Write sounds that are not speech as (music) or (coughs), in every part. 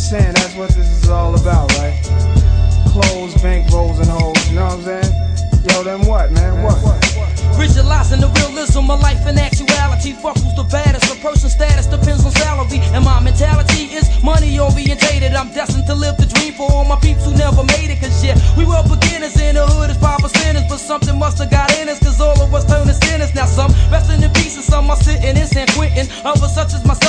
saying? That's what this is all about, right? Clothes, bank rolls, and hoes, you know what I'm saying? Yo, then what, man? What? Visualizing the realism of life and actuality. Fuck who's the baddest. A person's status depends on salary. And my mentality is money orientated. I'm destined to live the dream for all my peeps who never made it. Cause yeah, we were beginners in the hood as papa sinners. But something must have got in us. Cause all of us turning sinners. Now some resting in peace and some are sitting in San Quentin. Others such as myself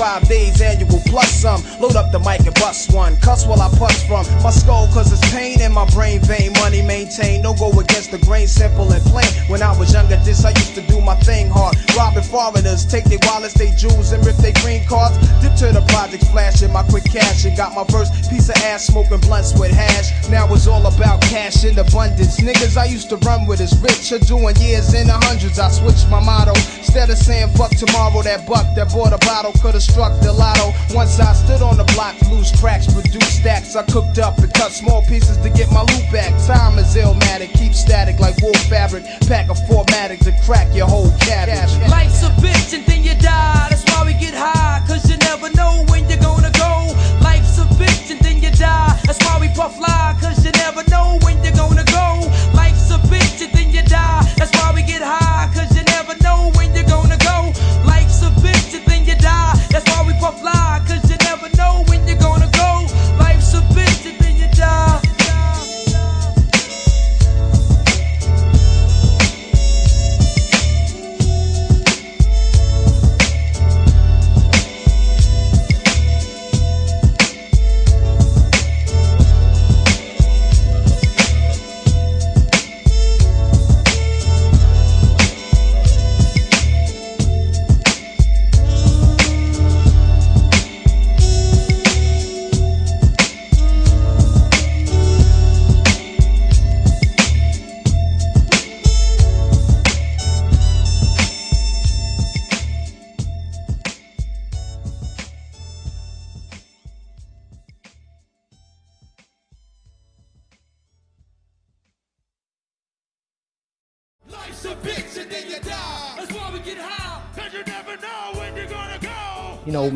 365 days annual plus some. Load up the mic and bust one. Cuss while I puss from my skull cause it's pain in my brain vein. Money maintained, don't go against the grain, simple and plain. When I was younger, this I used to do my thing hard. Robbing foreigners, take their wallets, they jewels, and rip their green cards. Dip to the projects, flashing my quick cash and got my first piece of ass smoking blunts with hash. Now it's all about cash in abundance. Niggas I used to run with is rich, are doing years in the hundreds. I switched my motto. Instead of saying fuck tomorrow, that buck that bought a bottle could've struck the lotto. Once I stood on the block, loose cracks, produce stacks. I cooked up and cut small pieces to get my loot back. Time is illmatic, keep static like wool fabric. Pack a formatic to crack your whole cabbage. Life's a bitch and then you die. That's why we get high. Cause you never know when you're gonna go. Life's a bitch and then you die. That's why we puff lie.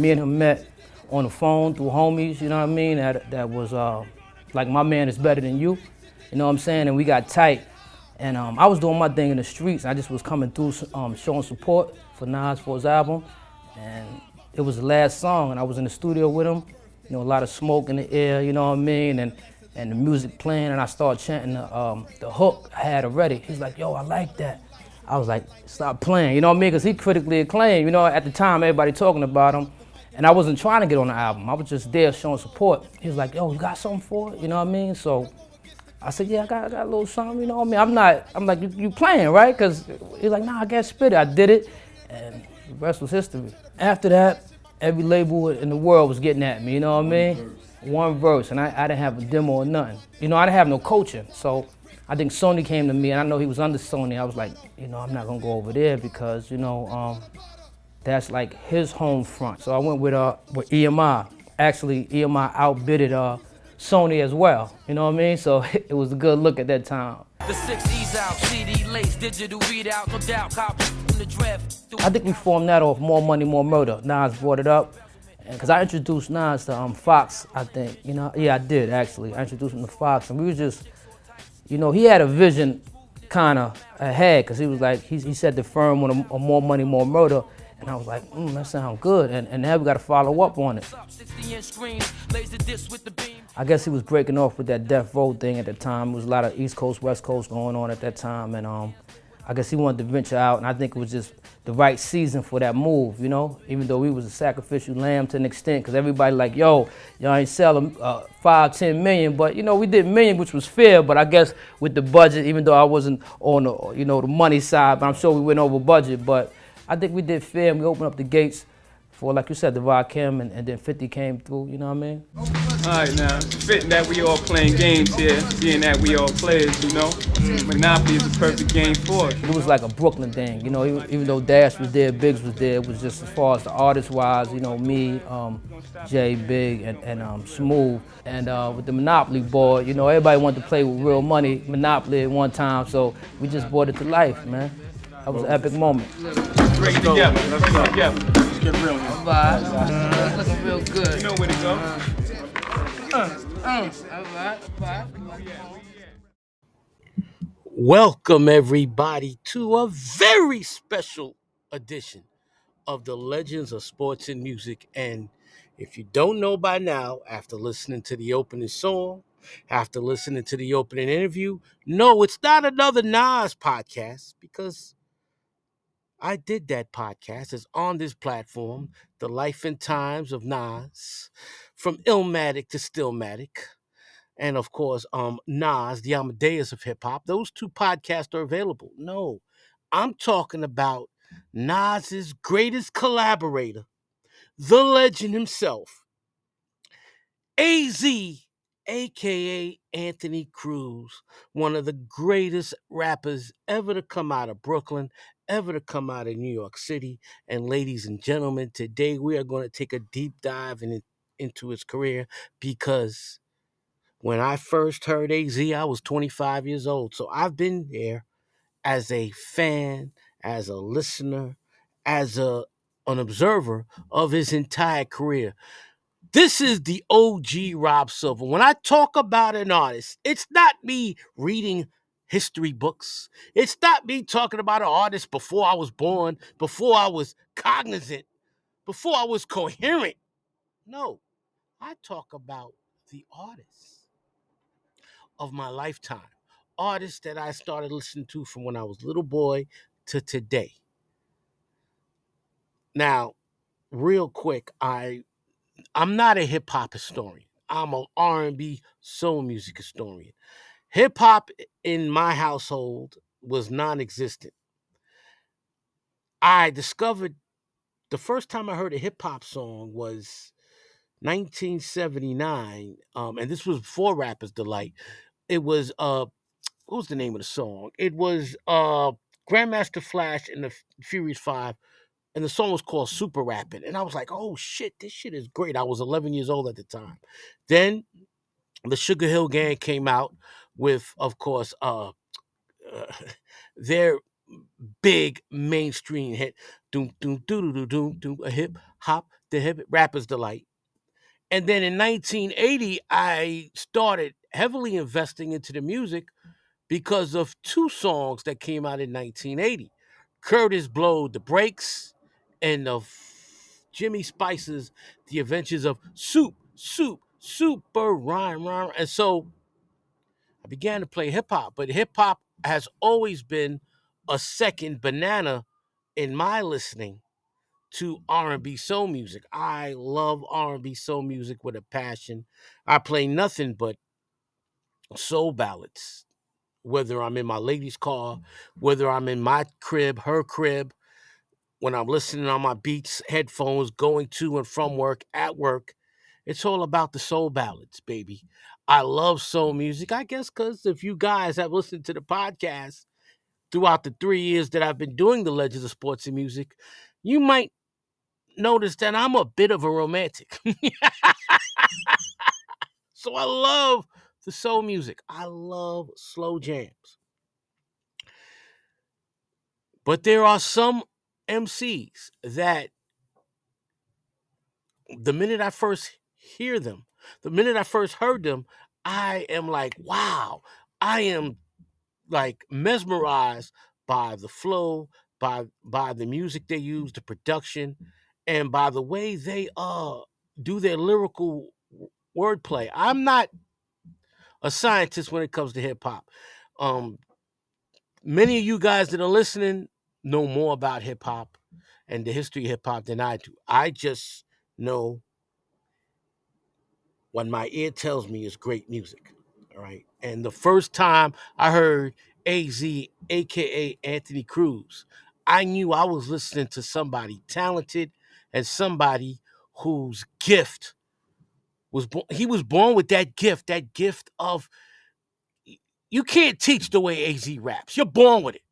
Me and him met on the phone through homies, you know what I mean? That, that was uh, like, my man is better than you, you know what I'm saying? And we got tight. And um, I was doing my thing in the streets. I just was coming through um, showing support for Nas for his album. And it was the last song, and I was in the studio with him. You know, a lot of smoke in the air, you know what I mean? And, and the music playing, and I started chanting the, um, the hook I had already. He's like, yo, I like that. I was like, stop playing, you know what I mean? Because he critically acclaimed. You know, at the time, everybody talking about him. And I wasn't trying to get on the album. I was just there showing support. He was like, yo, you got something for it? You know what I mean? So I said, yeah, I got, I got a little something, you know what I mean? I'm not, I'm like, you, you playing, right? Because he's like, nah, I can't spit it. I did it, and the rest was history. After that, every label in the world was getting at me, you know what I mean? One verse, and I, I didn't have a demo or nothing. You know, I didn't have no coaching. So I think Sony came to me, and I know he was under Sony. I was like, you know, I'm not gonna go over there because, you know, um, that's like his home front. So I went with uh with EMI. Actually, EMI outbidded uh Sony as well. You know what I mean? So (laughs) it was a good look at that time. The six E's out, CD lace, digital readout, no doubt, copy from the draft. I think we formed that off More Money, More Murder. Nas brought it up. Because I introduced Nas to um, Fox, I think. You know, yeah, I did actually. I introduced him to Fox, and we was just, you know, he had a vision kind of ahead because he was like, he, he said the firm with a, a More Money, More Murder. And I was like, mm, that sounds good. And, and now we got to follow up on it. I guess he was breaking off with that Death Row thing at the time. There was a lot of East Coast, West Coast going on at that time. And um, I guess he wanted to venture out. And I think it was just the right season for that move, you know? Even though we was a sacrificial lamb to an extent, because everybody like, yo, y'all ain't selling uh, five, ten million. But, you know, we did million, which was fair. But I guess with the budget, even though I wasn't on the, you know, the money side, but I'm sure we went over budget. But I think we did fair and we opened up the gates for, like you said, the Rakim and, and then 50 came through, you know what I mean? All right, now, fitting that we all playing games here, being that we all players, you know, Monopoly is the perfect game for us. It was like a Brooklyn thing, you know, even, even though Dash was there, Biggs was there, it was just as far as the artist-wise, you know, me, um, Jay, Big, and, and um, Smooth. And uh, with the Monopoly board, you know, everybody wanted to play with real money, Monopoly at one time, so we just brought it to life, man. That was an epic moment. Great together, let's go together. Let's get real now. Alright, looking real good. You know where to go. Uh, uh, uh, alright, alright. Welcome, everybody, to a very special edition of the Legends of Sports and Music. And if you don't know by now, after listening to the opening song, after listening to the opening interview, no, it's not another Nas podcast because I did that podcast. It's on this platform, The Life and Times of Nas, from Illmatic to Stillmatic and of course, um, Nas, the Amadeus of hip hop. Those two podcasts are available. No, I'm talking about Nas's greatest collaborator, the legend himself, AZ, aka Anthony Cruz, one of the greatest rappers ever to come out of Brooklyn, ever to come out of New York City. And ladies and gentlemen, today we are going to take a deep dive in, into his career because when I first heard AZ, I was 25 years old. So I've been there as a fan, as a listener, as a an observer of his entire career. This is the OG Rob Silva. When I talk about an artist, it's not me reading history books. It's not me talking about an artist before I was born, before I was cognizant, before I was coherent. No, I talk about the artists of my lifetime. Artists that I started listening to from when I was a little boy to today. Now, real quick, I I'm not a hip hop historian. I'm an R&B soul music historian. Hip hop in my household was non-existent. I discovered the first time I heard a hip hop song was 1979, um, and this was before Rapper's Delight it was uh what was the name of the song? It was uh Grandmaster Flash and the Furious Five, and the song was called Super Rapping. And I was like, oh shit, this shit is great. I was 11 years old at the time. Then the Sugar Hill Gang came out with, of course, uh, uh (laughs) their big mainstream hit, doom doom doom doom doom doom, a hip hop, the hip rapper's delight. And then in 1980, I started heavily investing into the music because of two songs that came out in 1980 Kurtis Blow, The Breaks, and of Jimmy Spicer's The Adventures of Soup, Soup, Super Rhyme, Rhyme. And so I began to play hip hop, but hip hop has always been a second banana in my listening to R&B soul music. I love R&B soul music with a passion. I play nothing but soul ballads. Whether I'm in my lady's car, whether I'm in my crib, her crib, when I'm listening on my Beats headphones, going to and from work, at work, it's all about the soul ballads, baby. I love soul music. I guess because if you guys have listened to the podcast throughout the three years that I've been doing the Legends of Sports and Music, you might notice that I'm a bit of a romantic. (laughs) so I love the soul music. I love slow jams. But there are some MCs that the minute I first hear them, the minute I first heard them, I am like, wow, I am like mesmerized by the flow, by by the music they use, the production, and by the way they uh do their lyrical wordplay. I'm not a scientist when it comes to hip hop. Um, many of you guys that are listening know more about hip hop and the history of hip hop than I do. I just know what my ear tells me is great music. All right. And the first time I heard AZ, aka Anthony Cruz, I knew I was listening to somebody talented and somebody whose gift was born. He was born with that gift, that gift of you can't teach the way AZ raps. You're born with it.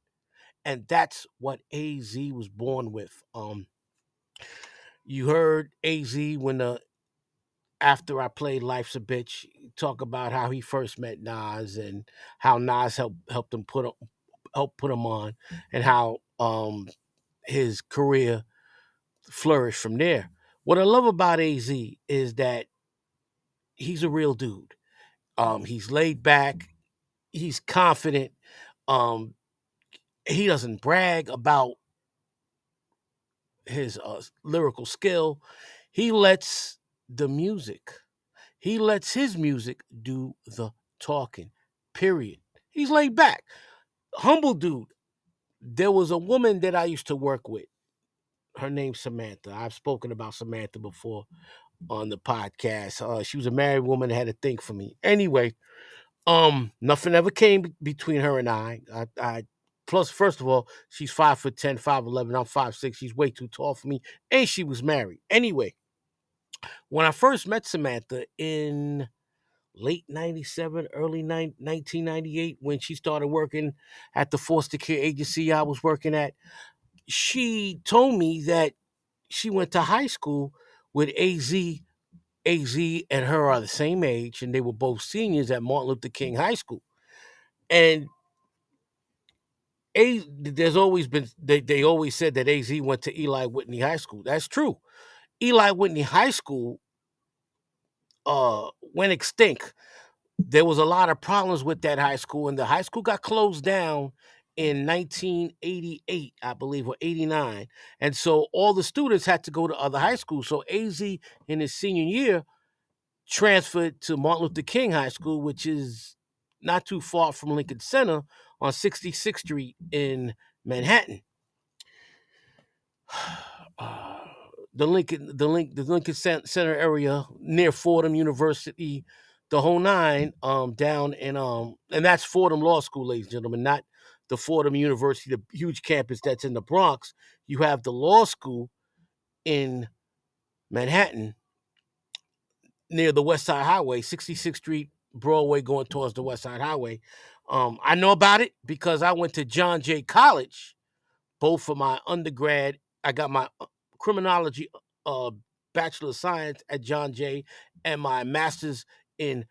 And that's what AZ was born with. Um, you heard AZ when the after I played Life's a Bitch, talk about how he first met Nas and how Nas helped helped him put help put him on, and how um his career flourished from there. What I love about AZ is that he's a real dude. Um, he's laid back, he's confident. Um, he doesn't brag about his uh, lyrical skill. He lets the music. He lets his music do the talking. Period. He's laid back. Humble dude. There was a woman that I used to work with. Her name's Samantha. I've spoken about Samantha before on the podcast. Uh, she was a married woman that had a thing for me. Anyway, um, nothing ever came between her and I. I, I plus, first of all, she's five foot ten five eleven I'm five six. She's way too tall for me. And she was married. Anyway, when I first met Samantha in late 97, early 1998, when she started working at the foster care agency I was working at, she told me that she went to high school with AZ. AZ and her are the same age, and they were both seniors at Martin Luther King High School. And a, there's always been they, they always said that AZ went to Eli Whitney High School. That's true. Eli Whitney High School uh, went extinct. There was a lot of problems with that high school, and the high school got closed down in 1988, I believe, or 89. And so all the students had to go to other high schools. So AZ in his senior year transferred to Martin Luther King High School, which is not too far from Lincoln Center on 66th Street in Manhattan. (sighs) Uh, the Lincoln, the Link, the Lincoln Center area near Fordham University, the whole nine, um, down in um, and that's Fordham Law School, ladies and gentlemen, not the Fordham University, the huge campus that's in the Bronx. You have the law school in Manhattan near the West Side Highway, 66th Street, Broadway, going towards the West Side Highway. Um, I know about it because I went to John Jay College, both for my undergrad. I got my uh, criminology uh, bachelor of science at John Jay and my master's in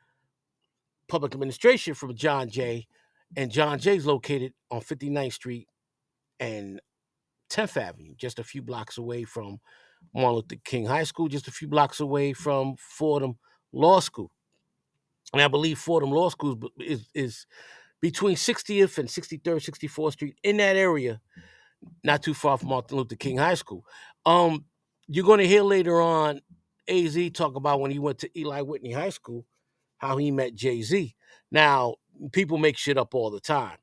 public administration from John Jay. And John Jay is located on 59th Street and 10th Avenue, just a few blocks away from Martin Luther King High School, just a few blocks away from Fordham Law School. And I believe Fordham Law School is, is between 60th and 63rd, 64th Street in that area not too far from Martin Luther King High School. Um, you're going to hear later on AZ talk about when he went to Eli Whitney High School, how he met Jay Z. Now, people make shit up all the time.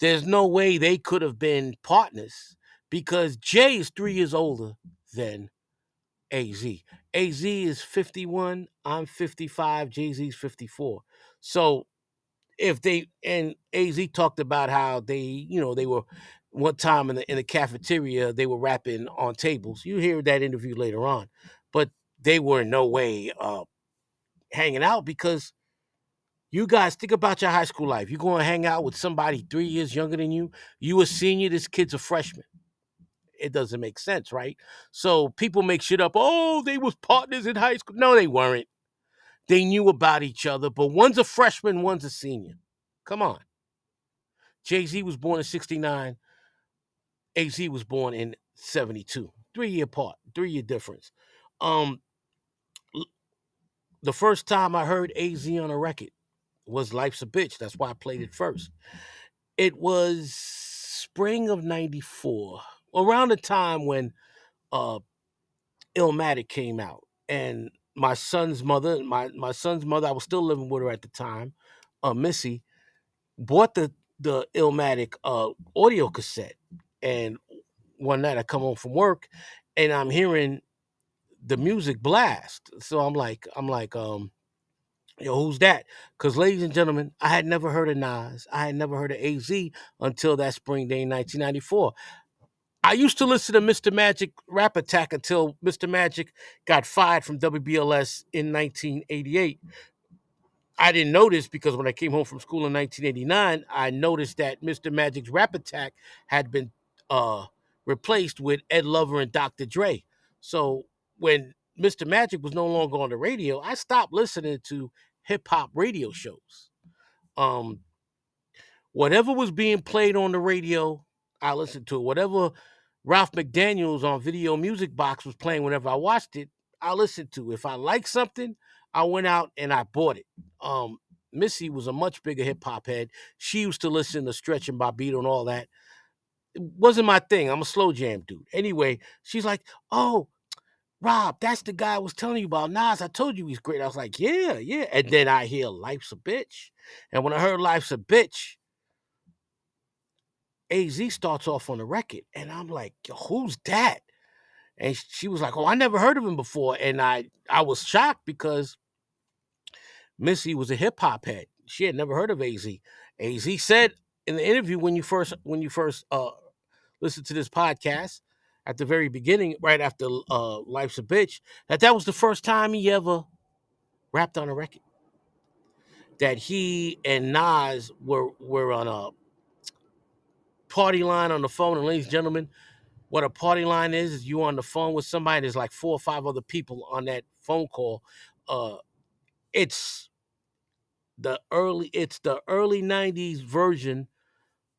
There's no way they could have been partners because Jay is three years older than AZ. AZ is 51, I'm 55, Jay Z's 54. So if they and AZ talked about how they, you know, they were one time in the in the cafeteria they were rapping on tables. You hear that interview later on, but they were in no way uh, hanging out because you guys think about your high school life. You're going to hang out with somebody three years younger than you. You a senior. This kid's a freshman. It doesn't make sense, right? So people make shit up. Oh, they was partners in high school. No, they weren't. They knew about each other, but one's a freshman, one's a senior. Come on. Jay Z was born in 69. AZ was born in 72. Three year apart, three year difference. Um, the first time I heard AZ on a record was Life's a Bitch. That's why I played it first. It was spring of 94. around the time when uh Illmatic came out, and my son's mother, my my son's mother, I was still living with her at the time, uh, Missy, bought the the Illmatic uh audio cassette, and one night I come home from work, and I'm hearing the music blast. So I'm like, I'm like, um, yo, who's that? Because, ladies and gentlemen, I had never heard of Nas. I had never heard of AZ until that spring day in 1994. I used to listen to Mr. Magic Rap Attack until Mr. Magic got fired from WBLS in 1988. I didn't notice because when I came home from school in 1989, I noticed that Mr. Magic's Rap Attack had been uh, replaced with Ed Lover and Dr. Dre. So when Mr. Magic was no longer on the radio, I stopped listening to hip hop radio shows. Um, whatever was being played on the radio, I listened to it. Whatever Ralph McDaniels on Video Music Box was playing whenever I watched it, I listened to. If I liked something, I went out and I bought it. Um, Missy was a much bigger hip hop head. She used to listen to Stretch and Bobbito and all that. It wasn't my thing. I'm a slow jam dude. Anyway, she's like, "Oh, Rob, that's the guy I was telling you about. Nas, I told you he's great. I was like, yeah, yeah. And then I hear Life's a Bitch. And when I heard Life's a Bitch, AZ starts off on the record. And I'm like, who's that? And she was like, oh, I never heard of him before. And I, I was shocked because Missy was a hip hop head. She had never heard of AZ. AZ said in the interview when you first when you first uh listened to this podcast, at the very beginning, right after uh, Life's a Bitch, that that was the first time he ever rapped on a record. That he and Nas were were on a party line on the phone. And ladies and gentlemen, what a party line is is you on the phone with somebody. There's like four or five other people on that phone call. Uh, it's the early it's the early 90s version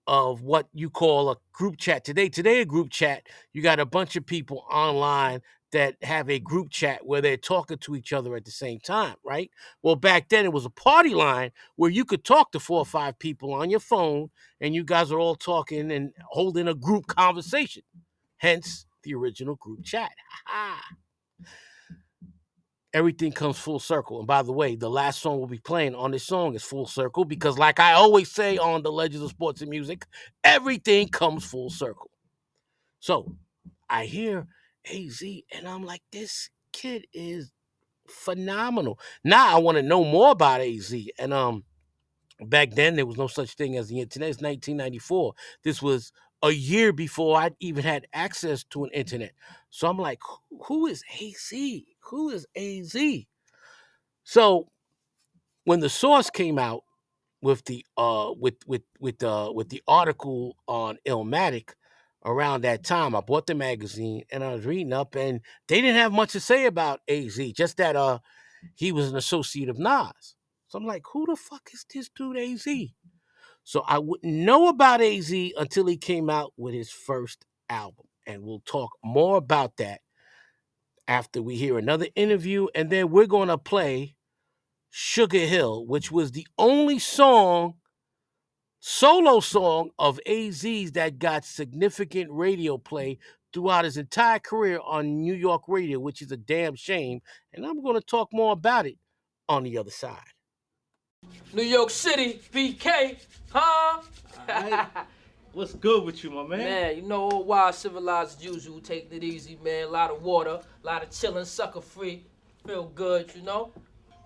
of what you call a group chat today. Today, a group chat, you got a bunch of people online that have a group chat where they're talking to each other at the same time, right? Well, back then it was a party line where you could talk to four or five people on your phone and you guys are all talking and holding a group conversation. Hence the original group chat. Everything comes full circle. And by the way, the last song we'll be playing on this song is full circle because, like I always say on the Legends of Sports and Music, everything comes full circle. So I hear AZ and I'm like, this kid is phenomenal. Now I want to know more about AZ. And um back then there was no such thing as the internet. It's 1994. This was a year before I even had access to an internet. So I'm like, who is AZ? Who is AZ? So when the source came out with the uh with with with uh with the article on Illmatic around that time, I bought the magazine and I was reading up and they didn't have much to say about AZ, just that uh he was an associate of Nas. So I'm like, who the fuck is this dude AZ? So I wouldn't know about AZ until he came out with his first album. And we'll talk more about that after we hear another interview. And then we're going to play Sugar Hill, which was the only song, solo song of AZ's that got significant radio play throughout his entire career on New York radio, which is a damn shame. And I'm going to talk more about it on the other side. New York City, BK, huh? (laughs) What's good with you, my man? Man, you know, old wild civilized as usual, taking it easy, man. A lot of water, a lot of chilling, sucker free. Feel good, you know?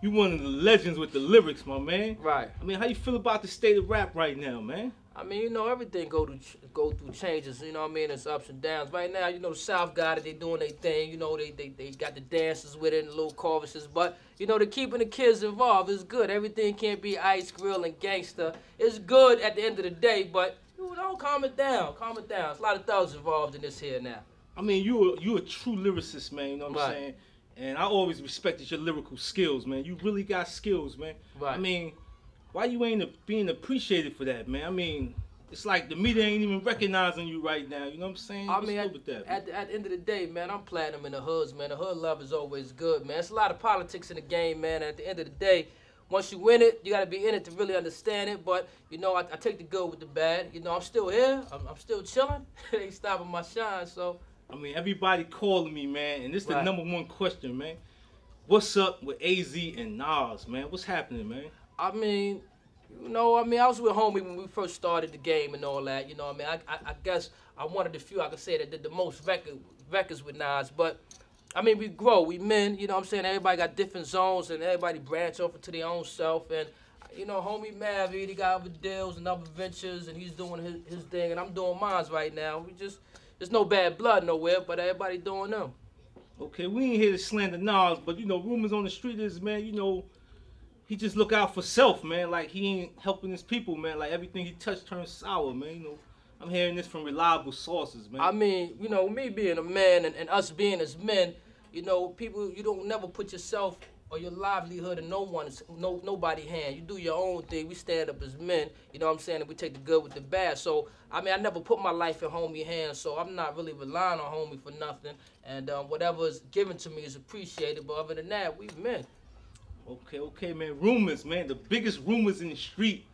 You one of the legends with the lyrics, my man. Right. I mean, how you feel about the state of rap right now, man? I mean, you know, everything go to go through changes. You know what I mean? It's ups and downs. Right now, you know, the South got it. They doing their thing. You know, they they, they got the dances with it and the little choruses. But you know, they're keeping the kids involved. It's good. Everything can't be ice grill and gangster. It's good at the end of the day, but you don't calm it down. Calm it down. There's a lot of thugs involved in this here now. I mean, you a, you a true lyricist, man. You know what I'm saying? And I always respected your lyrical skills, man. You really got skills, man. Right. I mean, why you ain't being appreciated for that, man? I mean, it's like the media ain't even recognizing you right now. You know what I'm saying? I What's mean, at, that? at, the, at the end of the day, man, I'm platinum in the hoods, man. The hood love is always good, man. It's a lot of politics in the game, man. At the end of the day, once you win it, you gotta be in it to really understand it. But you know, I, I take the good with the bad. You know, I'm still here. I'm, I'm still chilling. (laughs) it ain't stopping my shine. So I mean, everybody calling me, man, and this is Right. the number one question, man. What's up with AZ and Nas, man? What's happening, man? I mean, you know, I mean, I was with homie when we first started the game and all that. You know, I mean, I, I, I guess I'm one of the few I could say that did the most record, records with Nas. But I mean, we grow, we men. You know, what I'm saying everybody got different zones and everybody branch off into their own self. And you know, homie Mavi, he got other deals and other ventures, and he's doing his, his thing, and I'm doing mine right now. We just there's no bad blood nowhere, but everybody doing them. Okay, we ain't here to slander Nas, but you know, rumors on the street is, man, you know, he just look out for self, man. Like he ain't helping his people, man. Like everything he touched turns sour, man. You know, I'm hearing this from reliable sources, man. I mean, you know, me being a man and, and us being as men, you know, people, you don't never put yourself or your livelihood in no one's, no nobody hand. You do your own thing. We stand up as men, you know what I'm saying, and we take the good with the bad. So, I mean, I never put my life in homie hands, so I'm not really relying on homie for nothing. And um, whatever is given to me is appreciated. But other than that, we men. Okay, okay, man. Rumors, man. The biggest rumors in the street.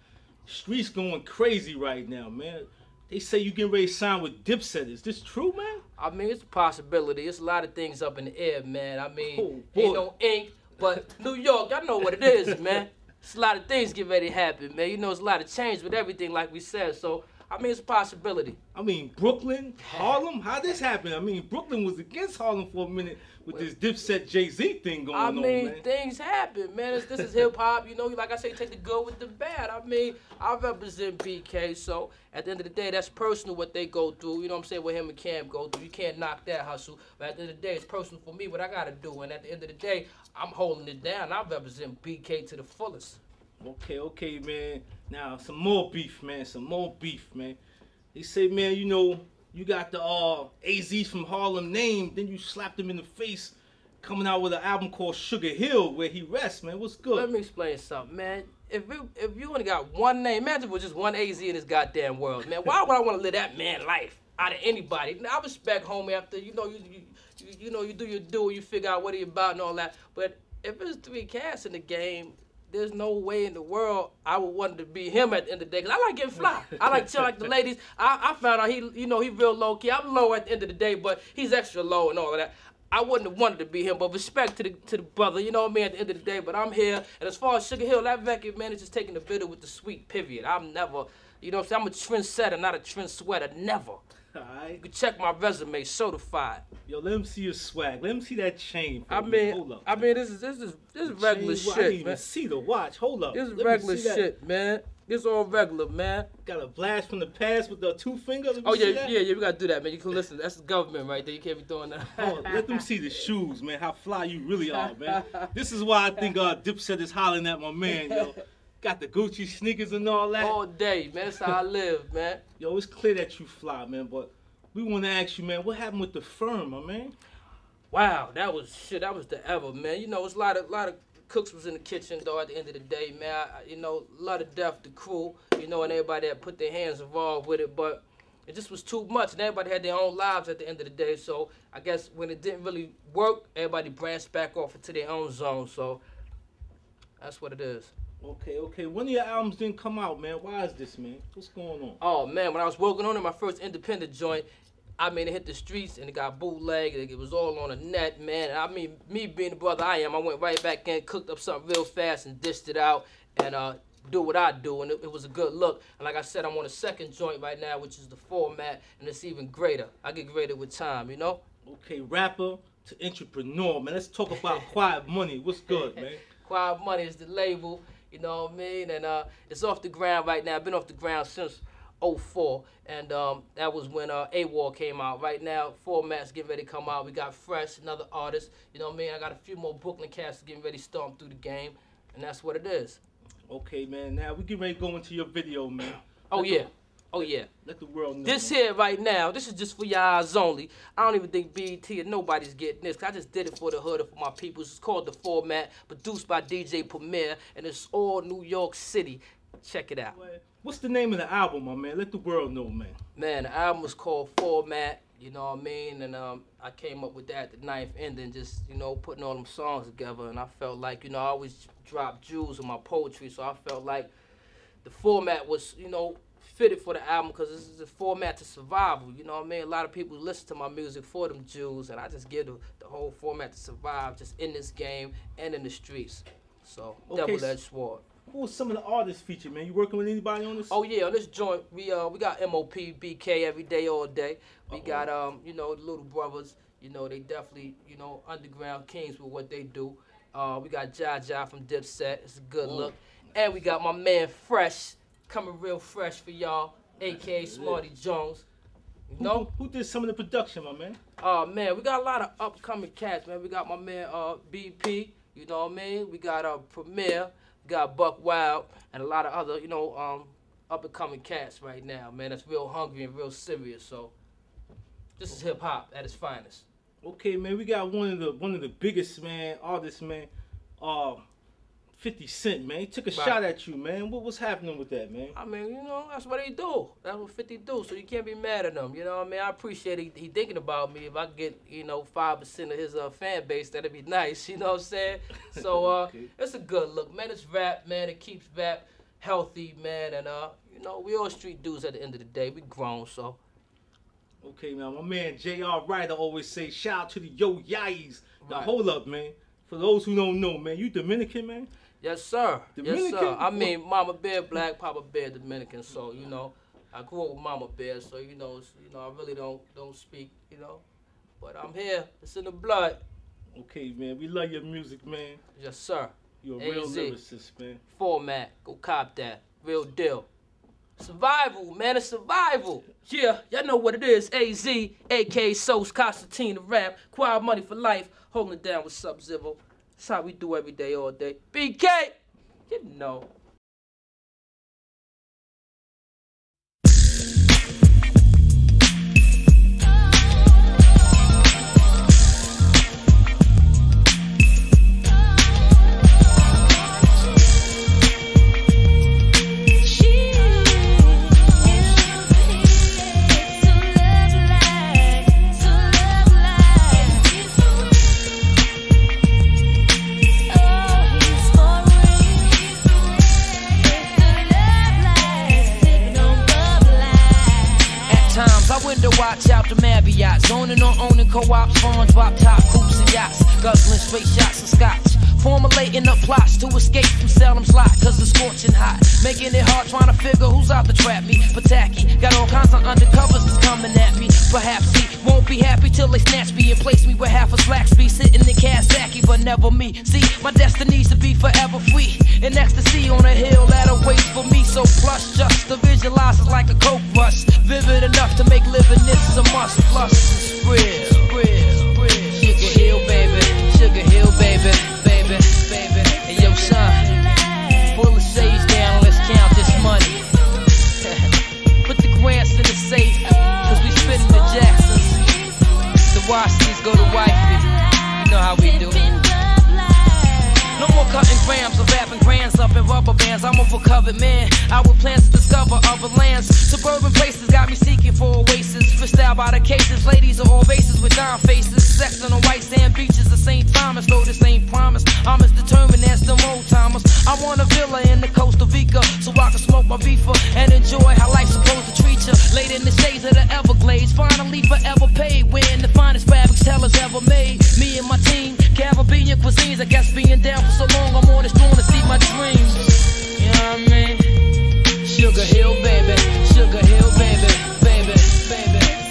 Streets going crazy right now, man. They say you getting ready to sign with Dipset. Is this true, man? I mean, it's a possibility. It's a lot of things up in the air, man. I mean, Oh, boy. ain't no ink, but New York, y'all know what it is, man. It's a lot of things get ready to happen, man. You know, it's a lot of change with everything, like we said. So, I mean, it's a possibility. I mean, Brooklyn, Harlem. How this happen? I mean, Brooklyn was against Harlem for a minute with this Dipset Jay Z thing going I on, I mean, man. things happen, man. It's, this is hip hop, you know. Like I say, take the good with the bad. I mean, I represent BK, so at the end of the day, that's personal what they go through. You know what I'm saying? What him and Cam go through. You can't knock that hustle. But at the end of the day, it's personal for me what I gotta do. And at the end of the day, I'm holding it down. I represent BK to the fullest. Okay, okay, man. Now some more beef, man. Some more beef, man. They say, man, you know, you got the uh AZ from Harlem name, then you slapped him in the face, coming out with an album called Sugar Hill, where he rests, man. What's good? Let me explain something, man. If you if you only got one name, imagine with just one AZ in this goddamn world, man. Why would I want to live that man life out of anybody? Now, I respect homie after you know you you, you know you do your do, you figure out what he about and all that. But if there's three cats in the game, there's no way in the world I would want to be him at the end of the day. Cause I like getting fly. (laughs) I like chill like the ladies. I, I found out he, you know, he real low key. I'm low at the end of the day, but he's extra low and all of that. I wouldn't have wanted to be him, but respect to the to the brother, you know what I mean, at the end of the day. But I'm here, and as far as Sugar Hill, that record, man, is just taking the bitter with the sweet, pivot. I'm never, you know what I'm saying, I'm a trendsetter, not a trend sweater, never. You can check my resume, certified. Yo, let him see your swag. Let him see that chain. I me. mean, hold up. I mean, this is this is this is regular Chain, well, I didn't shit, even man. see the watch. Hold up. This is Let regular see that. shit, man. This all regular, man. Got a blast from the past with the two fingers. Oh yeah, yeah, yeah. We gotta do that, man. You can listen. That's the government right there. You can't be doing that. Oh, let them see the shoes, man. How fly you really are, man. (laughs) This is why I think uh, Dipset is hollering at my man, yo. Got the Gucci sneakers and all that. all day, man. That's how I live, man. Yo, it's clear that you fly, man. But we want to ask you, man, what happened with the firm, my man? Wow, that was shit. That was the ever, man. You know, it's a lot of lot of cooks was in the kitchen though. At the end of the day, man, I, you know, a lot of death, the crew, you know, and everybody that put their hands involved with it, but. It just was too much, and everybody had their own lives at the end of the day. So I guess when it didn't really work, everybody branched back off into their own zone. So that's what it is. Okay, okay. One of your albums didn't come out, man. Why is this, man? What's going on? Oh man, when I was working on it, my first independent joint, I mean it hit the streets and it got bootlegged. It was all on the net, man. And I mean, me being the brother I am, I went right back in, cooked up something real fast and dished it out and uh do what I do, and it, it was a good look. And like I said, I'm on a second joint right now, which is the format, and it's even greater. I get greater with time, you know. Okay, rapper to entrepreneur, man. Let's talk about (laughs) Quiet Money. What's good, man? Quiet Money is the label, you know what I mean? And uh, it's off the ground right now. I've been off the ground since 04. And um, that was when uh, A.W.O.L. came out. Right now, formats getting ready to come out. We got Fresh, another artist. You know what I mean? I got a few more Brooklyn cats getting ready to storm through the game. And that's what it is. Okay, man. Now we get ready to go into your video, man. Oh, yeah. Oh, yeah. Let the world know. This here right now, this is just for your eyes only. I don't even think BET or nobody's getting this. I just did it for the hood and for my people. It's called The Format, produced by DJ Premier, and it's all New York City. Check it out. What's the name of the album, my man? Let the world know, man. Man, the album was called Format. You know what I mean? And um, I came up with that at the ninth ending, just you know putting all them songs together. And I felt like you know I always drop jewels in my poetry, so I felt like the format was you know fitted for the album because this is a format to survival. You know what I mean? A lot of people listen to my music for them jewels, and I just give the, the whole format to survive, just in this game and in the streets. So Okay, double-edged sword. Who some of the artists featured, man? You working with anybody on this? Oh yeah, on this joint we uh we got MOP BK every day all day. We got um you know the little brothers. You know they definitely you know underground kings with what they do. Uh we got Jaja from Dipset. It's a good look. And we got my man Fresh coming real fresh for y'all, aka (laughs) Smarty Jones. You Who, know? who did some of the production, my man? Oh man, we got a lot of upcoming cats, man. We got my man uh BP, you know what I mean? We got uh Premier, we got Buckwild, and a lot of other, you know, um up and coming cats right now, man. That's real hungry and real serious. So this is hip hop at its finest. Okay, man, we got one of the one of the biggest man artists, man. Uh, Fifty Cent, man. He took a Right. shot at you, man. What was happening with that, man? I mean, you know, that's what they do. That's what 50 do. So you can't be mad at them. You know what I mean? I appreciate he, he thinking about me. If I get, you know, 5% of his uh, fan base, that'd be (laughs) nice. You know what I'm saying? So uh, (laughs) Okay. it's a good look, man. It's rap, man. It keeps rap healthy, man. And, uh, you know, we all street dudes at the end of the day. We grown, so. Okay, now my man J.R. Writer always say, shout out to the Yo Yais. Now Right. hold up, man. For those who don't know, man, you Dominican, man? Yes, sir. Yes, sir. I mean, Mama Bear black, Papa Bear Dominican. So you know, I grew up with Mama Bear. So you know, you know, I really don't don't speak. You know, but I'm here. It's in the blood. Okay, man, we love your music, man. Yes, sir. You're a real AZ. lyricist, man. Format. Go cop that. Real deal. Survival, man. It's survival. Yeah, y'all know what it is. AZ, aka Sos Constantine the rap. Quiet money for life. Holding it down with Sub Zero. That's how we do every day, all day. BK! You know. Watch out the Marriott, zoning on owning co-ops, farms, drop top coops and yachts, guzzling straight shots of scotch. Formulating up plots to escape from Salem's lot, cause it's scorching hot. Making it hard trying to figure who's out to trap me. But tacky, got all kinds of undercovers that's coming at me. Perhaps he won't be happy till they snatch me and place me with half a slack be Sitting in Kazaki, but never me. See, my destiny's to be forever free. In ecstasy on a hill that awaits for me. So plush, just to visualize is like a coke rush. Vivid enough to make living this a must. Plus, it's real, real, baby, baby, baby. And yo, son, pull the shades down, let's count this money. (laughs) Put the grants in the safe, cause we spitting the Jacksons. The Washingtons go to wifey. You know how we do. Cutting grams or wrapping grands up in rubber bands. I'm a recovered man. Our plans to discover other lands. Suburban places got me seeking for oasis. Out by the cases. Ladies are all races with dime faces. Sex on the white sand beaches of St. Thomas. Though this ain't promise. I'm as determined as the old timers. I want a villa in the Costa Rica. So I can smoke my beefer and enjoy how life's supposed to treat you. Laid in the shades of the Everglades. Finally forever paid. Wearing the finest fabrics tellers ever made. Me and my team. Caribbean cuisines. I guess being down for so long, I'm on this throne to see my dreams. You know what I mean? Sugar Hill, baby. Sugar Hill, baby. Baby, baby, baby.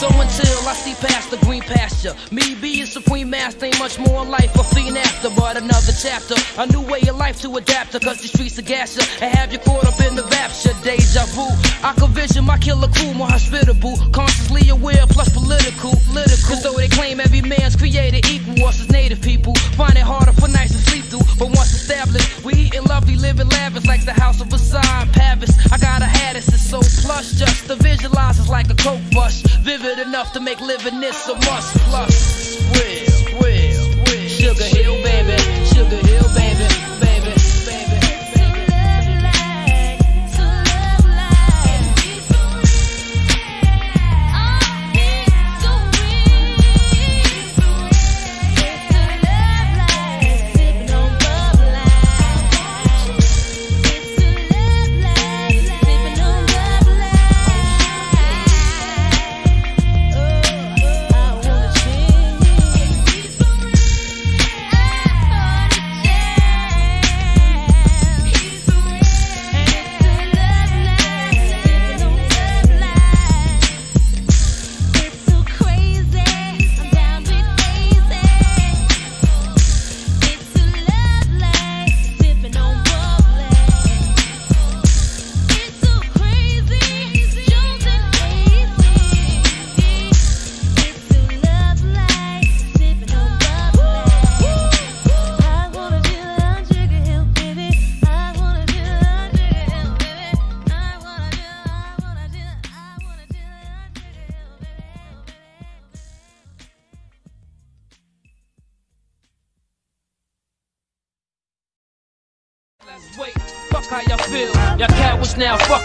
So until I see past the green pasture, me being supreme master ain't much more in life. A fiend after, but another chapter. A new way of life to adapt to, cause the streets are gas ya and have you caught up in the rapture. Deja vu. I can vision my killer crew more hospitable, consciously aware, plus political. political. Cause though they claim every man's created equal, us as native people find it harder for nights to sleep through. But once established, we eating lovely, living lavish like the house of Versailles in Paris. I got a hat, it's so plush, just to visualize it's like a coke rush. vivid enough to make living this a must. Plus, Sugar Hill, baby. Sugar Hill, baby, baby.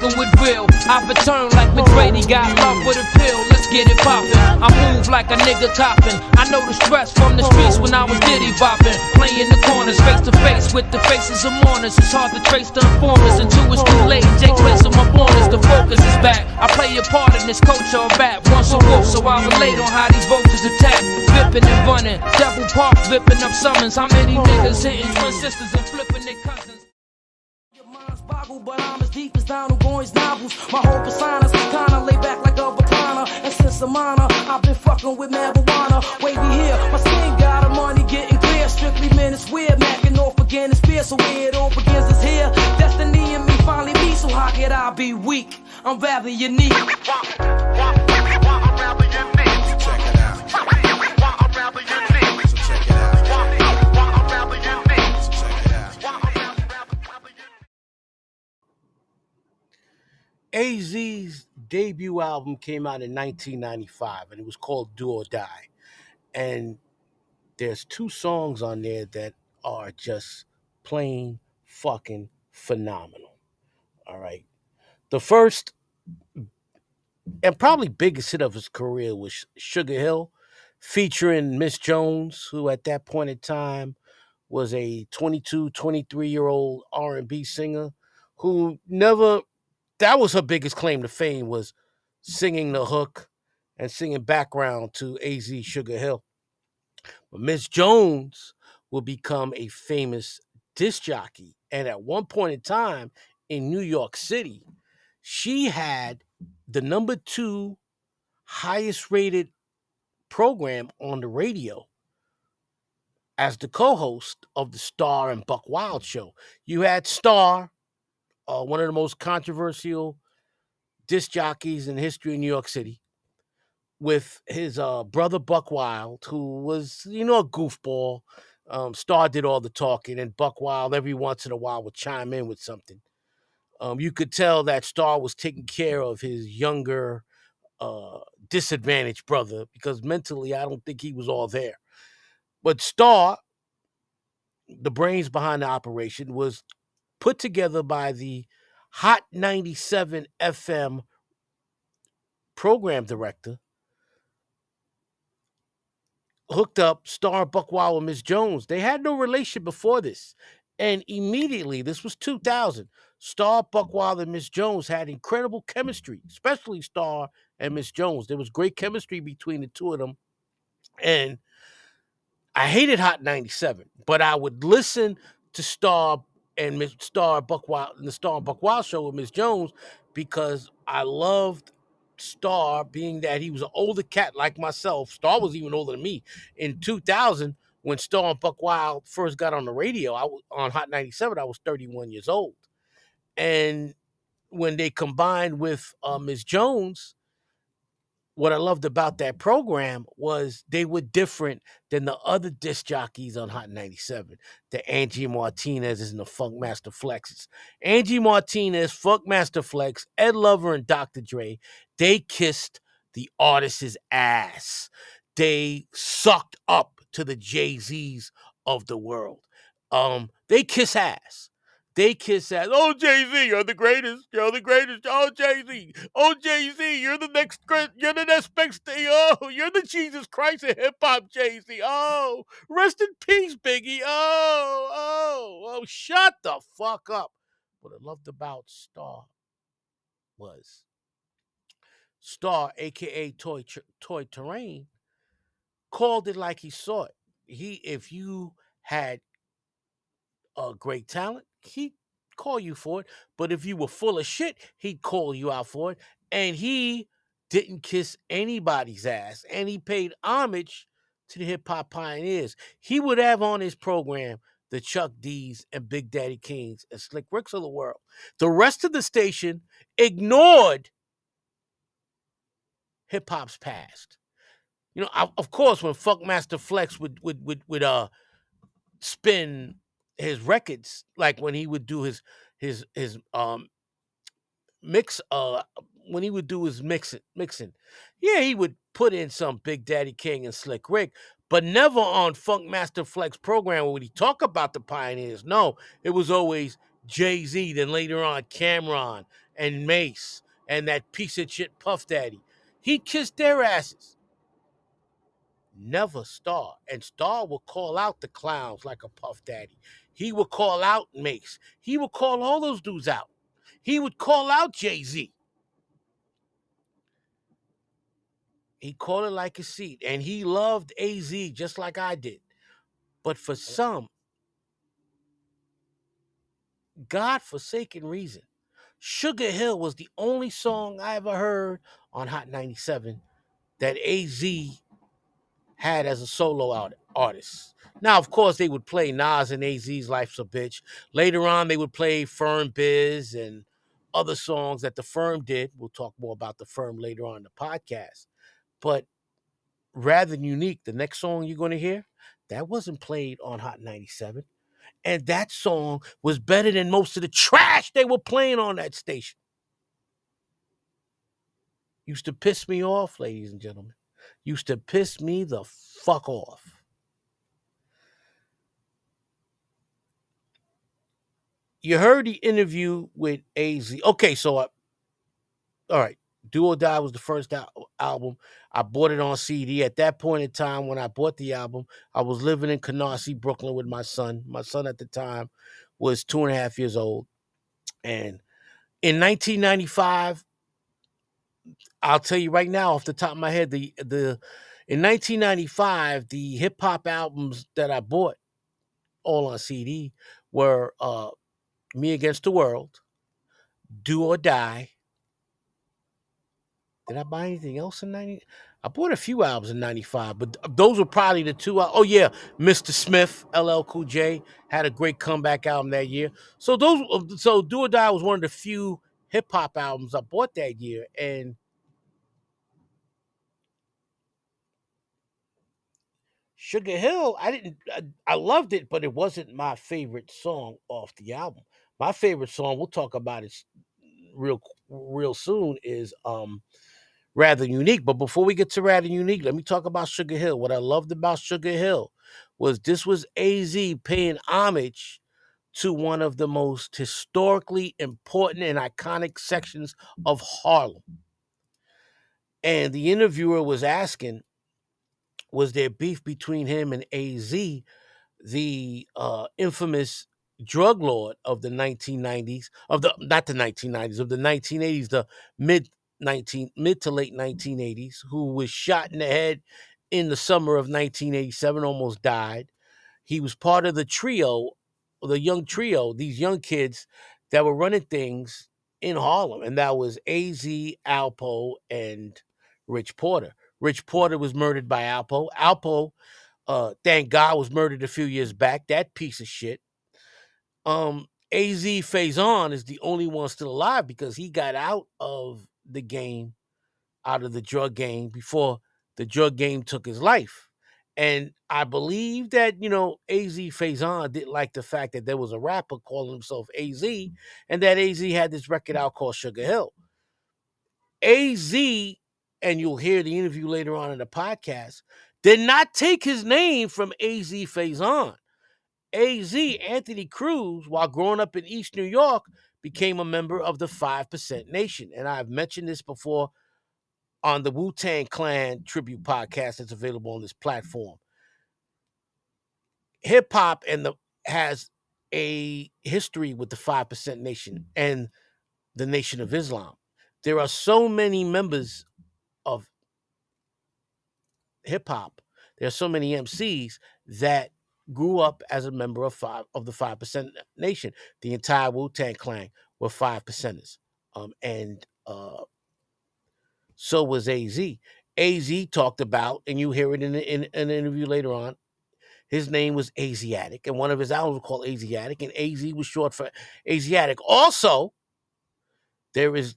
Now fucking with real. I return like McGrady got love with a pill. Let's get it poppin'. I move like a nigga coppin'. I know the stress from the streets when I was diddy boppin'. Playing the corners face to face with the faces of mourners. It's hard to trace the informers until it's too late. Jake place on my borders. The focus is back. I play a part in this culture of rap. Once a wolf, so I relate on how these vultures attack. Vippin' and running. Devil Park vippin' up summons. How many niggas hitting twin sisters and flippin' their cousins? But I'm as deep as Donald Goines novels. My whole persona's kinda laid back like a bacana. And since I'm honor, I've been fucking with marijuana. Wavy here, my skin got a money getting clear. Strictly men, it's weird. Macking off again, it's fear. So where it all begins is here. Destiny and me finally meet, so how could I be weak? I'm rather unique. AZ's debut album came out in 1995 and it was called Do or Die. And there's two songs on there that are just plain fucking phenomenal. All right. The first and probably biggest hit of his career was Sugar Hill, featuring Miss Jones, who at that point in time was a 22, 23 year old R&B singer who never that was her biggest claim to fame was singing the hook and singing background to AZ Sugar Hill. But Miss Jones will become a famous disc jockey. And at one point in time in New York City, she had the number two highest rated program on the radio as the co-host of the Star and Buck Wild show. You had Star, uh, one of the most controversial disc jockeys in history in New York City, with his uh, brother Buck Wild, who was, you know, a goofball. Um, Star did all the talking, and Buck Wild every once in a while would chime in with something. Um, you could tell that Star was taking care of his younger, uh, disadvantaged brother because mentally, I don't think he was all there. But Star, the brains behind the operation, was put together by the Hot 97 FM program director, hooked up Star Buckwild with Miss Jones. They had no relation before this. And immediately, this was 2000, Star Buckwild and Miss Jones had incredible chemistry, especially Star and Miss Jones. There was great chemistry between the two of them. And I hated Hot 97, but I would listen to Star and Miss Star Buckwild and the Star Buckwild show with Miss Jones because I loved Star being that he was an older cat like myself. Star was even older than me. In 2000, when Star and Buckwild first got on the radio, I was on Hot 97, I was 31 years old. And when they combined with uh, Miss Jones, what I loved about that program was they were different than the other disc jockeys on Hot 97, the Angie Martinez's and the Funkmaster Flexes. Angie Martinez, Funkmaster Flex, Ed Lover, and Dr. Dre, they kissed the artist's ass. They sucked up to the Jay Z's of the world. Um, they kiss ass. They kiss ass. Oh, Jay Z, you're the greatest. You're the greatest. Oh, Jay Z. Oh, Jay Z, you're the next. You're the next big. Oh, you're the Jesus Christ of hip hop, Jay Z. Oh, rest in peace, Biggie. Oh, oh, oh, shut the fuck up. What I loved about Star was Star, aka Troi Troi Torain, called it like he saw it. He, if you had a great talent, he'd call you for it. But if you were full of shit, he'd call you out for it. And he didn't kiss anybody's ass. And he paid homage to the hip hop pioneers. He would have on his program the Chuck D's and Big Daddy Kanes and Slick Ricks of the world. The rest of the station ignored hip hop's past. You know, of course, when Funkmaster Flex would would would would uh spin his records, like when he would do his his his um mix uh when he would do his mixing mixing, yeah, he would put in some Big Daddy Kane and Slick Rick, but never on Funkmaster Flex program would he talk about the pioneers. No, it was always Jay Z, then later on Cam'ron and Mase and that piece of shit Puff Daddy. He kissed their asses. Never Star. And Star will call out the clowns like a Puff Daddy. He would call out Mase. He would call all those dudes out. He would call out Jay Z. He called it like a seat. And he loved AZ just like I did. But for some God forsaken reason, Sugar Hill was the only song I ever heard on Hot 97 that AZ had as a solo out, artist. Now, of course, they would play Nas and AZ's Life's a Bitch. Later on, they would play Firm Biz and other songs that the firm did. We'll talk more about the firm later on in the podcast. But rather than unique, the next song you're going to hear, that wasn't played on Hot 97. And that song was better than most of the trash they were playing on that station. Used to piss me off, ladies and gentlemen. Used to piss me the fuck off. You heard the interview with AZ. Okay, so I, all right. Do or Die was the first al- album. I bought it on CD. At that point in time, when I bought the album, I was living in Canarsie, Brooklyn with my son. My son at the time was two and a half years old. And in 1995, I'll tell you right now off the top of my head, the the in 1995, the hip hop albums that I bought all on CD were uh Me Against the World, Do or Die, did I buy anything else in 90? I bought a few albums in 95, but those were probably the two. Oh, yeah. Mr. Smith, LL Cool J had a great comeback album that year. So, those, uh, so Do or Die was one of the few hip hop albums I bought that year. And Sugar Hill, I didn't, I, I loved it, but it wasn't my favorite song off the album. My favorite song, we'll talk about it real, real soon, is um, rather unique. But before we get to rather unique, let me talk about Sugar Hill. What I loved about Sugar Hill was this was AZ paying homage to one of the most historically important and iconic sections of Harlem. And the interviewer was asking, was there beef between him and AZ, the uh, infamous drug lord of the 1990s, of the not the 1990s, of the 1980s, the mid 19 mid to late 1980s who was shot in the head in the summer of 1987 almost died. He was part of the trio the young trio these young kids that were running things in harlem and that was az alpo and rich porter. Rich porter was murdered by alpo. Alpo uh thank god was murdered a few years back. That piece of shit um az Faison is the only one still alive because he got out of the game out of the drug game before the drug game took his life. And I believe that, you know, AZ Faison didn't like the fact that there was a rapper calling himself AZ and that AZ had this record out called Sugar Hill. AZ and you'll hear the interview later on in the podcast, did not take his name from AZ Faison. AZ, Anthony Cruz, while growing up in East New York, became a member of the 5% Nation. And I've mentioned this before on the Wu Tang Clan tribute podcast that's available on this platform. Hip hop and the has a history with the 5% Nation and the Nation of Islam. There are so many members of hip hop. There are so many MCs that grew up as a member of five of the five percent nation. The entire Wu Tang Clan were five percenters, um, and uh, so was Az. Az talked about, and you hear it in, in, in an interview later on. His name was Asiatic, and one of his albums was called Asiatic, and Az was short for Asiatic. Also, there is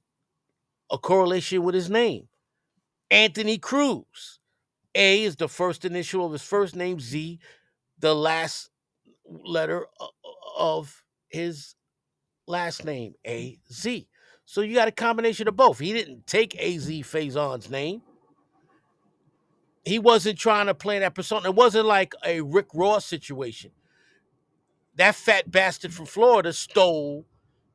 a correlation with his name, Anthony Cruz. A is the first initial of his first name. Z the last letter of his last name, A Z. So you got a combination of both. He didn't take AZ Faison's name. He wasn't trying to play that persona. It wasn't like a Rick Ross situation. That fat bastard from Florida stole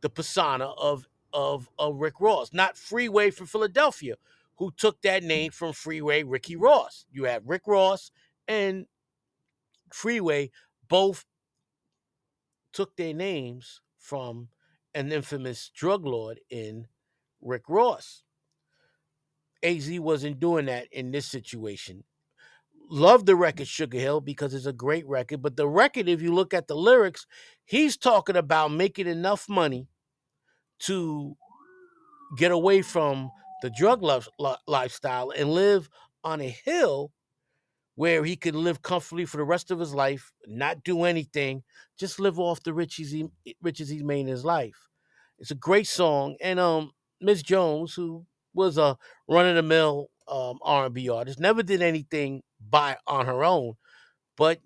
the persona of, of, of Rick Ross, not Freeway from Philadelphia, who took that name from Freeway Ricky Ross. You have Rick Ross and Freeway both took their names from an infamous drug lord in Rick Ross. AZ wasn't doing that in this situation. Love the record Sugar Hill because it's a great record, but the record, if you look at the lyrics, he's talking about making enough money to get away from the drug lifestyle and live on a hill where he could live comfortably for the rest of his life, not do anything, just live off the riches he riches he's made in his life. It's a great song, and um, Miss Jones, who was a run of the mill um, R&B artist, never did anything by on her own, but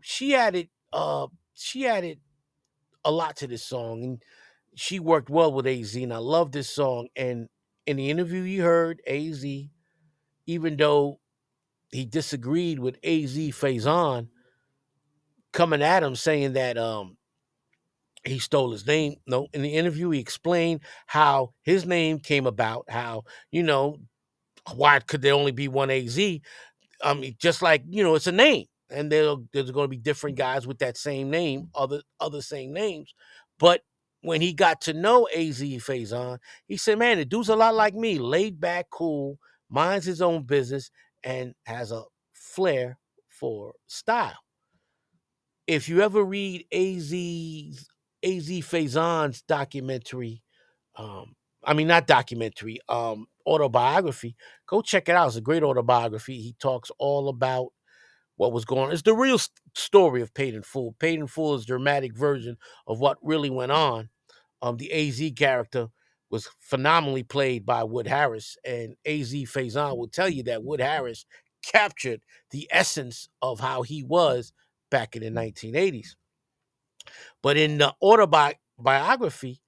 she added uh she added a lot to this song, and she worked well with Az, and I love this song. And in the interview you heard, Az, even though he disagreed with Az Faison coming at him saying that um he stole his name. No, in the interview, he explained how his name came about, how, you know, why could there only be one AZ? I mean, just like, you know, it's a name. And there, there's going to be different guys with that same name, other other same names. But when he got to know AZ Faison, he said, man, the dude's a lot like me, laid back, cool, minds his own business, and has a flair for style. If you ever read AZ's AZ Faison's documentary, um, I mean not documentary, um, autobiography, go check it out. It's a great autobiography. He talks all about what was going on. It's the real story of Paid in Full. Paid Full is dramatic version of what really went on. Um, the AZ character was phenomenally played by Wood Harris, and Az Faison will tell you that Wood Harris captured the essence of how he was back in the 1980s. But in the autobiography,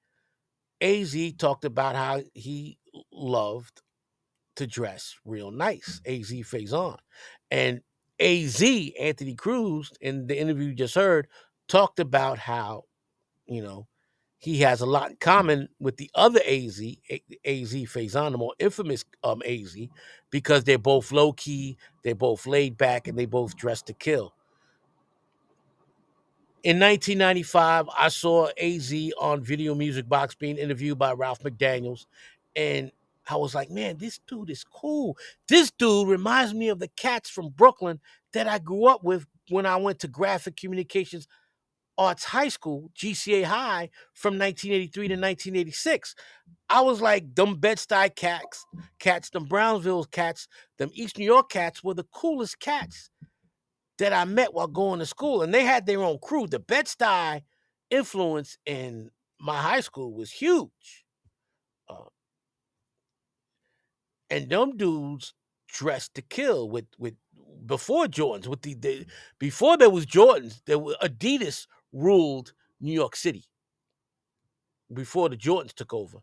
Az talked about how he loved to dress real nice. Az Faison. And Az, Anthony Cruz, in the interview you just heard, talked about how, you know, he has a lot in common with the other AZ, AZ Faison, the more infamous um, AZ, because they're both low key, they're both laid back, and they both dress to kill. In 1995, I saw AZ on Video Music Box being interviewed by Ralph McDaniels, and I was like, man, this dude is cool. This dude reminds me of the cats from Brooklyn that I grew up with when I went to Graphic Communications Arts High School, GCA High, from 1983 to 1986. I was like, them Bed-Stuy cats, cats, them Brownsville cats, them East New York cats were the coolest cats that I met while going to school. And they had their own crew. The Bed-Stuy influence in my high school was huge. Uh, and them dudes dressed to kill with with before Jordans, with the, the before there was Jordans, there were Adidas ruled New York City before the Jordans took over.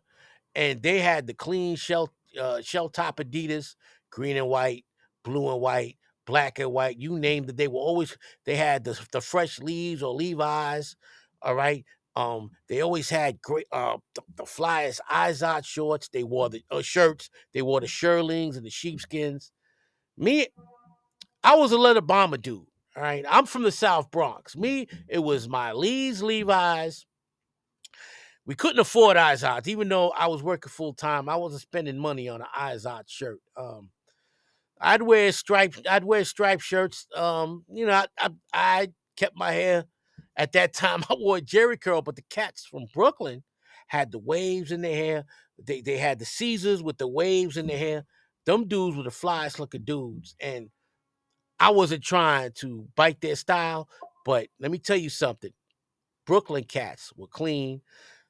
And they had the clean shell uh, shell top Adidas, green and white, blue and white, black and white. You named it. They were always they had the the fresh leaves or Levi's. All right. Um, they always had great uh the, the flyest Izod shorts. They wore the uh, shirts. They wore the Shearlings and the sheepskins. Me, I was a leather bomber dude. All right. I'm from the South Bronx. Me, it was my Lee's, Levi's. We couldn't afford Izod, even though I was working full time. I wasn't spending money on an Izod shirt. Um, I'd wear striped. I'd wear striped shirts. Um, you know, I, I, I kept my hair. At that time, (laughs) I wore Jheri curl, but the cats from Brooklyn had the waves in their hair. They they had the Caesars with the waves in their hair. Them dudes were the flyest looking dudes, and I wasn't trying to bite their style. But let me tell you something: Brooklyn cats were clean.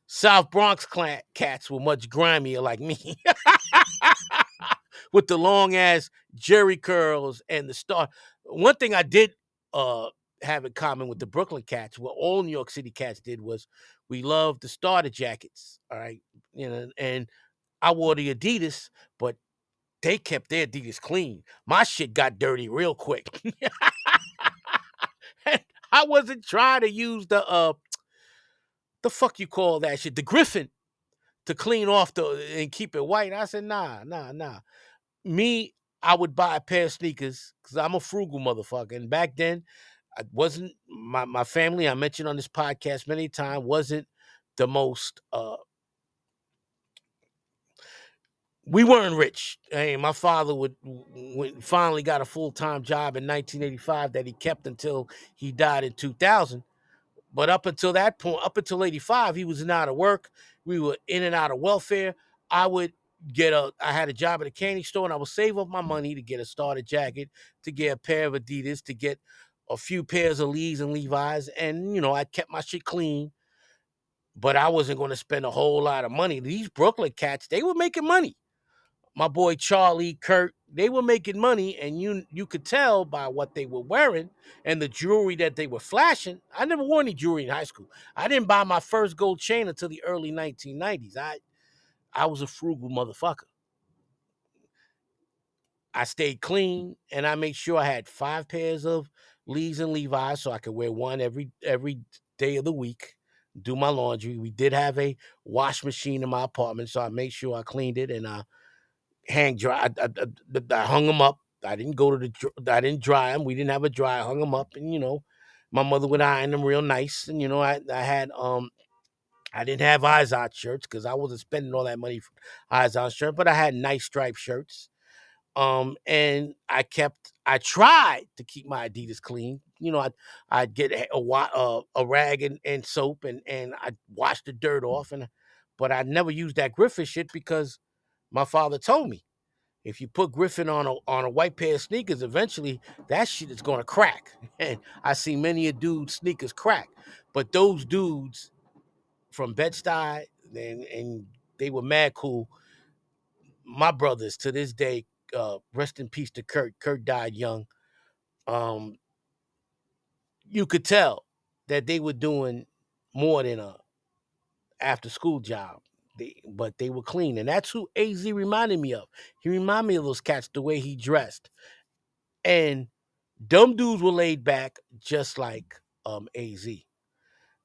South Bronx cats were much grimier, like me. (laughs) with the long ass Jheri curls and the star. One thing I did uh have in common with the Brooklyn cats, what all New York City cats did was we loved the starter jackets. All right. You know, and I wore the Adidas, but they kept their Adidas clean. My shit got dirty real quick. (laughs) I wasn't trying to use the uh the fuck you call that shit, the Griffin to clean off the and keep it white. I said, nah, nah, nah me, I would buy a pair of sneakers because I'm a frugal motherfucker. And back then, I wasn't my, my family, I mentioned on this podcast many times, wasn't the most uh we weren't rich. Hey, my father would, finally got a full time job in 1985 that he kept until he died in 2000. But up until that point, up until 85, he was out of work. We were in and out of welfare. I would get a I had a job at a candy store and I would save up my money to get a starter jacket, to get a pair of Adidas, to get a few pairs of Lee's and Levi's. And you know, I kept my shit clean. But I wasn't going to spend a whole lot of money. These Brooklyn cats, they were making money. My boy Charlie, Kurt, they were making money, and you you could tell by what they were wearing and the jewelry that they were flashing. I never wore any jewelry in high school. I didn't buy my first gold chain until the early 1990s. I I was a frugal motherfucker. I stayed clean and I made sure I had five pairs of Lee's and Levi's so I could wear one every every day of the week, do my laundry. We did have a wash machine in my apartment, so I made sure I cleaned it and I hang dry. I, I, I, I hung them up. I didn't go to the I didn't dry them. We didn't have a dry. I hung them up and you know, my mother would iron them real nice. And you know, I, I had um I didn't have Izod shirts because I wasn't spending all that money for Izod shirt, but I had nice striped shirts. Um, and I kept, I tried to keep my Adidas clean. You know, I'd, I'd get a, a, a rag and, and soap and, and I'd wash the dirt off. And, but I never used that Griffin shit because my father told me if you put Griffin on a on a white pair of sneakers, eventually that shit is gonna crack. (laughs) And I see many a dude's sneakers crack, but those dudes from Bed-Stuy, and, and they were mad cool. My brothers to this day, uh, rest in peace to Kurt. Kurt died young. Um, you could tell that they were doing more than a after school job. They, but they were clean, and that's who Az reminded me of. He reminded me of those cats the way he dressed, and dumb dudes were laid back just like um Az.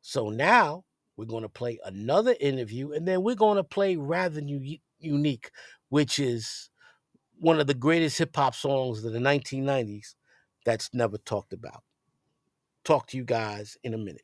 So now we're going to play another interview, and then we're going to play rather u- unique, which is one of the greatest hip hop songs of the 1990s that's never talked about. Talk to you guys in a minute.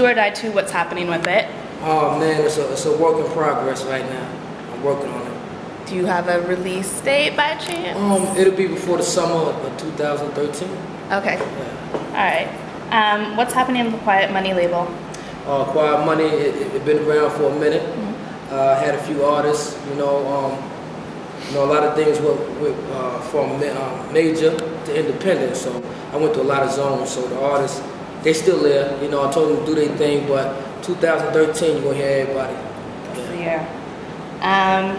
Do or Die 2, what's happening with it? Oh man, it's a, it's a work in progress right now. I'm working on it. Do you have a release date by chance? Um, it'll be before the summer of 2013. Okay. Yeah. All right. Um, what's happening with the Quiet Money label? Uh, Quiet Money, it, it, been around for a minute. Mm-hmm. Uh, had a few artists, you know. Um, You know, a lot of things went uh, from uh, major to independent. So I went to a lot of zones. So the artists, they still there. You know, I told them to do their thing, but 2013, you're gonna hear everybody. year. Um,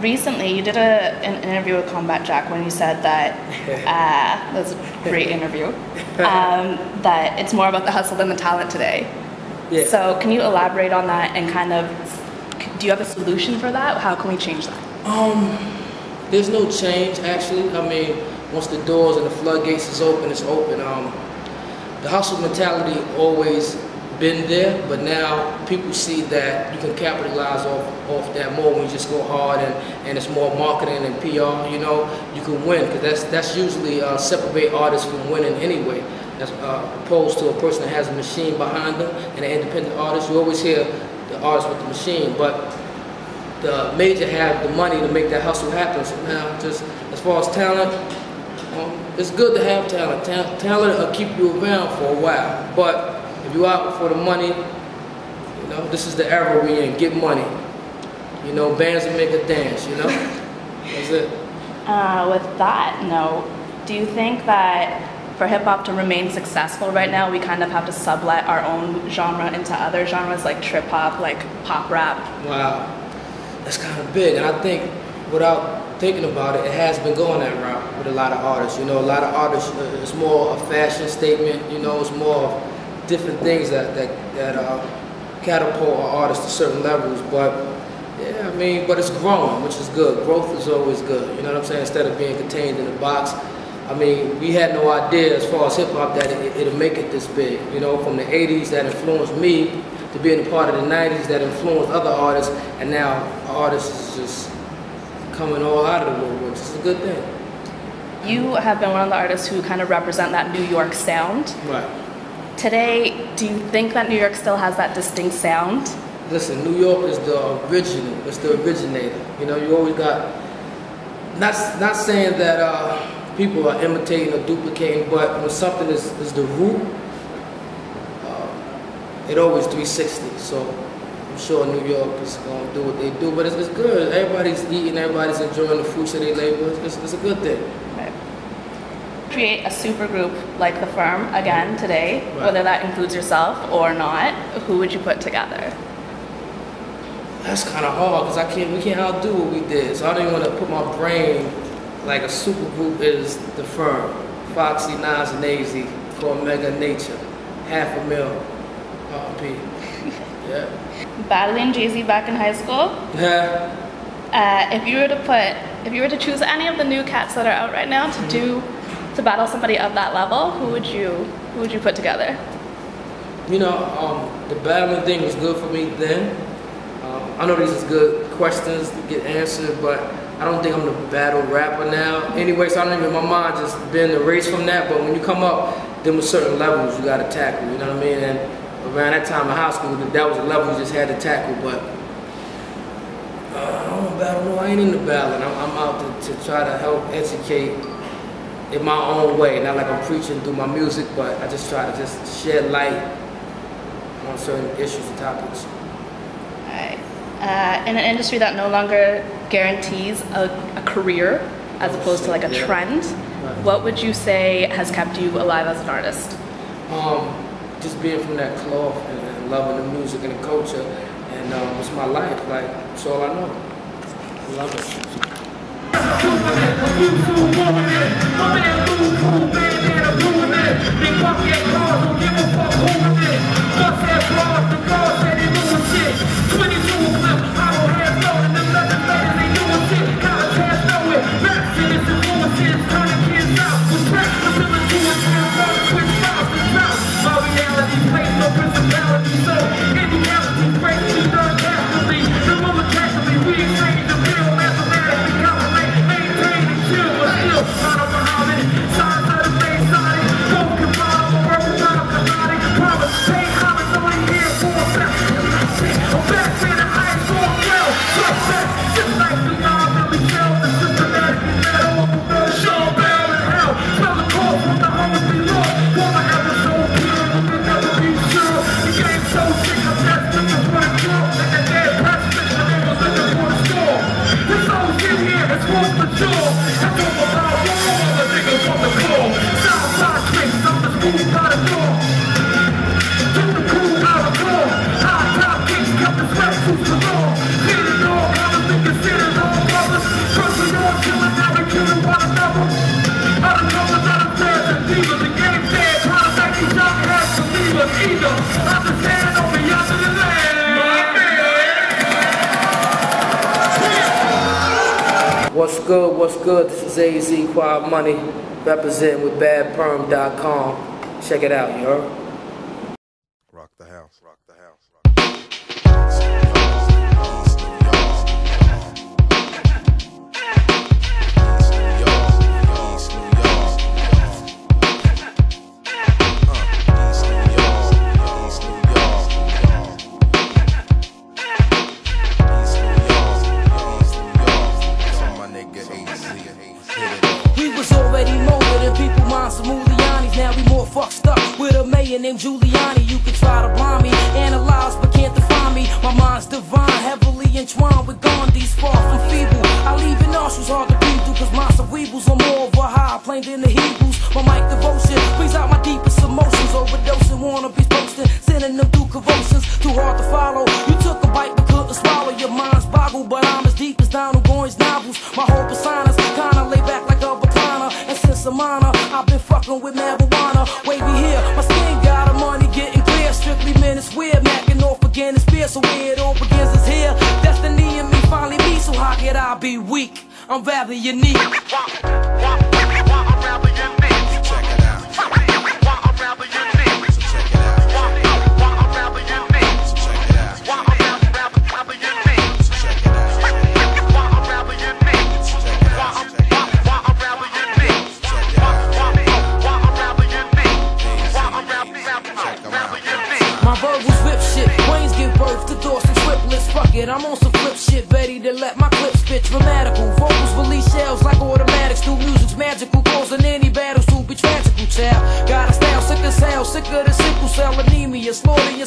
recently, you did a, an interview with Combat Jack when you said that (laughs) uh, that was a great interview. Um, that it's more about the hustle than the talent today. Yeah. So, can you elaborate on that and kind of do you have a solution for that? How can we change that? Um, there's no change actually. I mean, once the doors and the floodgates is open, it's open. Um, the hustle mentality always been there, but now people see that you can capitalize off, off that more when you just go hard and, and it's more marketing and PR, you know, you can win because that's, that's usually uh, separate artists from winning anyway. As uh, opposed to a person that has a machine behind them and an independent artist, you always hear the artist with the machine, but the major have the money to make that hustle happen. So now, just as far as talent, um, it's good to have talent. Ta- talent will keep you around for a while, but if you're out for the money, you know, this is the era we in. Get money. You know, bands will make a dance. You know, (laughs) that's it. Uh, with that note, do you think that for hip hop to remain successful right now, we kind of have to sublet our own genre into other genres like trip hop, like pop rap? Wow, that's kind of big, and I think without thinking about it, it has been going that route with a lot of artists. You know, a lot of artists, uh, it's more a fashion statement. You know, it's more of different things that that that uh, catapult our artists to certain levels. But yeah, I mean, but it's growing, which is good. Growth is always good. You know what I'm saying? Instead of being contained in a box. I mean, we had no idea as far as hip hop that it, it'll make it this big. You know, from the 80s that influenced me to being a part of the 90s that influenced other artists, and now artists is just coming all out of the woodwork. It's a good thing. You have been one of the artists who kind of represent that New York sound. Right. Today, do you think that New York still has that distinct sound? Listen, New York is the original. It's the originator. You know, you always got. Not not saying that uh, people are imitating or duplicating, but when something is, is the root, uh, it always 360. So I'm sure New York is going to do what they do, but it's, it's good. Everybody's eating, everybody's enjoying the fruits of their labor. It's, it's a good thing. Create a super group like the firm again today, Right. whether that includes yourself or not. Who would you put together? That's kind of hard because I can't. We can't outdo what we did. So I don't even want to put my brain like a super group is the firm. Foxy, Nas, and AZ for Mega Nature, half a mil RP. (laughs) yeah. Battling Jay Z back in high school. Yeah. Uh, if you were to put, if you were to choose any of the new cats that are out right now to do, to battle somebody of that level, who would you, who would you put together? You know, um, the battling thing was good for me then. Um, I know these is good questions to get answered, but I don't think I'm the battle rapper now. Anyway, so I don't even, my mind just been erased from that. But when you come up, then with certain levels you got to tackle, you know what I mean? And around that time in high school, that was a level you just had to tackle. But uh, I don't battle, no, I ain't into battling. I'm, I'm out to, to try to help educate in my own way. Not like I'm preaching through my music, but I just try to just shed light on certain issues and topics. Uh, in an industry that no longer guarantees a, a career as opposed to like a Yeah. trend, Right. what would you say has kept you alive as an artist? Um, just being from that cloth and, loving the music and the culture, and um, it's my life. Like it's all I know. I love it. Good? What's good? This is AZ Quiet Money representing with badperm.com. Check it out, you heard? Than sickle cell anemia. Slaughter your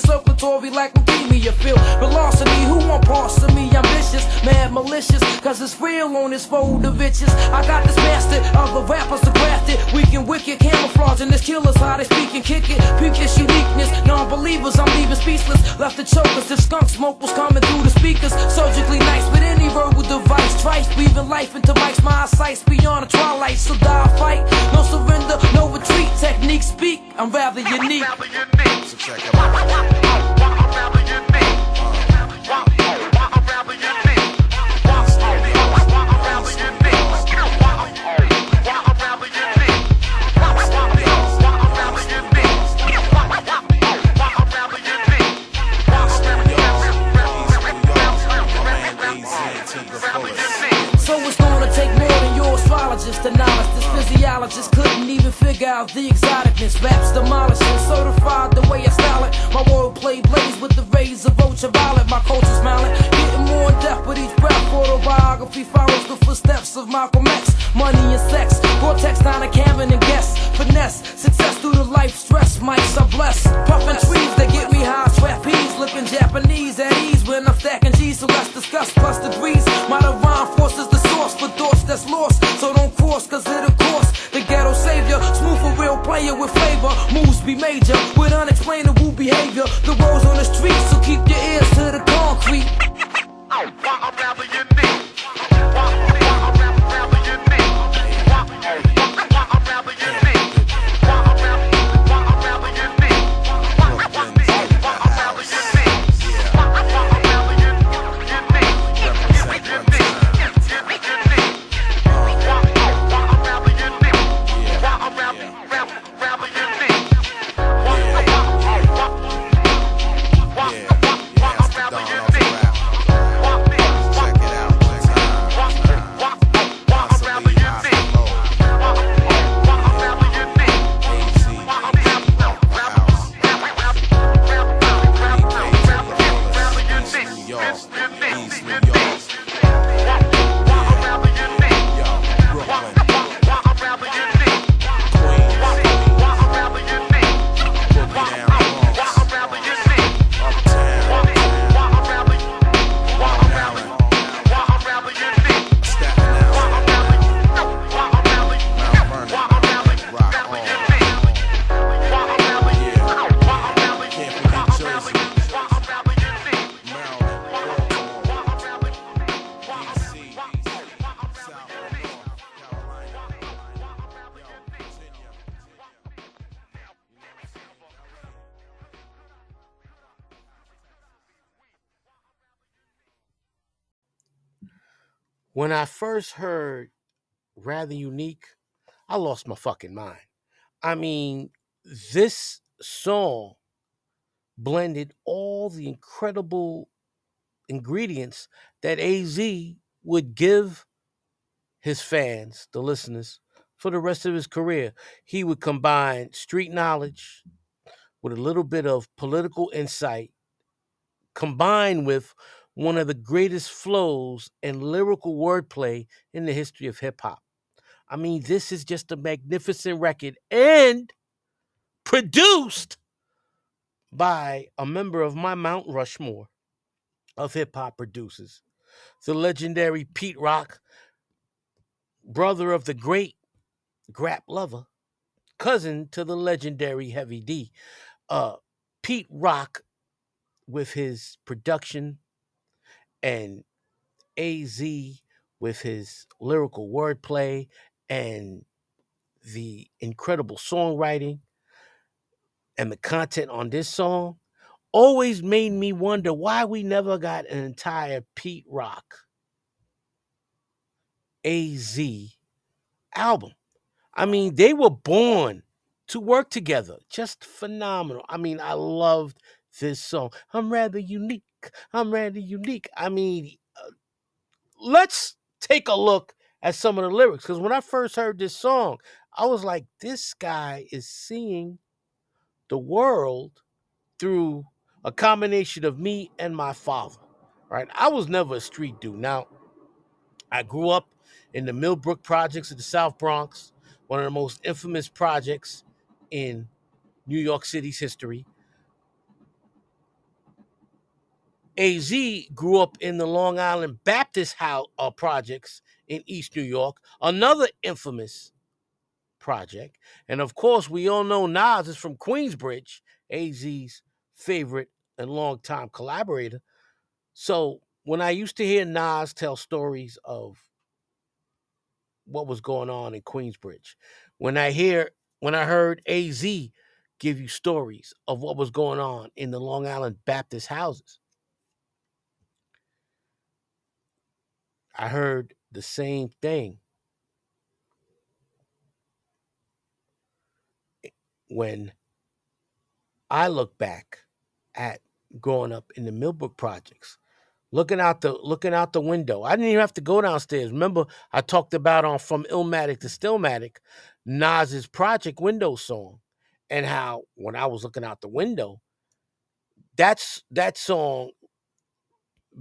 circulatory like leukemia. Feel velocity. Who want parts of me? Ambitious, mad, malicious. Cause it's real on this fold of bitches. I got this bastard. Other rappers to craft it. Weak and wicked. Camouflaging this killers. How they speak and kick it. Peep this uniqueness. Non-believers. I'm leaving speechless. Left the chokers. If skunk smoke was coming through the speakers. Surgically nice with any verbal device. Trice. Breathing life into mics. My eyesight's beyond the twilight. So die fight. No surrender. No retreat. Technique speak. I'm rather unique. So check (laughs) physiologist couldn't even figure out the exoticness. Raps demolishing, certified the way I style it. My world wordplay blaze with the rays of ultraviolet. My culture's smiling, getting more in depth with each breath. Autobiography follows the footsteps of Malcolm X. Money and sex, vortex down a Cameron and guess. Finesse, success through the life stress. Mics are blessed. Puffin' trees that get me high sweat looking Japanese at ease when I'm stacking G's. So let's discuss plus degrees. My divine force is the source for thoughts that's lost. So don't cross, cause it'll cost the ghetto savior. Smooth for real player with flavor. Moves be major with unexplainable behavior. The roads on the street, so keep your ears to the concrete. Why I'm rather your knee. Why, why, why Why, first heard Rather Unique, I lost my fucking mind. I mean, this song blended all the incredible ingredients that AZ would give his fans, the listeners, for the rest of his career. He would combine street knowledge with a little bit of political insight, combined with one of the greatest flows and lyrical wordplay in the history of hip hop. I mean, this is just a magnificent record and produced by a member of my Mount Rushmore of hip hop producers, the legendary Pete Rock, brother of the great Grap Luva, cousin to the legendary Heavy D. Uh, Pete Rock, with his production, and AZ with his lyrical wordplay and the incredible songwriting and the content on this song always made me wonder why we never got an entire Pete Rock AZ album. I mean, they were born to work together. Just phenomenal. I mean, I loved this song. I'm rather unique. I'm rather unique. I mean, uh, let's take a look at some of the lyrics because when I first heard this song, I was like, this guy is seeing the world through a combination of me and my father. Right? I was never a street dude. Now, I grew up in the Millbrook projects of the South Bronx, one of the most infamous projects in New York City's history. AZ grew up in the Long Island Baptist House uh, projects in East New York, another infamous project. And of course, we all know Nas is from Queensbridge, AZ's favorite and longtime collaborator. So when I used to hear Nas tell stories of what was going on in Queensbridge, when I hear when I heard AZ give you stories of what was going on in the Long Island Baptist houses, I heard the same thing eh, when I look back at growing up in the Millbrook projects, looking out the looking out the window. I didn't even have to go downstairs. Remember, I talked about on from Illmatic to Stillmatic, Nas's Project Window song, and how when I was looking out the window, that's that song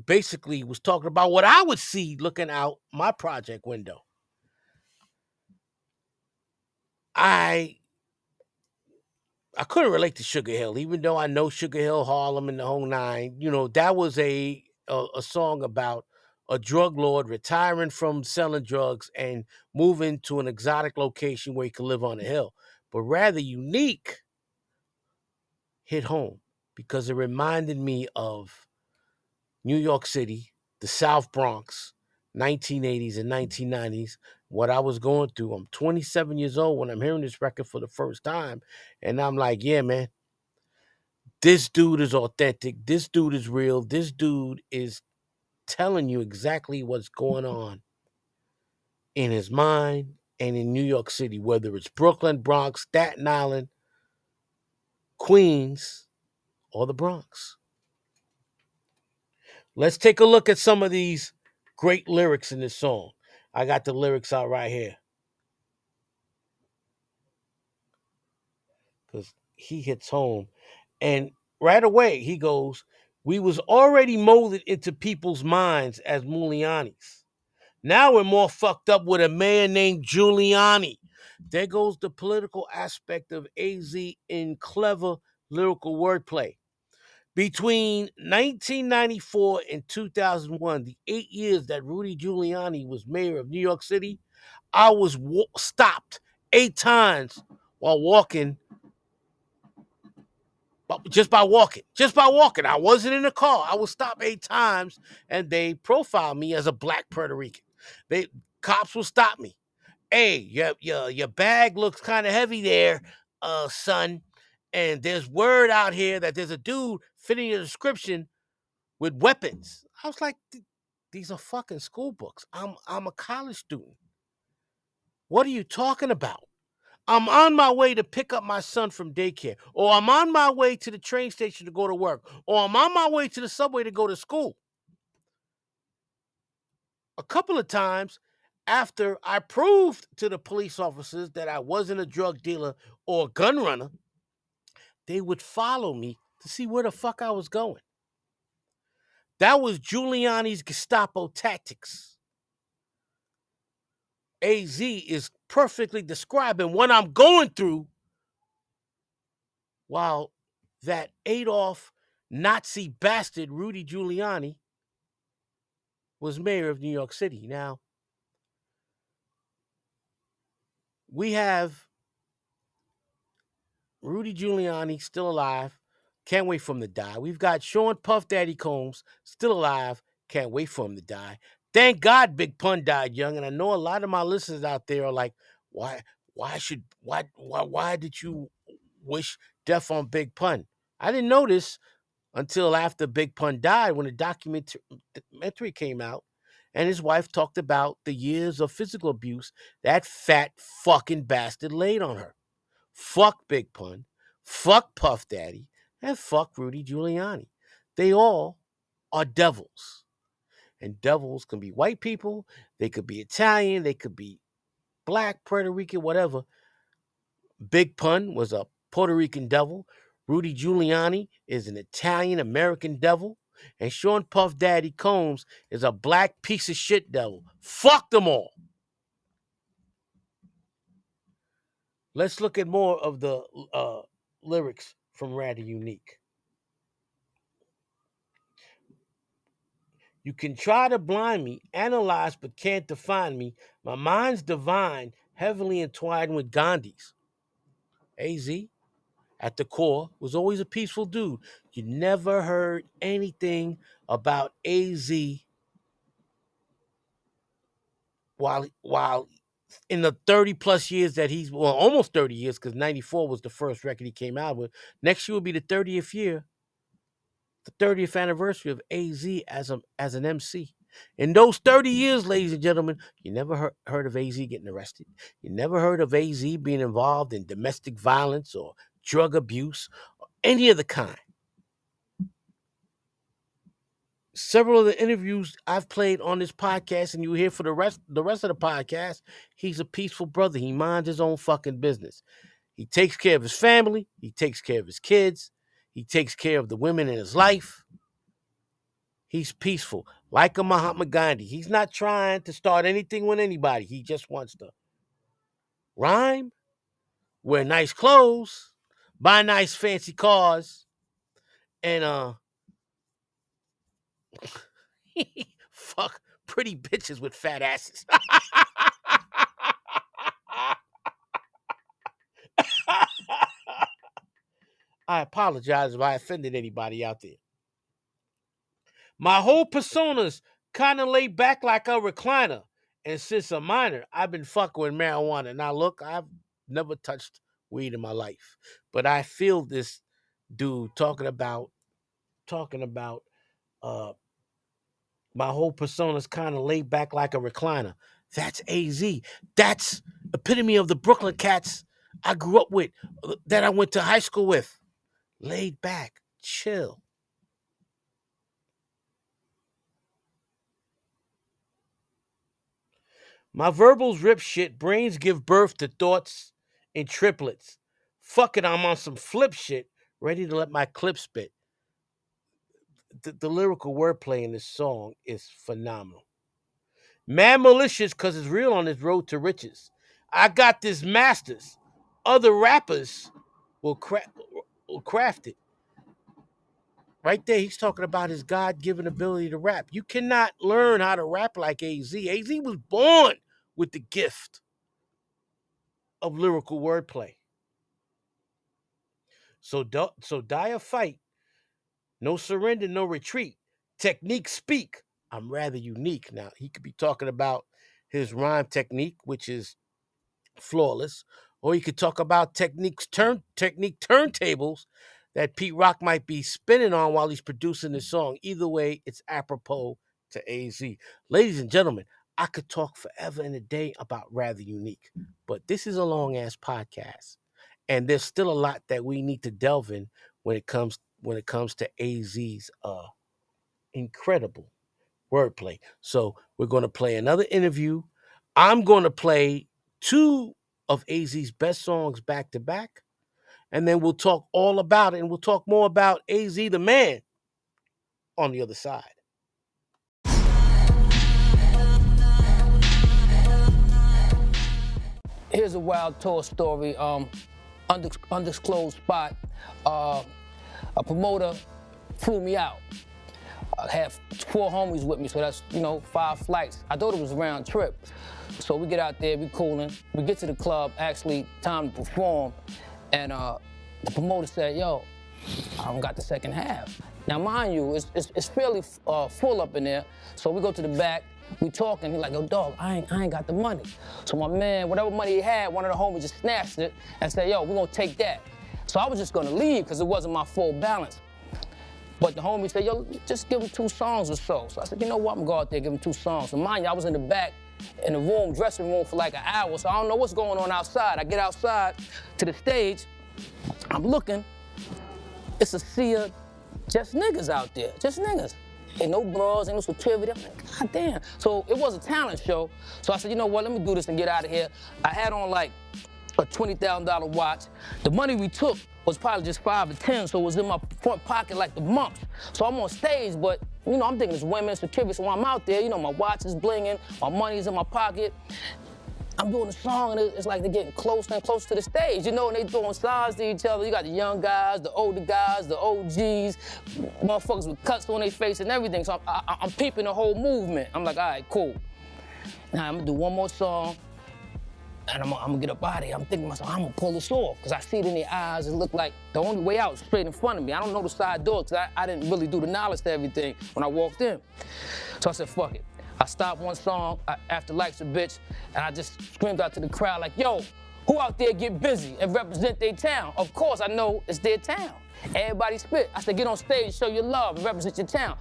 basically was talking about what I would see looking out my project window. I I couldn't relate to Sugar Hill, even though I know Sugar Hill, Harlem, and the whole nine. You know, that was a a, a song about a drug lord retiring from selling drugs and moving to an exotic location where he could live on a hill. But rather unique hit home because it reminded me of New York City, the South Bronx, 1980s and mm. 1990s, what I was going through. I'm 27 years old when I'm hearing this record for the first time. And I'm like, yeah, man, this dude is authentic. This dude is real. This dude is telling you exactly what's mm. going on in his mind and in New York City, whether it's Brooklyn, Bronx, Staten Island, Queens, or the Bronx. Let's take a look at some of these great lyrics in this song. I got the lyrics out right here. Because he hits home. And right away, he goes, We was already molded into people's minds as Mulianis. Now we're more fucked up with a man named Giuliani. There goes the political aspect of AZ in clever lyrical wordplay. Between 1994 and 2001, the eight years that Rudy Giuliani was mayor of New York City, I was wa- stopped eight times while walking, but just by walking, just by walking. I wasn't in a car. I was stopped eight times, and they profiled me as a black Puerto Rican. They cops will stop me. Hey, your your your bag looks kind of heavy there, uh, son. And there's word out here that there's a dude fitting your description with weapons. I was like, These are fucking school books. I'm I'm a college student. What are you talking about? I'm on my way to pick up my son from daycare, or I'm on my way to the train station to go to work, or I'm on my way to the subway to go to school. A couple of times after I proved to the police officers that I wasn't a drug dealer or a gun runner, they would follow me to see where the fuck I was going. That was Giuliani's Gestapo tactics. AZ is perfectly describing what I'm going through while that Adolf Nazi bastard Rudy Giuliani was mayor of New York City. Now, we have Rudy Giuliani still alive. Can't wait for him to die. We've got Sean Puff Daddy Combs still alive. Can't wait for him to die. Thank God Big Pun died young. And I know a lot of my listeners out there are like, why, why should why why why did you wish death on Big Pun? I didn't notice until after Big Pun died when documentary documentary came out and his wife talked about the years of physical abuse that fat fucking bastard laid on her. Fuck Big Pun, fuck Puff Daddy, and fuck Rudy Giuliani. They all are devils. And devils can be white people, they could be Italian, they could be black, Puerto Rican, whatever. Big Pun was a Puerto Rican devil. Rudy Giuliani is an Italian American devil. And Sean Puff Daddy Combs is a black piece of shit devil. Fuck them all. Let's look at more of the uh, lyrics from Rather Unique. You can try to blind me, analyze, but can't define me. My mind's divine, heavily entwined with Gandhi's. AZ, at the core, was always a peaceful dude. You never heard anything about AZ while while in the 30 plus years that he's well almost 30 years because 94 was the first record he came out with. Next year will be the 30th year the 30th anniversary of az as a as an mc in those 30 years ladies and gentlemen you never heard, heard of az getting arrested. You never heard of az being involved in domestic violence or drug abuse or any of the kind several of the interviews I've played on this podcast, and you hear for the rest the rest of the podcast, he's a peaceful brother. He minds his own fucking business. He takes care of his family. He takes care of his kids. He takes care of the women in his life. He's peaceful, like a Mahatma Gandhi. He's not trying to start anything with anybody. He just wants to rhyme, wear nice clothes, buy nice fancy cars, and uh (laughs) Fuck pretty bitches with fat asses. (laughs) I apologize if I offended anybody out there. My whole persona's kind of laid back like a recliner. And since I'm minor, I've been fucking with marijuana. Now, look, I've never touched weed in my life, but I feel this dude talking about talking about uh my whole persona's kind of laid back like a recliner. That's AZ. That's epitome of the Brooklyn cats I grew up with, uh, that I went to high school with. Laid back, chill. My verbals rip shit, brains give birth to thoughts in triplets. Fuck it, I'm on some flip shit, ready to let my clip spit the, the lyrical wordplay in this song is phenomenal. Man malicious because it's real on his road to riches. I got this masters. Other rappers will, cra- will craft it. Right there, he's talking about his God given ability to rap. You cannot learn how to rap like AZ. AZ was born with the gift of lyrical wordplay. So, so die a fight no surrender, no retreat. Technique speak. I'm rather unique. Now, he could be talking about his rhyme technique, which is flawless, or he could talk about techniques turn technique turntables that Pete Rock might be spinning on while he's producing the song. Either way, it's apropos to AZ. Ladies and gentlemen, I could talk forever and a day about Rather Unique, but this is a long ass podcast. And there's still a lot that we need to delve in when it comes when it comes to AZ's uh incredible wordplay. So we're going to play another interview. I'm going to play two of AZ's best songs back to back. And then we'll talk all about it and we'll talk more about AZ the man on the other side. Here's a wild tour story. Um, undis- undisclosed spot. Uh, a promoter flew me out. I had four homies with me, so that's you know five flights. I thought it was a round trip. So we get out there, we cooling. We get to the club, actually time to perform, and uh, the promoter said, "Yo, I don't got the second half." Now, mind you, it's, it's, it's fairly uh, full up in there. So we go to the back, we talking. He's like, "Yo, dog, I ain't, I ain't got the money." So my man, whatever money he had, one of the homies just snatched it and said, "Yo, we're gonna take that." So I was just gonna leave because it wasn't my full balance. But the homie said, yo, just give him two songs or so. So I said, you know what, I'm gonna go out there, give him two songs. So mind you, I was in the back in the room, dressing room for like an hour, so I don't know what's going on outside. I get outside to the stage, I'm looking, it's a sea of just niggas out there, just niggas. Ain't no bras, ain't no security. I'm like, God damn. So it was a talent show. So I said, you know what, let me do this and get out of here. I had on like a $20,000 watch. The money we took was probably just five or 10, so it was in my front pocket like the mumps. So I'm on stage, but you know, I'm thinking it's women, security, so I'm out there, you know, my watch is blinging, my money's in my pocket. I'm doing a song and it's like they're getting closer and closer to the stage, you know, and they throwing signs to each other. You got the young guys, the older guys, the OGs, motherfuckers with cuts on their face and everything. So I'm, I, I'm peeping the whole movement. I'm like, all right, cool. Now I'm gonna do one more song and I'm, gonna get of here. I'm thinking myself, I'm gonna pull this off because I see it in their eyes. It looked like the only way out is straight in front of me. I don't know the side door because I, I, didn't really do the knowledge to everything when I walked in. So I said, fuck it. I stopped one song I, after Life's a Bitch, and I just screamed out to the crowd like, yo, who out there get busy and represent their town? Of course, I know it's their town. Everybody spit. I said, get on stage, show your love, represent your town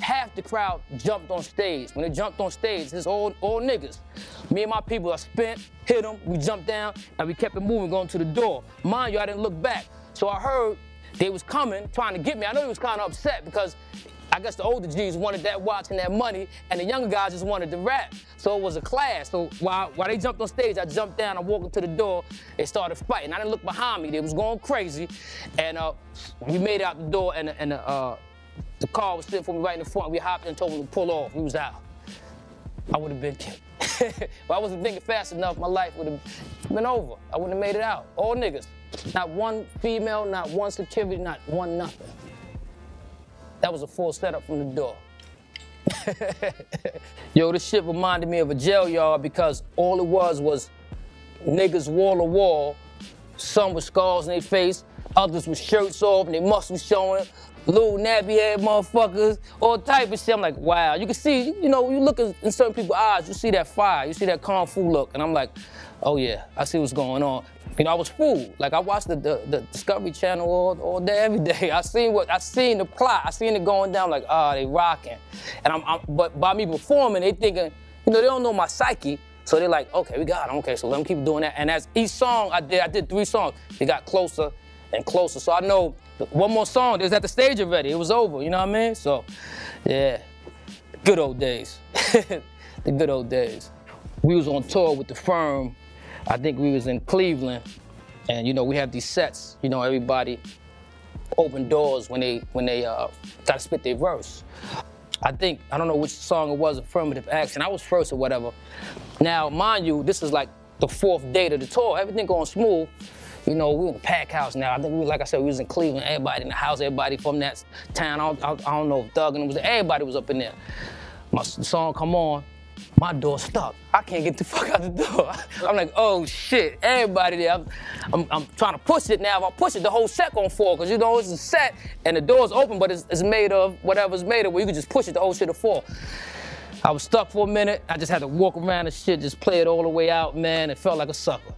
half the crowd jumped on stage. When they jumped on stage, it's all, all niggas. Me and my people, I spent, hit them, we jumped down, and we kept it moving, going to the door. Mind you, I didn't look back. So I heard they was coming, trying to get me. I know he was kind of upset because I guess the older G's wanted that watch and that money, and the younger guys just wanted the rap. So it was a clash. So while, while they jumped on stage, I jumped down, I walked into the door, they started fighting. I didn't look behind me, they was going crazy. And uh, we made it out the door, and, and uh, the car was sitting for me right in the front. We hopped and told him to pull off. We was out. I would have been (laughs) killed. if I wasn't thinking fast enough, my life would have been over. I wouldn't have made it out. All niggas. Not one female, not one security, not one nothing. That was a full setup from the door. (laughs) Yo, this shit reminded me of a jail yard because all it was was niggas wall to wall, some with scars in their face, others with shirts off and their muscles showing, little nappy head motherfuckers, all type of shit. I'm like, wow. You can see, you know, you look in certain people's eyes, you see that fire, you see that kung fu look, and I'm like, oh yeah, I see what's going on. You know, I was fooled. Like I watched the, the, the Discovery Channel all, all day, every day. (laughs) I seen what I seen the plot. I seen it going down. Like, ah, oh, they rocking. And I'm, I'm, but by me performing, they thinking, you know, they don't know my psyche. So they're like, okay, we got him. Okay, so let them keep doing that. And as each song I did, I did three songs. They got closer and closer. So I know one more song, it was at the stage already. It was over, you know what I mean? So, yeah, good old days. (laughs) the good old days. We was on tour with the firm. I think we was in Cleveland, and you know we have these sets. You know everybody open doors when they when they uh, gotta spit their verse. I think I don't know which song it was, affirmative action. I was first or whatever. Now, mind you, this is like the fourth day of the tour. Everything going smooth. You know, we in the pack house now. I think we, like I said, we was in Cleveland. Everybody in the house, everybody from that town. I don't, I don't know if Doug and it was everybody was up in there. My song come on, my door stuck. I can't get the fuck out the door. (laughs) I'm like, oh shit, everybody there. I'm, I'm, I'm, trying to push it now. If I push it, the whole set gonna fall, cause you know it's a set and the door's open, but it's, it's made of whatever's made of, where you can just push it, the whole shit will fall. I was stuck for a minute. I just had to walk around and shit, just play it all the way out, man. It felt like a sucker.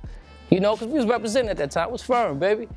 You know, because we was representing at that time. It was firm, baby.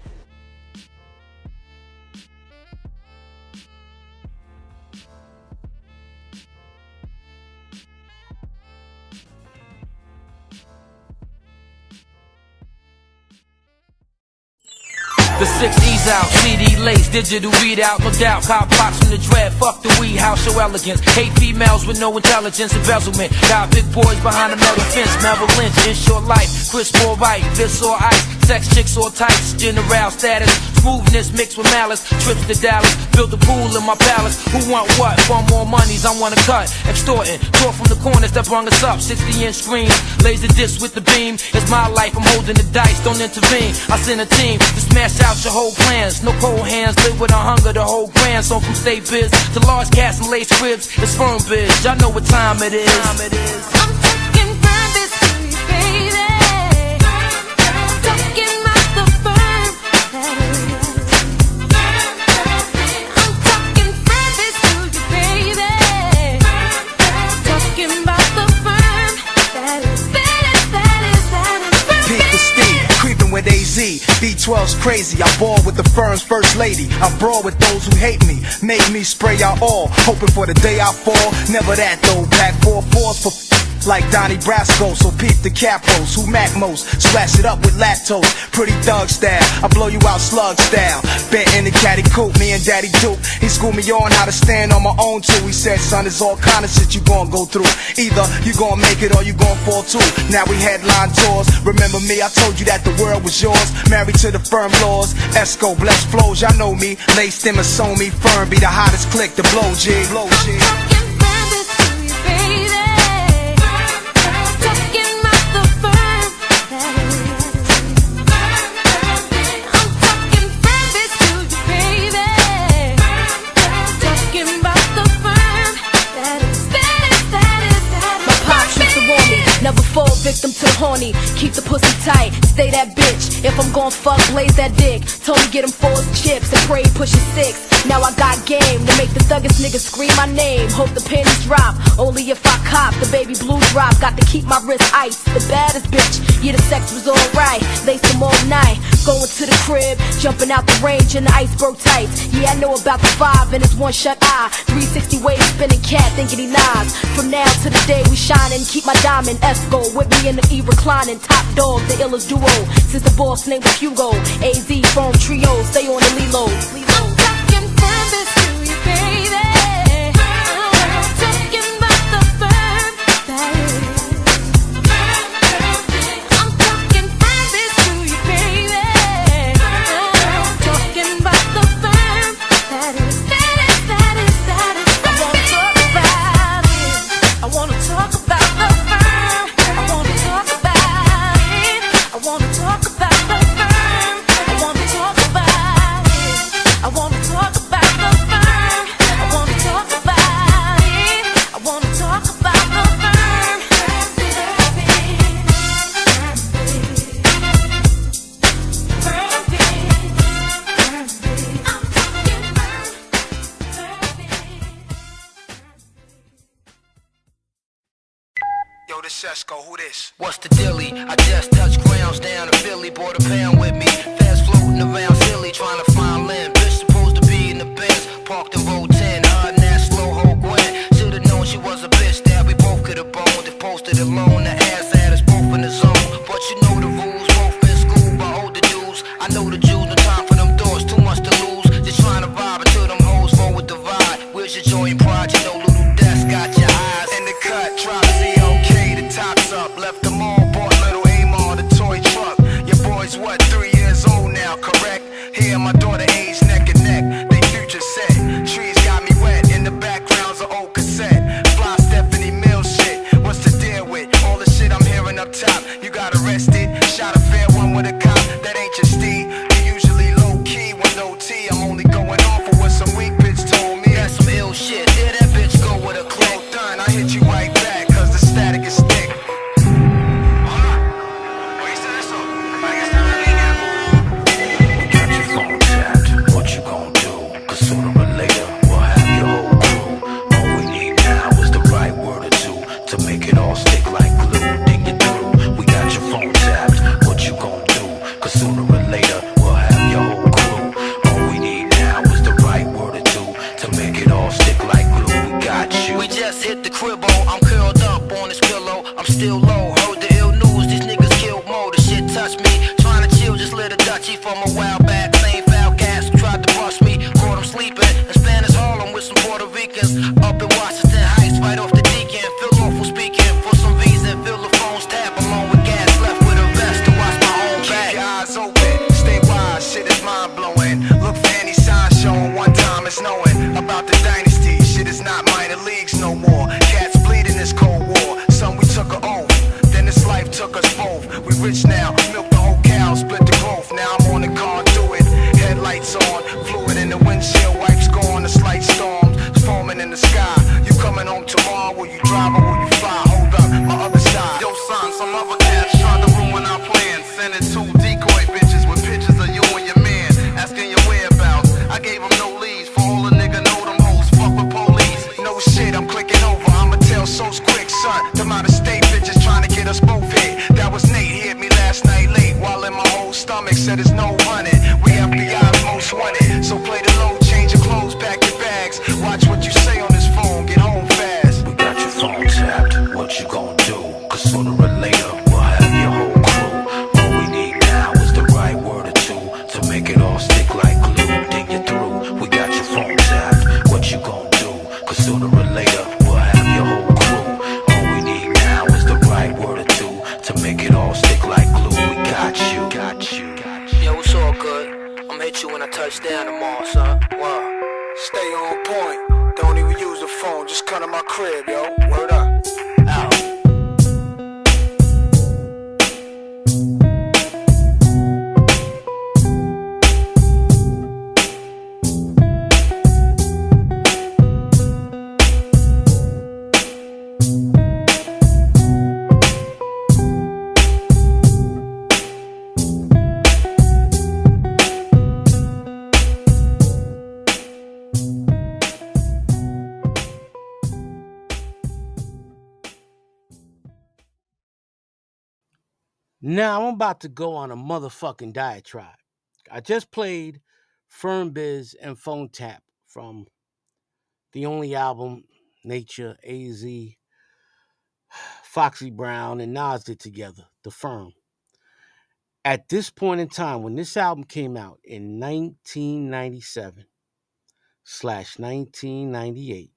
The six E's out, CD lace, digital readout, no doubt. Cop blocks from the dread, fuck the weed house, show elegance. Hate females with no intelligence, embezzlement. Got big boys behind a metal fence, Merrill Lynch, in short life. Chris Paul right, this or ice, sex chicks or tights, general status. Smoothness mixed with malice, trips to Dallas, build a pool in my palace. Who want what? Want more monies, I wanna cut. Extorting, talk from the corners that brung us up. 60 inch screens, laser disc with the beam. It's my life, I'm holding the dice, don't intervene. I send a team to smash out your whole plans. No cold hands, live with a hunger, the whole grand. So from state biz to large cats and lace cribs, it's firm biz. Y'all know what time it is. Time it is. I'm talking private to baby. B12's crazy, I ball with the firm's first lady. I brawl with those who hate me. Make me spray out all, hoping for the day I fall. Never that though, pack four fours for like Donnie Brasco. So peep the capos, who Mac most. Splash it up with lactose, pretty thug style. I blow you out slug style. Bent in the caddy coupe, me and Daddy Duke. He schooled me on how to stand on my own too. He said, son, it's all kind of shit you gon' go through. Either you gon' make it or you gon' fall too. Now we headline tours. Remember me, I told you that the world was yours. Married to the firm laws. Esco, blessed flows, y'all know me. Laced them and sewn me firm. Be the hottest click, the blow jig. Blow jig. Victim to horny. Keep the pussy tight, stay that bitch. If I'm gon' fuck, blaze that dick. Told me get him four chips and pray push it six. Now I got game to make the thuggest niggas scream my name. Hope the panties drop, only if I cop the baby blue drop. Got to keep my wrist ice. The baddest bitch, yeah, the sex was alright. Laced them all night, going to the crib, jumping out the range in the iceberg tights. Yeah, I know about the five and it's one shut eye. 360 waves spinning cat, thinking he nods. From now to the day we shine and keep my diamond Esco with me in the E reclining. Top dog, the illest duo. Since the boss name was Hugo, AZ phone trio, stay on the Lilo. Esco, who this? What's the dilly? I just touched grounds down in Philly, bought a pound with me. Now I'm about to go on a motherfucking diatribe. I just played Firm Biz and Phone Tap from the only album Nature, AZ, Foxy Brown, and Nas did together, The Firm. At this point in time, when this album came out in 1997 slash 1998,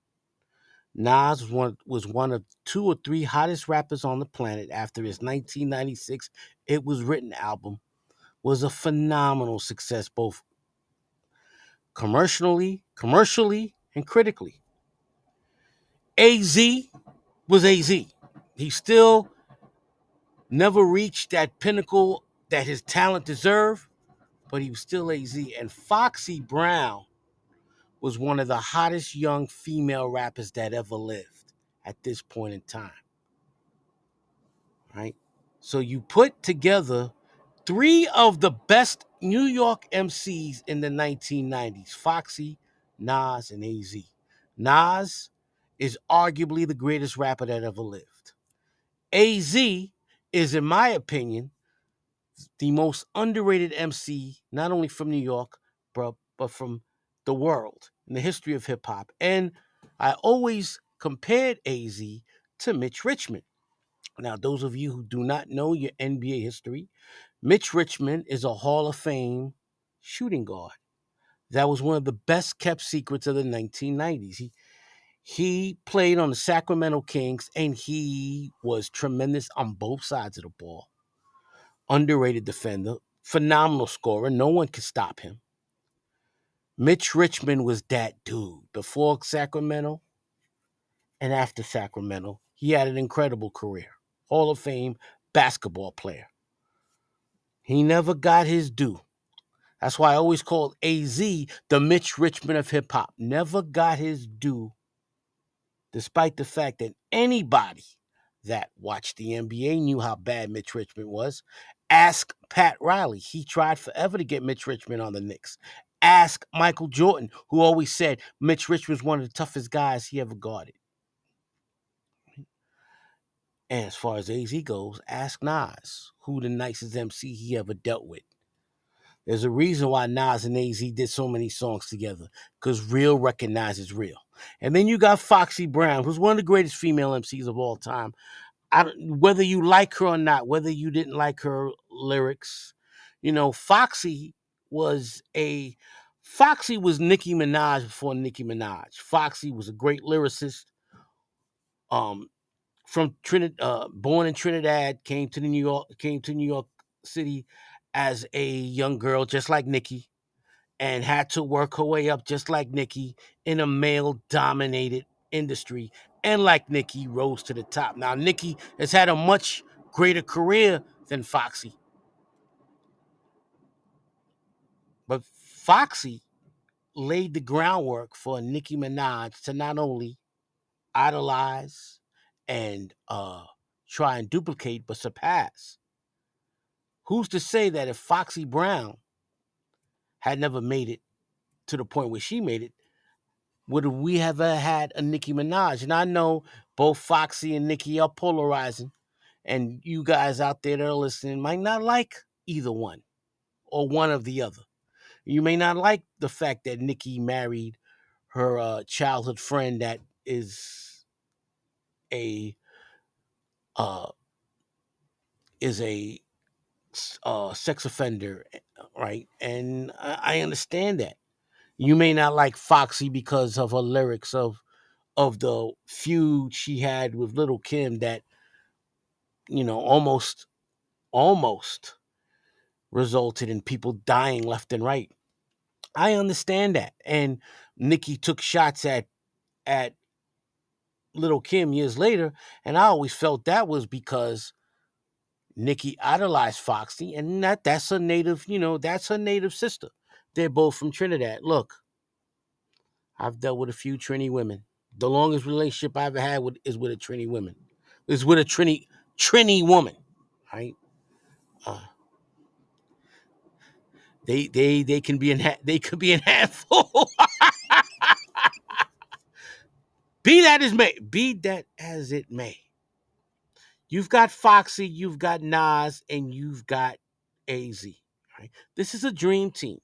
Nas was one, was one of two or three hottest rappers on the planet after his 1996 It Was Written album was a phenomenal success both commercially, commercially and critically. AZ was AZ. He still never reached that pinnacle that his talent deserved, but he was still AZ. And Foxy Brown was one of the hottest young female rappers that ever lived at this point in time. Right? So you put together three of the best New York MCs in the 1990s Foxy, Nas, and AZ. Nas is arguably the greatest rapper that ever lived. AZ is, in my opinion, the most underrated MC, not only from New York, but, but from the world in the history of hip hop. And I always compared AZ to Mitch Richmond. Now, those of you who do not know your NBA history, Mitch Richmond is a Hall of Fame shooting guard. That was one of the best kept secrets of the 1990s. He he played on the Sacramento Kings and he was tremendous on both sides of the ball. Underrated defender, phenomenal scorer. No one could stop him. Mitch Richmond was that dude before Sacramento and after Sacramento. He had an incredible career. Hall of Fame basketball player. He never got his due. That's why I always called AZ the Mitch Richmond of hip hop. Never got his due, despite the fact that anybody that watched the NBA knew how bad Mitch Richmond was. Ask Pat Riley. He tried forever to get Mitch Richmond on the Knicks. Ask Michael Jordan, who always said Mitch Rich was one of the toughest guys he ever guarded. And as far as AZ goes, ask Nas, who the nicest MC he ever dealt with. There's a reason why Nas and AZ did so many songs together, because real recognizes real. And then you got Foxy Brown, who's one of the greatest female MCs of all time. I don't, whether you like her or not, whether you didn't like her lyrics, you know, Foxy was a Foxy was Nicki Minaj before Nicki Minaj. Foxy was a great lyricist. Um, from Trinidad, uh, born in Trinidad, came to the New York, came to New York City as a young girl, just like Nicki, and had to work her way up just like Nicki in a male-dominated industry. And like Nicki, rose to the top. Now, Nicki has had a much greater career than Foxy. But Foxy laid the groundwork for Nicki Minaj to not only idolize and uh, try and duplicate, but surpass. Who's to say that if Foxy Brown had never made it to the point where she made it, would we have had a Nicki Minaj? And I know both Foxy and Nicki are polarizing, and you guys out there that are listening might not like either one. or one of the other. You may not like the fact that Nicki married her uh, childhood friend that is a uh, is a uh, sex offender, eh, right? And I, I understand that. You may not like Foxy because of her lyrics of of the feud she had with Little Kim that you know almost almost resulted in people dying left and right. I understand that. And Nicki took shots at at Little Kim years later, and I always felt that was because Nicki idolized Foxy, and that that's her native, you know, that's her native sister. They're both from Trinidad. Look, I've dealt with a few Trini women. The longest relationship I ever had with is with a Trini woman. Is with a Trini Trini woman, right? Uh, they they they can be in ha- they could be in (laughs) handful. be that as may, be that as it may. You've got Foxy, you've got Nas, and you've got AZ. Right? This is a dream team.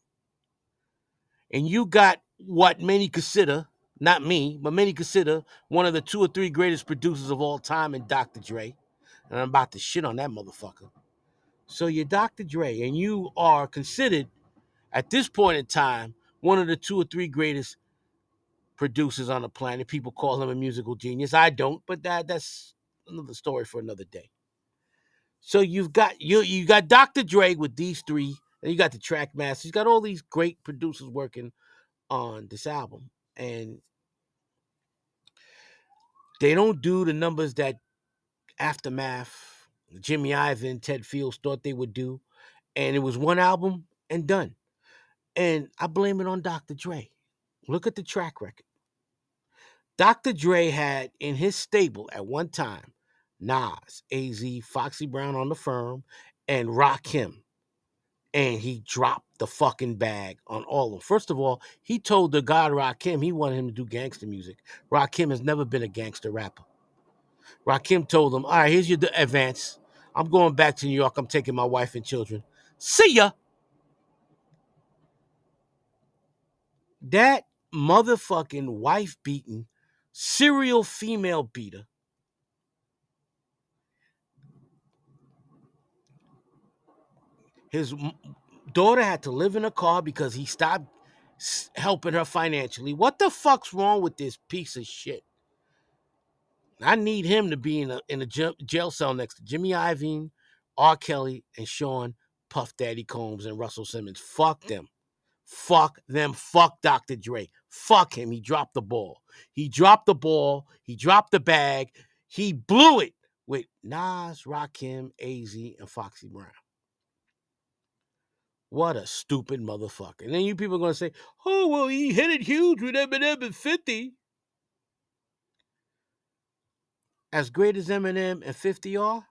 And you got what many consider, not me, but many consider one of the two or three greatest producers of all time in Dr. Dre. And I'm about to shit on that motherfucker. So you're Dr. Dre, and you are considered at this point in time one of the two or three greatest producers on the planet. People call him a musical genius. I don't, but that that's another story for another day. So you've got you you got Dr. Dre with these three, and you got the Trackmasters. You got all these great producers working on this album, and they don't do the numbers that Aftermath, Jimmy Iovine, Ted Fields thought they would do, and it was one album and done. And I blame it on Dr. Dre. Look at the track record. Dr. Dre had in his stable at one time Nas, AZ, Foxy Brown on the firm, and Rakim. And he dropped the fucking bag on all of them. First of all, he told the god Rakim he wanted him to do gangster music. Rakim has never been a gangster rapper. Rakim told him, All right, here's your advance. I'm going back to New York. I'm taking my wife and children. See ya. That motherfucking wife beating, serial female beater His daughter had to live in a car because he stopped helping her financially. What the fuck's wrong with this piece of shit? I need him to be in a in a jail cell next to Jimmy Iovine, R. Kelly, and Sean Puff Daddy Combs and Russell Simmons. Fuck mm. them. Fuck them. Fuck Dr. Dre. Fuck him. He dropped the ball. He dropped the ball. He dropped the bag. He blew it with Nas, Rakim, AZ, and Foxy Brown. What a stupid motherfucker. And then you people are going to say, oh, well, he hit it huge with Eminem at 50. As great as Eminem and 50 are,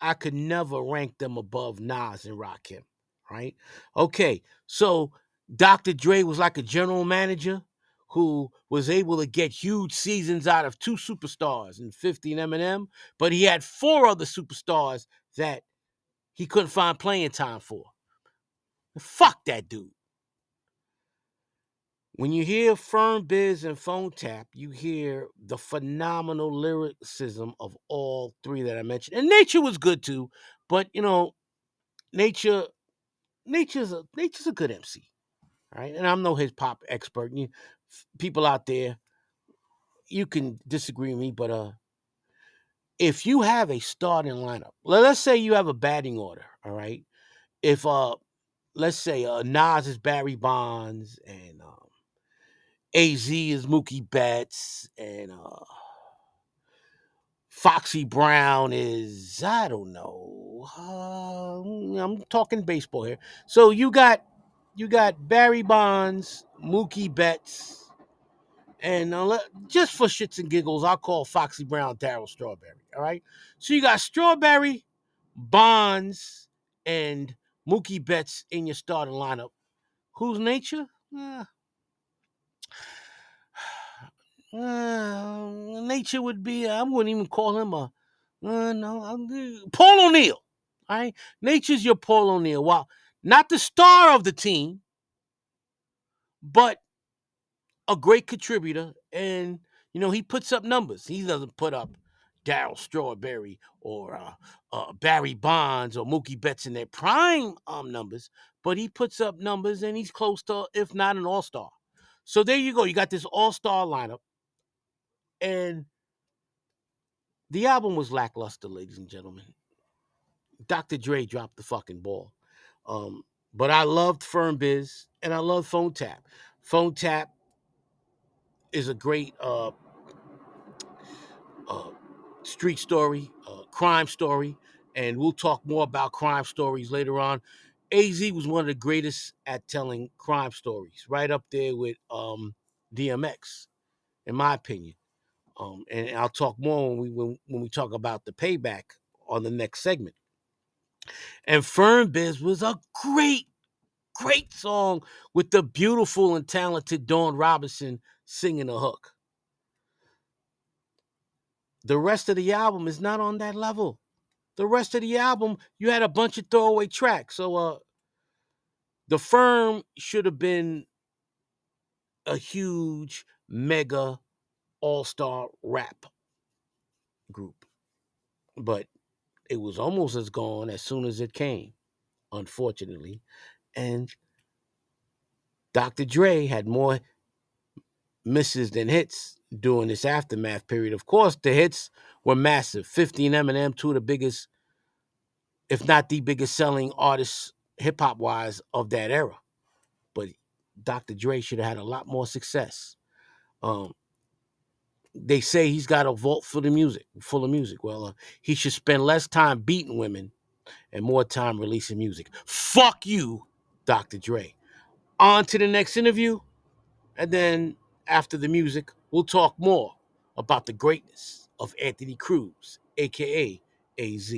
I could never rank them above Nas and Rakim, right? Okay, so Dr. Dre was like a general manager who was able to get huge seasons out of two superstars in 50 and Eminem, but he had four other superstars that he couldn't find playing time for. Fuck that dude. When you hear Firm Biz and Phone Tap, you hear the phenomenal lyricism of all three that I mentioned. And Nature was good too, but you know, Nature Nature's a Nature's a good MC. Right? And I'm no hip hop expert. You people out there, you can disagree with me, but uh if you have a starting lineup, let- let's say you have a batting order, all right. If uh let's say uh Nas is Barry Bonds and um AZ is Mookie Betts and uh Foxy Brown is I don't know. Uh, I'm talking baseball here. So you got you got Barry Bonds, Mookie Betts, and uh, just for shits and giggles, I'll call Foxy Brown Darryl Strawberry. All right. So you got Strawberry, Bonds, and Mookie Betts in your starting lineup. Whose nature? Eh, uh, nature would be. I wouldn't even call him a. Uh, no, I'm, Paul O'Neill. All right, nature's your Paul O'Neill. While not the star of the team, but a great contributor. And, you know, he puts up numbers. He doesn't put up Darryl Strawberry or uh, uh, Barry Bonds or Mookie Betts in their prime um, numbers, but he puts up numbers and he's close to, if not an all star. So there you go. You got this all star lineup. And the album was lackluster, ladies and gentlemen. Dr. Dre dropped the fucking ball. Um, but I loved Firm Biz and I love Phone Tap. Phone Tap is a great uh, uh, street story, uh, crime story, and we'll talk more about crime stories later on. AZ was one of the greatest at telling crime stories, right up there with um, DMX, in my opinion. Um, and I'll talk more when we when, when we talk about the payback on the next segment. And Firm Biz was a great, great song with the beautiful and talented Dawn Robinson singing the hook. The rest of the album is not on that level. The rest of the album, you had a bunch of throwaway tracks. So uh the firm should have been a huge mega all-star rap group. But it was almost as gone as soon as it came, unfortunately. And Dr. Dre had more misses than hits during this aftermath period. Of course, the hits were massive. 50 and Eminem, two of the biggest, if not the biggest selling artists, hip hop wise, of that era. But Dr. Dre should have had a lot more success. Um, they say he's got a vault full of music, full of music. Well, uh, he should spend less time beating women and more time releasing music. Fuck you, Dr. Dre. On to the next interview, and then after the music, we'll talk more about the greatness of Anthony Cruz, aka AZ.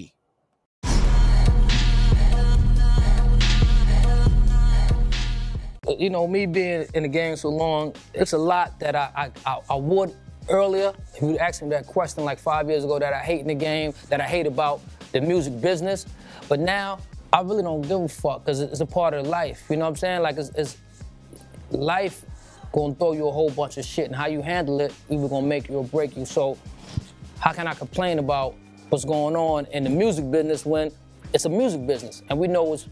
You know, me being in the game so long, it's a lot that I I, I, I would earlier. If you asked me that question like five years ago, that I hate in the game, that I hate about the music business, but now I really don't give a fuck because it's a part of life. You know what I'm saying? Like it's, it's life gonna throw you a whole bunch of shit, and how you handle it either gonna make you or break you. So how can I complain about what's going on in the music business when it's a music business and we know it's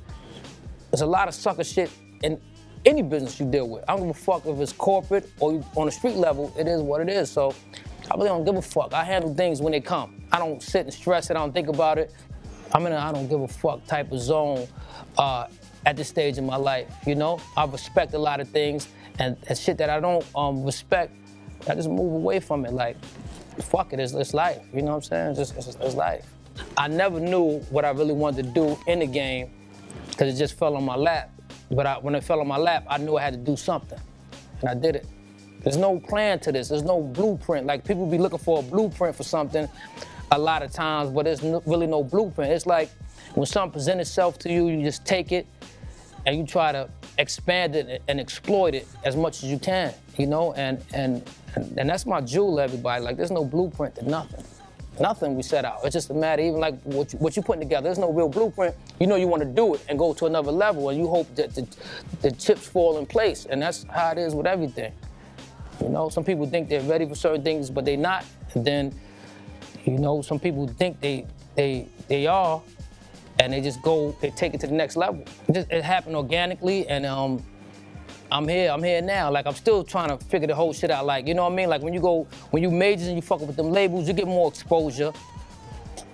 there's a lot of sucker shit in any business you deal with. I don't give a fuck if it's corporate or on the street level. It is what it is. So I really don't give a fuck. I handle things when they come. I don't sit and stress it. I don't think about it. I'm in a I don't give a fuck type of zone uh, at this stage in my life. You know, I respect a lot of things and, and shit that I don't um, respect. I just move away from it. Like, fuck it, it's, it's life. You know what I'm saying? It's, just, it's, it's life. I never knew what I really wanted to do in the game because it just fell on my lap. But I, when it fell on my lap, I knew I had to do something, and I did it. There's no plan to this. There's no blueprint. Like people be looking for a blueprint for something a lot of times, but there's no, really no blueprint. It's like when something presents itself to you, you just take it and you try to expand it and exploit it as much as you can, you know? And and and, and that's my jewel, everybody. Like there's no blueprint to nothing. Nothing we set out. It's just a matter, even like what you, what you putting together. There's no real blueprint. You know you want to do it and go to another level, and you hope that the, the chips fall in place. And that's how it is with everything. You know, some people think they're ready for certain things, but they're not. And then, you know, some people think they they they are, and they just go, they take it to the next level. It, just, it happened organically, and um, I'm here, I'm here now. Like I'm still trying to figure the whole shit out. Like, you know what I mean? Like when you go, when you majors and you fuck with them labels, you get more exposure,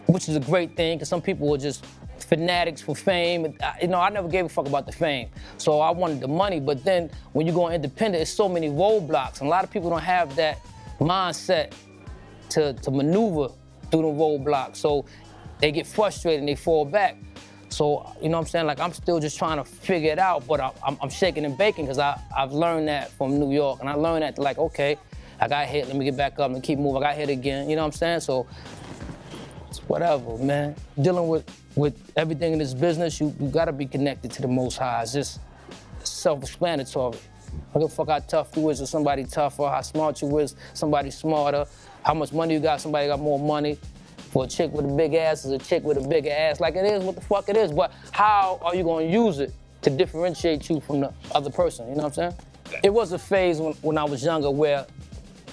which is a great thing, because some people are just fanatics for fame. I- uh, You know, I never gave a fuck about the fame. So I wanted the money. But then when you go independent, it's so many roadblocks. And a lot of people don't have that mindset to, to maneuver through the roadblocks. So they get frustrated and they fall back. So, you know what I'm saying? Like, I'm still just trying to figure it out, but I, I'm, I'm shaking and baking because I've learned that from New York. And I learned that, like, okay, I got hit, let me get back up and keep moving. I got hit again, you know what I'm saying? So, it's whatever, man. Dealing with, with everything in this business, you, you gotta be connected to the Most High. It's just self-explanatory. I don't give a fuck how tough you is or somebody tougher, how smart you is, somebody smarter, how much money you got, somebody got more money. For a chick with a big ass is a chick with a bigger ass. Like it is what the fuck it is. But how are you gonna use it to differentiate you from the other person. You know what I'm saying? It was a phase when, when I was younger where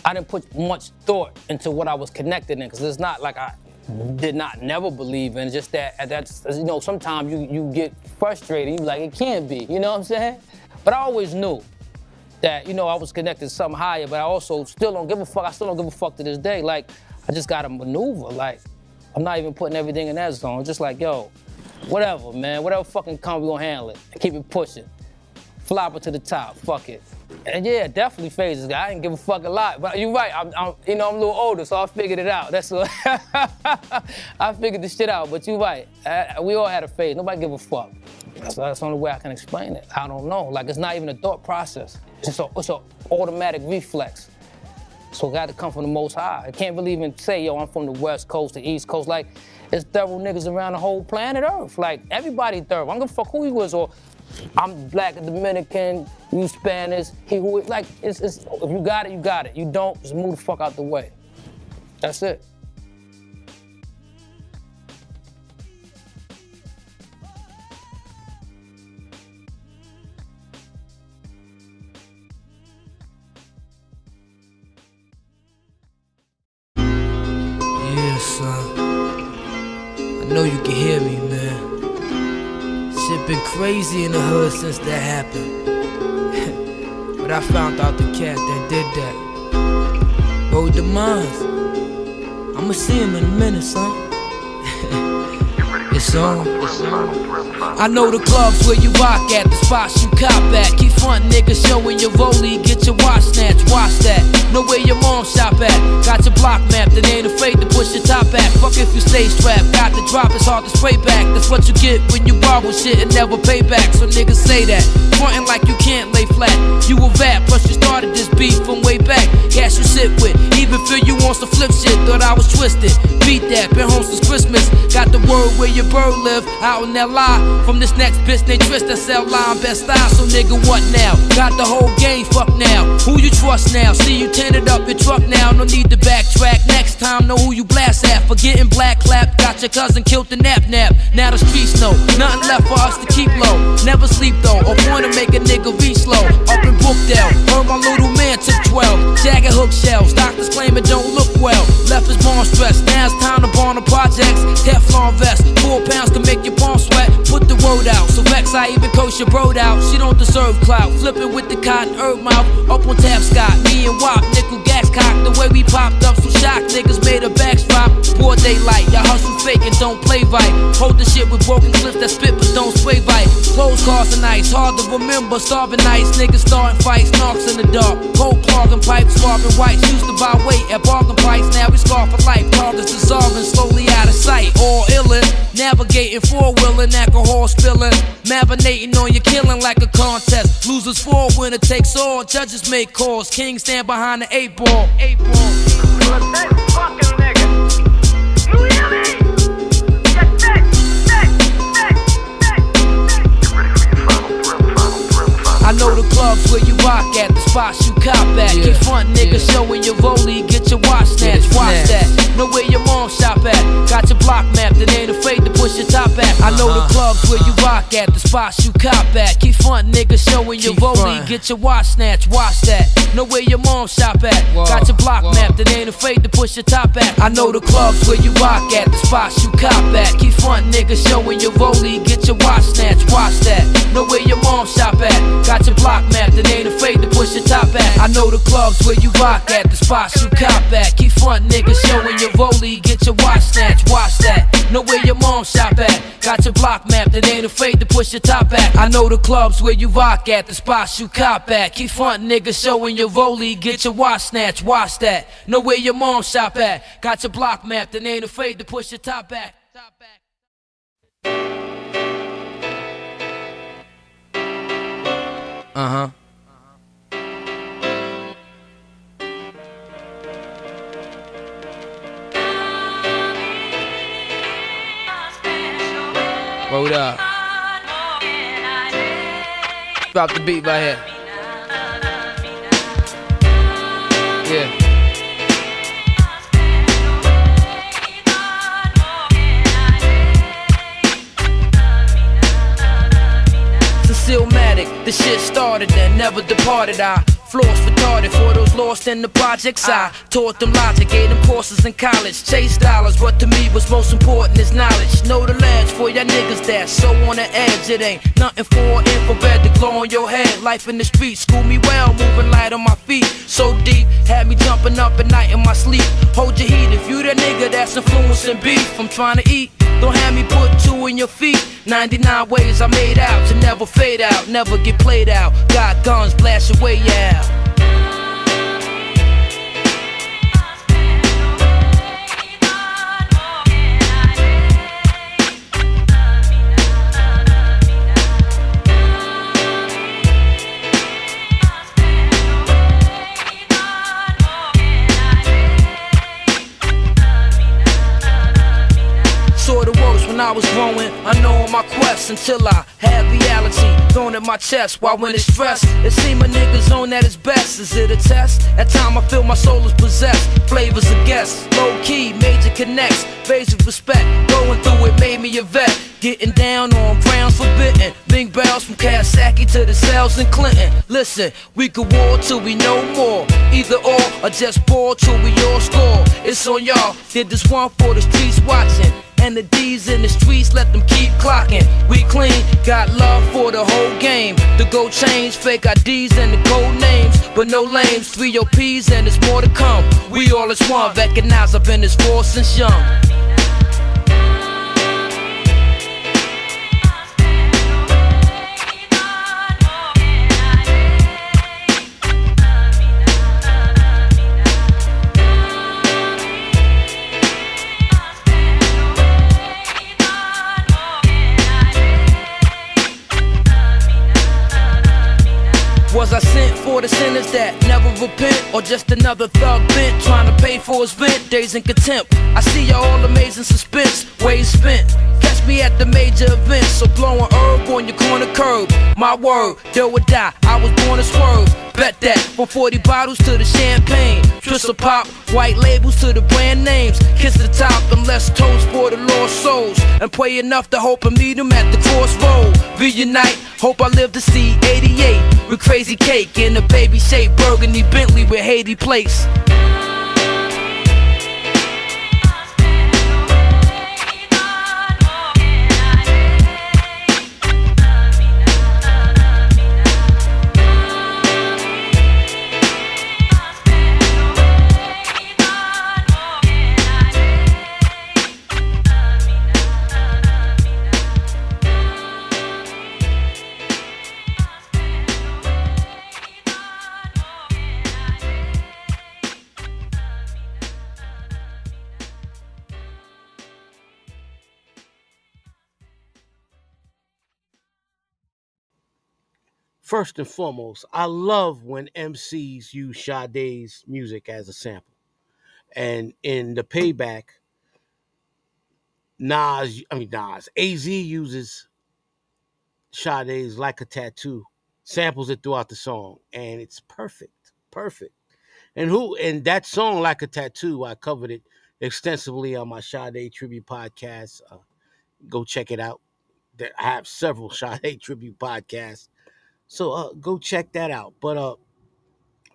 I didn't put much thought into what I was connected in because it's not like I did not never believe in. It's just that at that you know sometimes you you get frustrated. You like it can't be. You know what I'm saying? But I always knew that you know I was connected to something higher. But I also still don't give a fuck. I still don't give a fuck to this day. Like I just got to maneuver. Like I'm not even putting everything in that zone. Just like yo, whatever, man. Whatever fucking come, we gonna handle it. Keep it pushing. Flopper to the top. Fuck it. And yeah, definitely phases. I didn't give a fuck a lot, but you're right. I'm, I'm you know, I'm a little older, so I figured it out. That's what (laughs) I figured the shit out. But you're right. Uh, we all had a phase. Nobody give a fuck. That's, that's the only way I can explain it. I don't know. Like it's not even a thought process. It's just a, it's an automatic reflex. So got to come from the Most High. I can't really even say, yo, I'm from the West Coast, the East Coast. Like, it's thorough niggas around the whole planet Earth. Like, everybody thorough. I'm gonna fuck who he was, or I'm black Dominican, you Spanish, he who, like, it's, it's, if you got it, you got it. You don't, just move the fuck out the way. That's it. Son. I know you can hear me, man. Shit been crazy in the hood since that happened. (laughs) but I found out the cat that did that. Road demise. I'ma see him in a minute, son. (laughs) it's on. I know the clubs where you rock at, the spots you cop at. Keep front niggas showing your rollie, get your watch snatch, watch that. Know where your mom shop at. Got your block mapped and ain't afraid to push your top back. Fuck if you stay strapped, got the drop, it's hard to spray back. That's what you get when you borrow shit and never pay back. So niggas say that. Frontin' like you can't lay flat. You a vat, plus you started this beef from way back. Cash you sit with, even feel you wants to flip shit. Thought I was twisted. Beat that, been home since Christmas. Got the word where your bird live, out in LI. From this next bitch named Trista, sell line best style. So nigga, what now? Got the whole game, fuck now. Who you trust now? See you tinted up your truck now. No need to backtrack. Next time, know who you blast at. Forgetting black clap. Got your cousin killed the nap nap. Now the streets know. Nothing left for us to keep low. Never sleep though. Or to make a nigga reach low. Up in Brookdale. Heard my little man took 12. Jagged hook shells. Doctors claim it don't look well. Left his mom stressed. Now it's time to burn the projects. Teflon vest. Four pounds to make your palm sweat. Put the word out. So vex, I even coach your bro out. She don't deserve clout. Flipping with the cotton herb mouth. Up on tap Scott. Me and Wop. Nickel gas cock. The way we popped up. Some shock niggas made a backstrap. Poor daylight. Y'all hustle fake and don't play right. Hold the shit with broken clips that spit but don't sway right. Clothes cost nights. Hard to remember. Starving nights. Niggas starting fights. Knocks in the dark. Cold clogging pipes. Swapping whites. Used to buy weight at bargain price. Now we scar for life. Targets dissolving slowly out of sight. All illin'. Navigating four wheeling. Alcohol spilling. Marinating on your killing like a contest. Losers fall, winner takes all. Judges make calls. Kings stand behind the eight ball. Eight ball. I know the clubs where you rock at, the spots you cop at. Keep front niggas showing your rollie, get your watch snatch, watch that. Know where your mom shop at. Got your block mapped and ain't afraid to push your top back. I know the clubs where you rock at, the spots you cop at. Keep front niggas showing your rollie, get your watch snatch, watch that. Know where your mom shop at. Got your block mapped and ain't afraid to push your top back. I know the clubs where you rock at, the spots you cop at. Keep front niggas showing your rollie, get your watch snatch, watch that. Know where your mom shop at. Got your block mapped and ain't afraid to push your top back. I know the clubs where you rock at, the spots you cop at. Keep front niggas showing your rollie, get your watch snatch, watch that. Know where your mom shop at. Got your block mapped and ain't afraid to push your top back. I know the clubs where you rock at, the spots you cop at. Keep front niggas showing your rollie, get your watch snatch, watch that. Know where your mom shop at. Got your block mapped and ain't afraid to push your top back. Uh huh. Hold up. Drop the beat right here. Yeah. Stillmatic, the shit started and never departed. I floors retarded for those lost in the projects. I taught them logic, gave them courses in college. Chase dollars, what to me was most important is knowledge. Know the ledge for y'all niggas that so on the edge. It ain't nothing for infrared to glow on your head. Life in the street, school me well, moving light on my feet. So deep, had me jumping up at night in my sleep. Hold your heat if you that nigga that's influencing beef. I'm trying to eat. Don't have me put two in your feet. 99 ways I made out to never fade out, never get played out. Got guns, blast away, way was growing. I know on my quest until I had reality thrown at my chest. Why when it's stressed, it seemed a nigga's own at his best. Is it a test? At time I feel my soul is possessed. Flavors of guests, low key, major connects, phase of respect. Going through it made me a vet. Getting down on grounds forbidden. Big bells from Kawasaki to the cells in Clinton. Listen, we could war till we no more. Either or, or just ball till we all score. It's on y'all. Did this one for the streets watching. And the D's in the streets, let them keep clocking. We clean, got love for the whole game. The gold change, fake IDs and the gold names. But no lames, three OPs and there's more to come. We all as one, recognize I've been this force since young. For the sinners that never repent? Or just another thug bent trying to pay for his vent? Days in contempt. I see y'all all amazing suspense, ways spent. Catch me at the major events, so blowing herb on your corner curb. My word, do or die, I was born to swerve. Bet that from 40 bottles to the champagne. Twistle pop, white labels to the brand names. Kiss the top and let's toast for the lost souls. And pray enough to hope and meet them at the crossroad. Reunite, hope I live to see 88 with crazy cake in a baby shaped burgundy Bentley with Haiti place. First and foremost, I love when MCs use Sade's music as a sample. And in the payback, Nas, I mean Nas, AZ uses Sade's Like a Tattoo, samples it throughout the song, and it's perfect. Perfect. And who and that song, Like a Tattoo, I covered it extensively on my Sade tribute podcast. Uh, go check it out. I have several (laughs) Sade tribute podcasts. So uh, go check that out. But uh,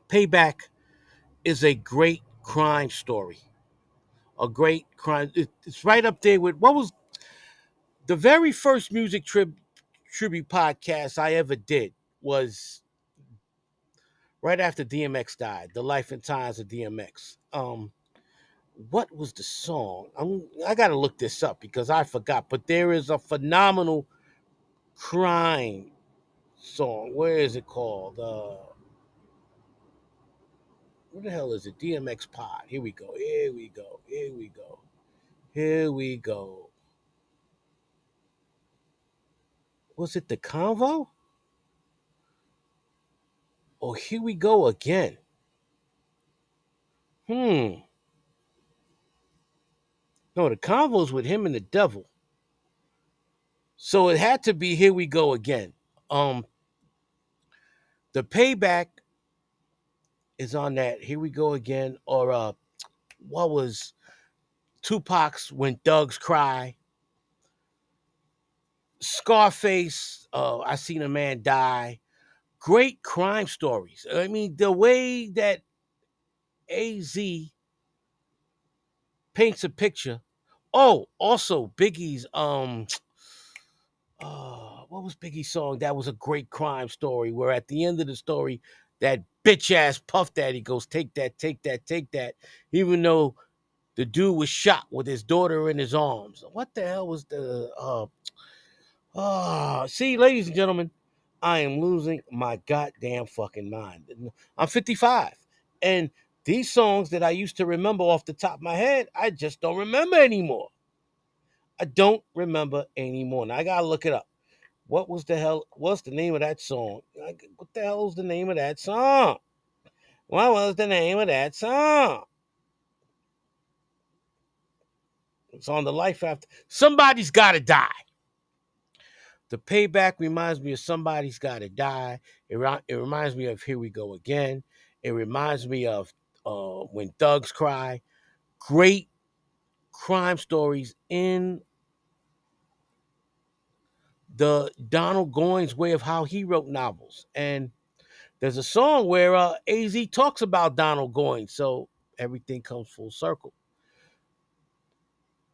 Payback is a great crime story. A great crime. it- It's right up there with what was the very first music trib, tribute podcast I ever did was right after DMX died. The life and times of DMX. Um, what was the song? I'm, I got to look this up because I forgot. But there is a phenomenal crime song. Where is it called? Uh, what the hell is it? DMX Pod. Here we go. Here we go. Here we go. Here we go. Was it the convo? Oh, here we go again. Hmm. No, the convo's with him and the devil. So it had to be here we go again. Um the payback is on that here we go again or uh what was Tupac's when Thugs Cry Scarface, uh, I seen a man die. Great crime stories. I mean, the way that AZ paints a picture. Oh, also Biggie's um uh what was Biggie's song? That was a great crime story where at the end of the story, that bitch ass Puff Daddy goes, take that, take that, take that. Even though the dude was shot with his daughter in his arms. What the hell was the uh ah see, ladies and gentlemen, I am losing my goddamn fucking mind. I'm 55. And these songs that I used to remember off the top of my head, I just don't remember anymore. I don't remember anymore. Now I gotta look it up. What was the hell? What's the name of that song? Like, What the hell is the name of that song? What was the name of that song? It's on the life after. Somebody's gotta die. The payback reminds me of somebody's gotta die. It, it reminds me of Here We Go Again. It reminds me of uh, When Thugs Cry. Great crime stories in the Donald Goines way of how he wrote novels. And there's a song where uh, AZ talks about Donald Goines, so everything comes full circle.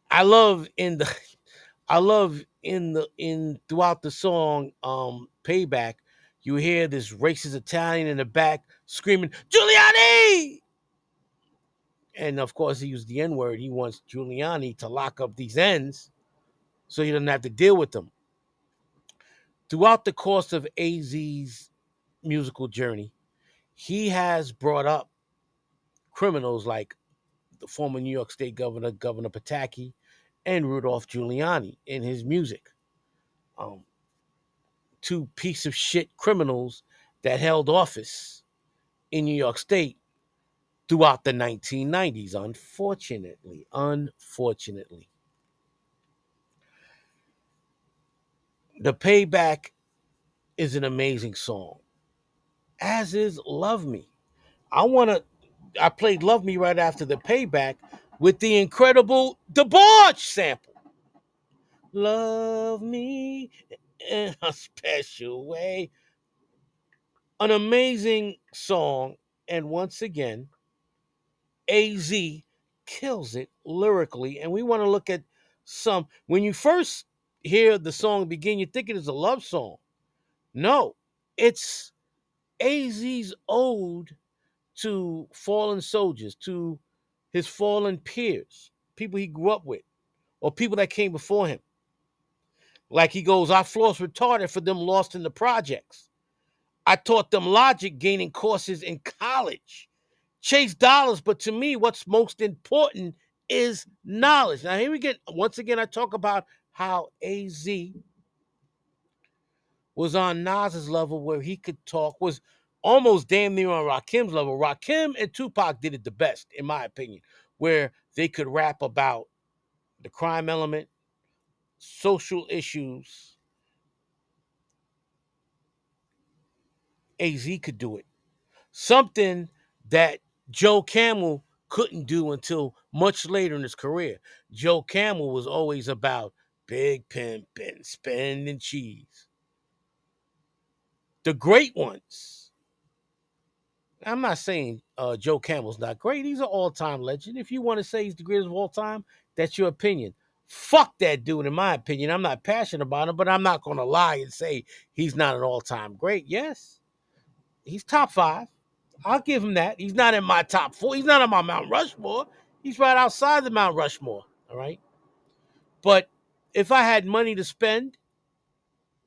I love in the (laughs) I love in the in throughout the song um Payback, you hear this racist Italian in the back screaming, Giuliani! And of course, he used the N word. He wants Giuliani to lock up these ends so he doesn't have to deal with them. Throughout the course of AZ's musical journey, he has brought up criminals like the former New York State Governor, Governor Pataki, and Rudolph Giuliani in his music. Um, two piece of shit criminals that held office in New York State throughout the 1990s, unfortunately. Unfortunately. The Payback is an amazing song, as is Love Me. I want to, I played Love Me right after the Payback with the incredible DeBarge sample. Love me in a special way. An amazing song. And once again, AZ kills it lyrically. And we want to look at some. When you first hear the song begin, you think it is a love song. No, it's AZ's ode to fallen soldiers, to his fallen peers, people he grew up with, or people that came before him. Like he goes, I floss retarded for them lost in the projects. I taught them logic gaining courses in college. Chase dollars, but to me, what's most important is knowledge. Now, here we get once again, I talk about how AZ was on Nas's level where he could talk, was almost damn near on Rakim's level. Rakim and Tupac did it the best, in my opinion, where they could rap about the crime element, social issues. AZ could do it. Something that Joe Camel couldn't do until much later in his career. Joe Camel was always about big pimping, spending cheese. The great ones. I'm not saying uh, Joe Camel's not great. He's an all-time legend. If you want to say he's the greatest of all time, that's your opinion. Fuck that dude, in my opinion. I'm not passionate about him, but I'm not going to lie and say he's not an all-time great. Yes, he's top five. I'll give him that. He's not in my top four. He's not on my Mount Rushmore. He's right outside the Mount Rushmore. All right. But if I had money to spend,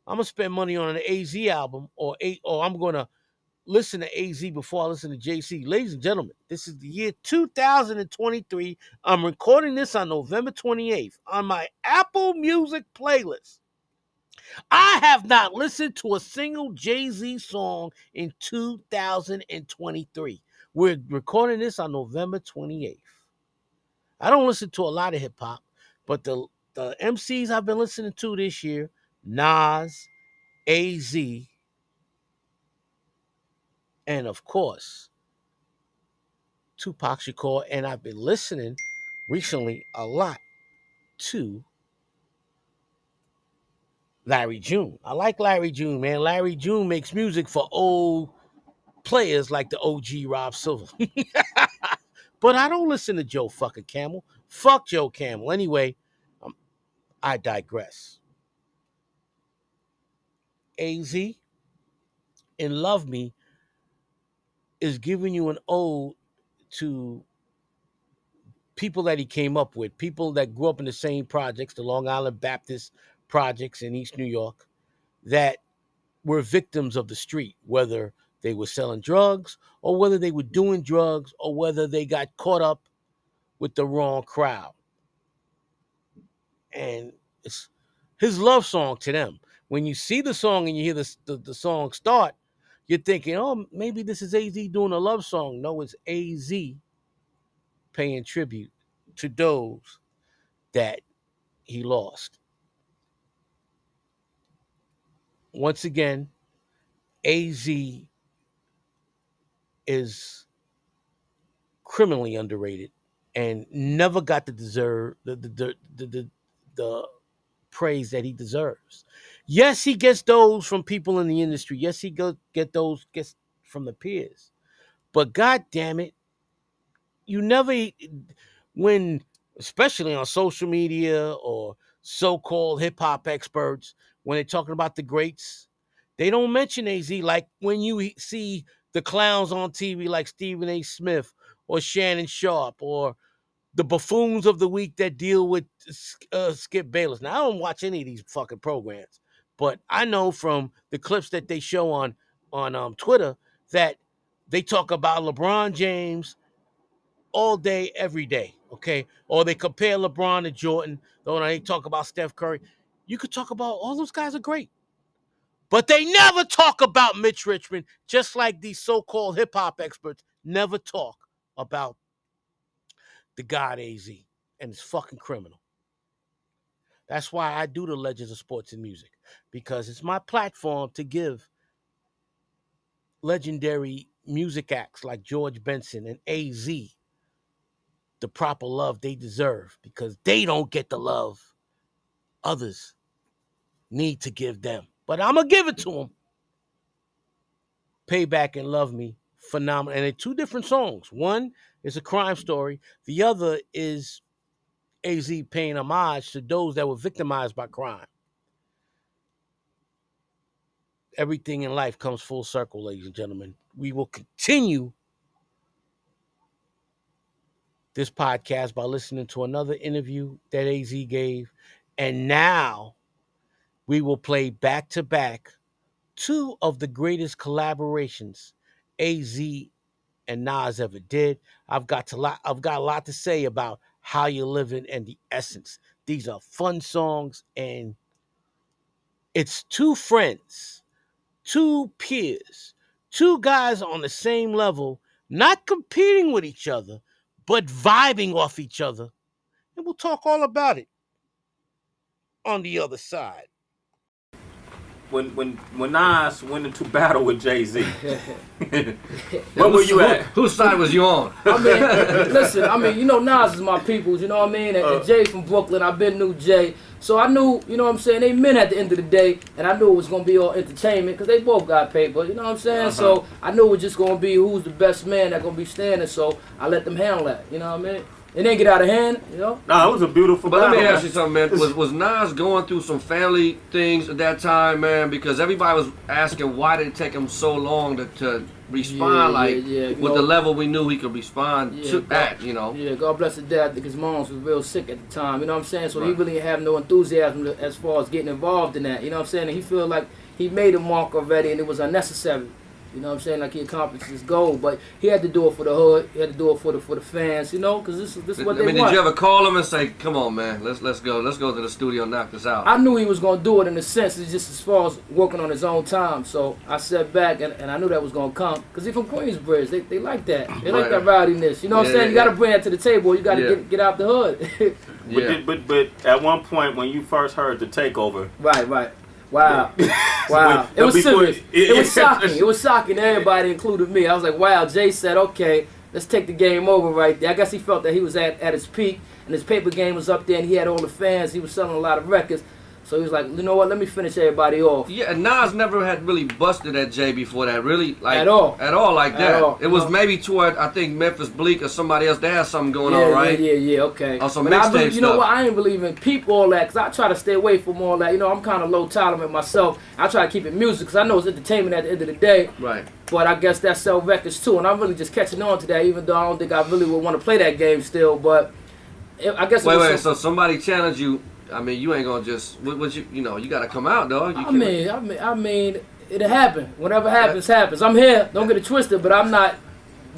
I'm gonna spend money on an AZ album or eight, or I'm gonna listen to AZ before I listen to JC. Ladies and gentlemen, this is the year 2023. I'm recording this on November 28th on my Apple Music playlist. I have not listened to a single Jay Z song in 2023. We're recording this on November 28th. I don't listen to a lot of hip hop, but the, the MCs I've been listening to this year Nas, AZ, and of course, Tupac Shakur. And I've been listening recently a lot to Larry June. I like Larry June, man. Larry June makes music for old players like the OG Rob Silva. (laughs) but I don't listen to Joe fucking Camel. Fuck Joe Camel. Anyway, I digress. AZ in Love Me is giving you an ode to people that he came up with, people that grew up in the same projects, the Long Island Baptist projects in East New York, that were victims of the street, whether they were selling drugs or whether they were doing drugs or whether they got caught up with the wrong crowd. And it's his love song to them. When you see the song and you hear the, the, the song start, you're thinking, oh, maybe this is AZ doing a love song. No, it's AZ paying tribute to those that he lost. Once again, AZ is criminally underrated and never got the deserve the the the, the, the, praise that he deserves. Yes, he gets those from people in the industry. Yes, he go get those gets from the peers. But god damn it, you never when especially on social media or so-called hip hop experts when they're talking about the greats, they don't mention AZ like when you see the clowns on TV like Stephen A. Smith or Shannon Sharpe or the buffoons of the week that deal with uh, Skip Bayless. Now I don't watch any of these fucking programs, but I know from the clips that they show on on um, Twitter that they talk about LeBron James all day, every day. Okay, or they compare LeBron to Jordan. Or they talk about Steph Curry. You could talk about all those guys are great, but they never talk about Mitch Richmond. Just like these so-called hip hop experts never talk about the God AZ, and it's fucking criminal. That's why I do the Legends of Sports and Music because it's my platform to give legendary music acts like George Benson and AZ the proper love they deserve because they don't get the love others need to give them. But I'm gonna give it to them. Payback and Love Me, phenomenal. And they're two different songs. One is a crime story. The other is AZ paying homage to those that were victimized by crime. Everything in life comes full circle, ladies and gentlemen. We will continue this podcast by listening to another interview that AZ gave. And now we will play back to back two of the greatest collaborations AZ and Nas ever did. I've got to lot, I've got a lot to say about how you're living and the essence. These are fun songs, and it's two friends, two peers, two guys on the same level, not competing with each other, but vibing off each other. And we'll talk all about it on the other side. When when when Nas went into battle with Jay Z, (laughs) where were you at? Whose side was you on? I mean, (laughs) listen, I mean, you know, Nas is my peoples, you know what I mean? And, and uh. Jay from Brooklyn, I've been knew Jay. So I knew, you know what I'm saying, they men at the end of the day, and I knew it was going to be all entertainment because they both got paper, you know what I'm saying? Uh-huh. So I knew it was just going to be who's the best man that going to be standing, so I let them handle that, you know what I mean? It didn't get out of hand, you know? No, it was a beautiful But let me battle, ask you something, man. Was was Nas going through some family things at that time, man? Because everybody was asking why did it take him so long to, to respond, Yeah, like yeah, yeah. with No. the level we knew he could respond Yeah, to God- that, you know. Yeah, God bless his dad because moms was real sick at the time. You know what I'm saying? So he really didn't have no enthusiasm as far as getting involved in that. You know what I'm saying? And he feel like he made a mark already and it was unnecessary. You know what I'm saying? Like he accomplished his goal, but he had to do it for the hood. He had to do it for the for the fans. You know, because this is this is what I they mean, want. did you ever call him and say, "Come on, man, let's let's go, let's go to the studio and knock this out"? I knew he was gonna do it in a sense, it's just as far as working on his own time. So I sat back and, and I knew that was gonna come because he from Queensbridge. They, they like that. They like Right. that rowdiness. You know what I'm Yeah, saying? You gotta bring that to the table. You gotta Yeah. get get out the hood. (laughs) But, did, but but at one point when you first heard the takeover, right, right. Wow. (laughs) Wow. When- It was serious. It, was (laughs) shocking. It was shocking everybody, including me. I was like, wow, Jay said, okay, let's take the game over right there. I guess he felt that he was at, at his peak and his paper game was up there and he had all the fans. He was selling a lot of records. So he was like, you know what? Let me finish everybody off. Yeah, and Nas never had really busted at Jay before that, really, like At all. at all like At that. all, It was no. maybe toward I think Memphis Bleek or somebody else. They had something going yeah, on, right? Yeah, yeah, yeah, okay. On some But I mixtape You know stuff. what? I ain't believe in peep all that because I try to stay away from all that. You know, I'm kind of low tolerant myself. I try to keep it music because I know it's entertainment at the end of the day. Right. But I guess that's sell records too, and I'm really just catching on to that. Even though I don't think I really would want to play that game still, but it, I guess. Wait, wait. some- So somebody challenged you. I mean, you ain't gonna just. What, what you? You know, you gotta come out, dog. You I can't- mean, I mean, I mean, it'll happen. Whatever happens, happens. I'm here. Don't get it twisted, but I'm not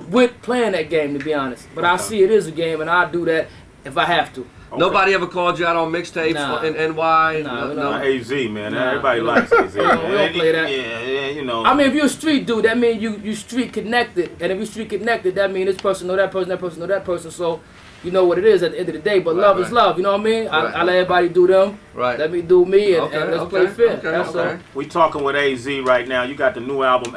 with playing that game to be honest. But I see it is a game, and I do that if I have to. Nobody ever called you out on mixtapes Nah. in NY. Nah, we Nah, AZ, man. Nah. Everybody likes don't- AZ. we don't- we don't man. play that. Yeah, yeah, you know. I mean, if you're a street dude, that means you you street connected, and if you street connected, that means this person know that person, that person know that person. So. You know what it is at the end of the day, but Right, love is love. You know what I mean? I, Right. I let everybody do them. Right. Let me do me, and, Okay, and let's okay, play fair. okay, That's okay. all. We talking with AZ right now. You got the new album.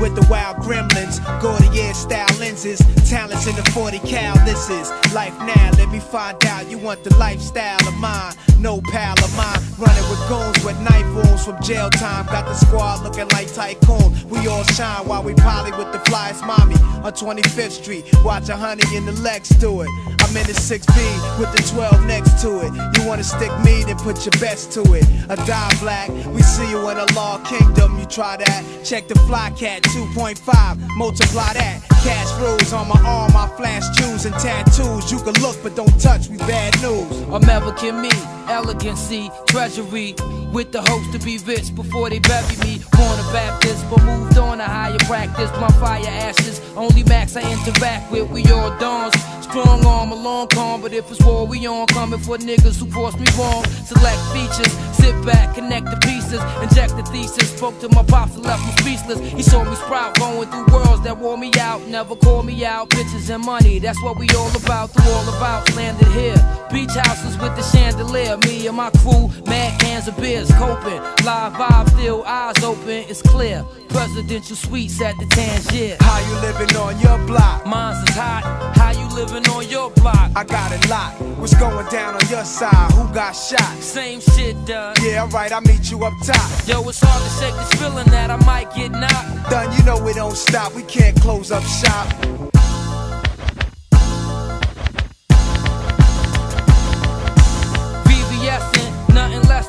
With the wild gremlins, Cartier style lenses, talents in the 40 cal. This is life now. Let me find out you want the lifestyle of mine. No pal of mine, running with goons with knife wounds from jail time. Got the squad looking like tycoon. We all shine while we poly with the flyest mommy on 25th Street. Watch a honey in the Lex do it. I'm in the 6B with the 12 next to it. You wanna stick me, then put your best to it. A die black, we see you in a law kingdom. You try that, check the fly cat 2.5, multiply that. Cash rules on my arm, I flash jewels and tattoos. You can look, but don't touch, we bad news. American me, elegancy, treasury, with the hopes to be rich before they bury me. Born a Baptist, but moved on to higher practice. My fire ashes, only max I interact with. We all dawns, strong arm, a long con, but if it's war, we on coming for niggas who cross me wrong. Select features, sit back, connect the pieces, inject the thesis. Spoke to my pops and left me speechless. He saw me sprout, going through worlds that wore me out. Never call me out, bitches and money. That's what we all about. Through all about, landed here. Beach houses with the chandelier. Me and my crew, mad cans of beers, coping. Live vibe, still eyes open. It's clear. Presidential suites at the Tangier. How you living on your block? Mine's is hot. How you living on your block? I got it locked. What's going down on your side? Who got shot? Same shit, done. Yeah, alright, I'll meet you up top. Yo, it's hard to shake this feeling that I might get knocked. Done, you know we don't stop. We can't close up shop.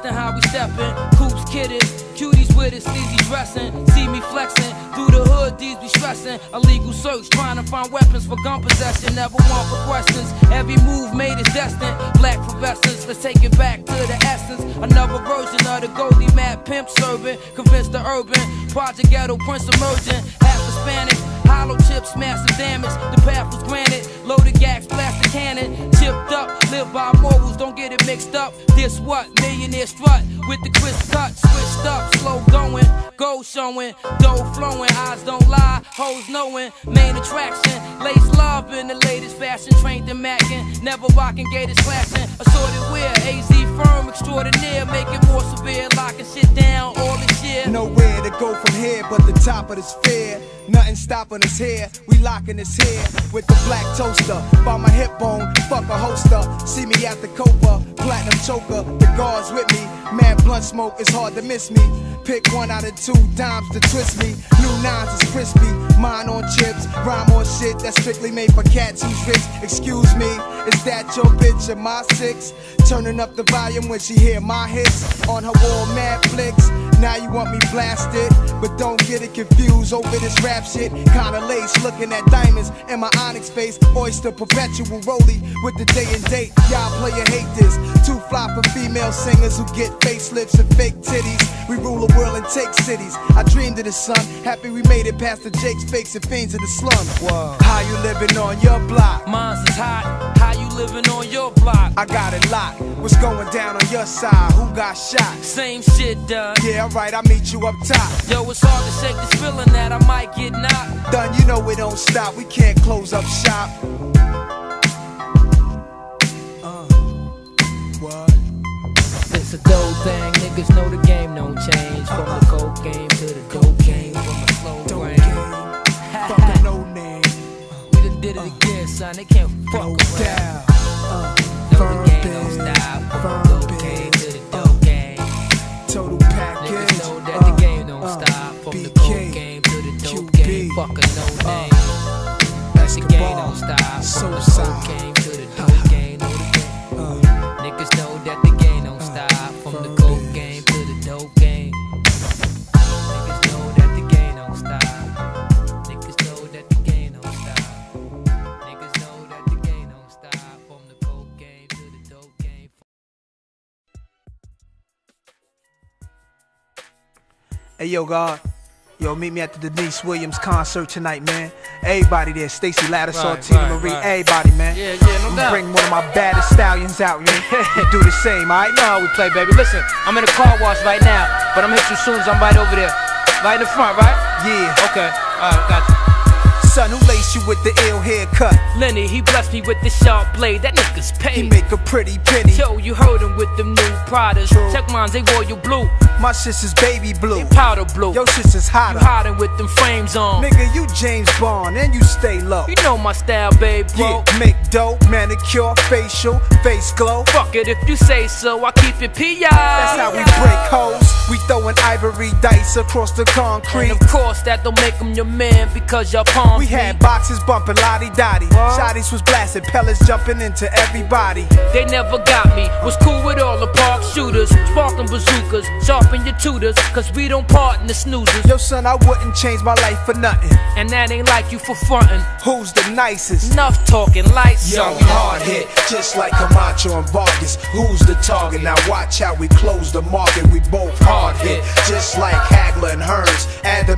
Less how we steppin'. Coops kidded, cuties with it, sleazy dressing. See me flexing through the hood, these be stressing. Illegal search, trying to find weapons for gun possession. Never one for questions. Every move made is destined. Black professors, let's take it back to the essence. Another version of the Goldie Mad pimp serving. Convinced the urban project ghetto prince emerging. Half Hispanic. Hollow tips, massive damage. The path was granted. Loaded gas, plastic cannon. Chipped up, live by morals, don't get it mixed up. This what? Millionaire strut with the crisp cut. Switched up, slow going, gold showing, dough flowing. Eyes don't lie, hoes knowing. Main attraction, lace love in the latest fashion. Trained in macking, never rocking gators clashing. Assorted wear, AZ firm extraordinaire. Make it more severe, locking shit down all this year. Nowhere to go from here but the top of the sphere. Nothing stopping us here. We locking us here with the black toaster. By my hip bone, fuck a holster. See me at the Copa, platinum choker. The guards with me. Mad blunt smoke, it's hard to miss me. Pick one out of two dimes to twist me. New nines is crispy. Mine on chips, rhyme on shit that's strictly made for cats who's rich. Excuse me, is that your bitch or my six? Turning up the volume when she hear my hits on her wall, mad flicks. Now you want me blasted, but don't get it confused over this rap shit. Kinda lace, looking at diamonds in my onyx face. Oyster perpetual rollie with the day and date. Y'all player hate this. Too fly for female singers who get facelifts and fake titties. We rule the world and take cities. I dreamed of the sun. Happy we made it past the Jakes, fakes, and fiends of the slum. How you living on your block? Mine's is hot. How you living on your block? I got it locked. What's going down on your side? Who got shot? Same shit, done. Yeah, alright, I'll meet you up top. Yo, it's hard to shake this feeling that I might get knocked. Done, you know we don't stop. We can't close up shop. It's a dope thing, niggas know the game don't change. From the coke game to the dope game, from the slow brain. Fucking no (laughs) name. We done did it again, son. They can't fuck around. No, the game don't stop. From the dope game to the dope game. Total package. Niggas know that the game don't stop. From the coke game to the dope game. Fuck a no name. That the game don't stop. From the coke game Hey yo, God. Yo, meet me at the Deniece Williams concert tonight, man. Everybody there, Stacy Lattisaw, Right, Tina right, Marie, right. everybody, man. Yeah, yeah, no I'm doubt. bring one of my baddest stallions out, man. (laughs) do the same, alright? How we play, baby. Listen, I'm in the car wash right now, but I'm hit you soon as I'm right over there. Right in the front, right? Yeah. Okay. Alright, got you. Son, who laced you with the ill haircut? Lenny, he blessed me with the sharp blade. That nigga's paid. He make a pretty penny. Yo, you heard him with them new Pradas. Check mine, they royal blue. My sister's baby blue. Powder blue. Your sister's hotter. You hiding with them frames on. Nigga, you James Bond and you stay low. You know my style, babe, bro. Yeah, make dope, manicure, facial, face glow. Fuck it if you say so. I keep it P.I. That's how we break hoes. We throwing ivory dice across the concrete. And of course, that don't make him your man because y'all palm We had boxes bumping lottie dottie. Shotties was blasting, pellets jumping into everybody. They never got me. Was cool with all the park shooters, sparking bazookas, sharpen your tutors, cause we don't part in the snoozers. Yo, son, I wouldn't change my life for nothing. And that ain't like you for frontin'. Who's the nicest? Enough talking, lights Yo, on. hard hit, just like Camacho and Vargas. Who's the target? Now watch how we close the market. We both hard hit, just like Hagler and Hearns.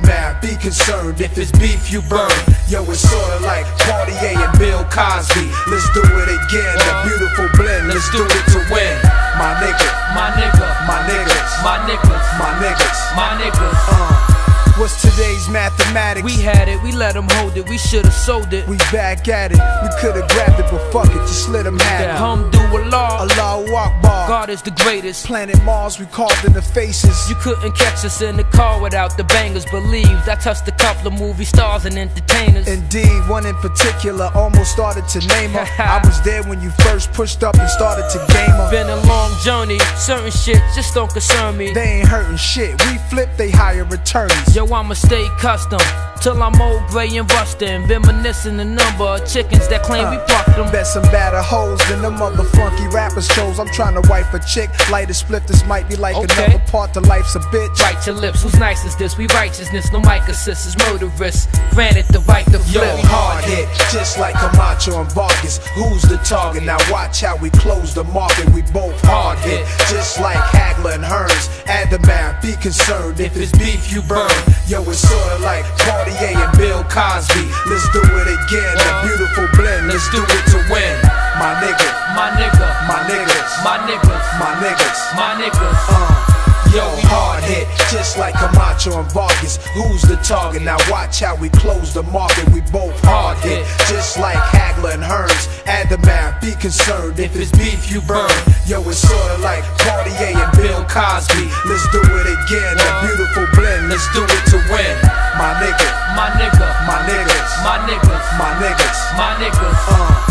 Math, be concerned if it's beef you burn. Yo, it's sorta like Poitier and Bill Cosby. Let's do it again, the beautiful blend. Let's do it to win. My nigga, My nigga, my niggas, my niggas, my niggas. my niggas. Uh, what's today's mathematics? We had it, we let them hold it, we should've sold it. We back at it. We could've grabbed it, but fuck it, just let them have it. hum do Allah. Allahu Akbar. God is the greatest. Planet Mars, we carved in the faces. You couldn't catch us in the car without the bangers. Believed I touched a couple of movie stars and entertainers. Indeed, one in particular almost started to name her. (laughs) I was there when you first pushed up and started to game her. Been a long journey, certain shit just don't concern me. They ain't hurting shit. We flip, they hire attorneys. Yo, I'ma stay custom till I'm old, gray, and rustin'. Reminiscing the number of chickens that claim we uh, plucked them. Bet some badder hoes than them other funky rappers chose. I'm trying to wipe a chick, light a split. This might be like Okay. another part to life's a bitch. Bite your lips, who's nice is this? We righteousness, no mic assist is murderous. Granted the right to flip. Yo, hard hit, just like Camacho and Vargas. Who's the target? Now watch how we close the market. We both hard hit, just like Hagler and Hearns. Add the math, be concerned if it's beef you burn. Yo, it's sorta like Poitier and Bill Cosby. Let's do it again, the beautiful blend. Let's do it to win. My nigga, My nigga, my niggas, my niggas, my niggas. my niggas. Uh, Yo, hard hit, just like Camacho and Vargas. Who's the target? Now watch how we close the market. We both hard hit, just like Hagler and Hearns. Add the math, be concerned if it's beef you burn. Yo, it's sorta like Poitier and Bill Cosby. Let's do it again, the beautiful blend. Let's do it to win. My nigga, My nigga, my niggas, my niggas, my niggas. my niggas. Uh,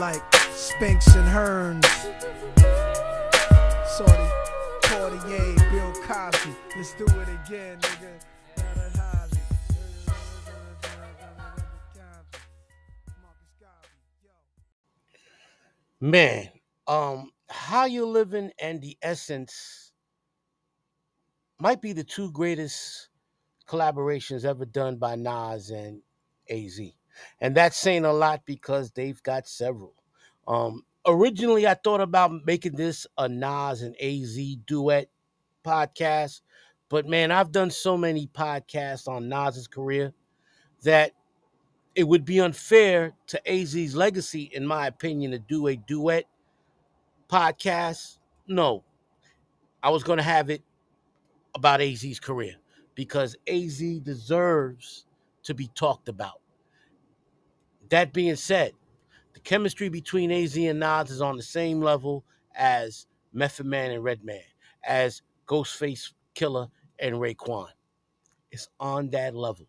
like Spinks and Hearns. Let's do it again, nigga. Man, um, how you living and the essence might be the two greatest collaborations ever done by Nas and AZ. And that's saying a lot because they've got several. Um, originally I thought about making this a Nas and AZ duet podcast, but man, I've done so many podcasts on Nas's career that it would be unfair to AZ's legacy, in my opinion, to do a duet podcast. No, I was going to have it about AZ's career because AZ deserves to be talked about. That being said, the chemistry between AZ and Nas is on the same level as Method Man and Redman, as Ghostface Killah and Raekwon. It's on that level.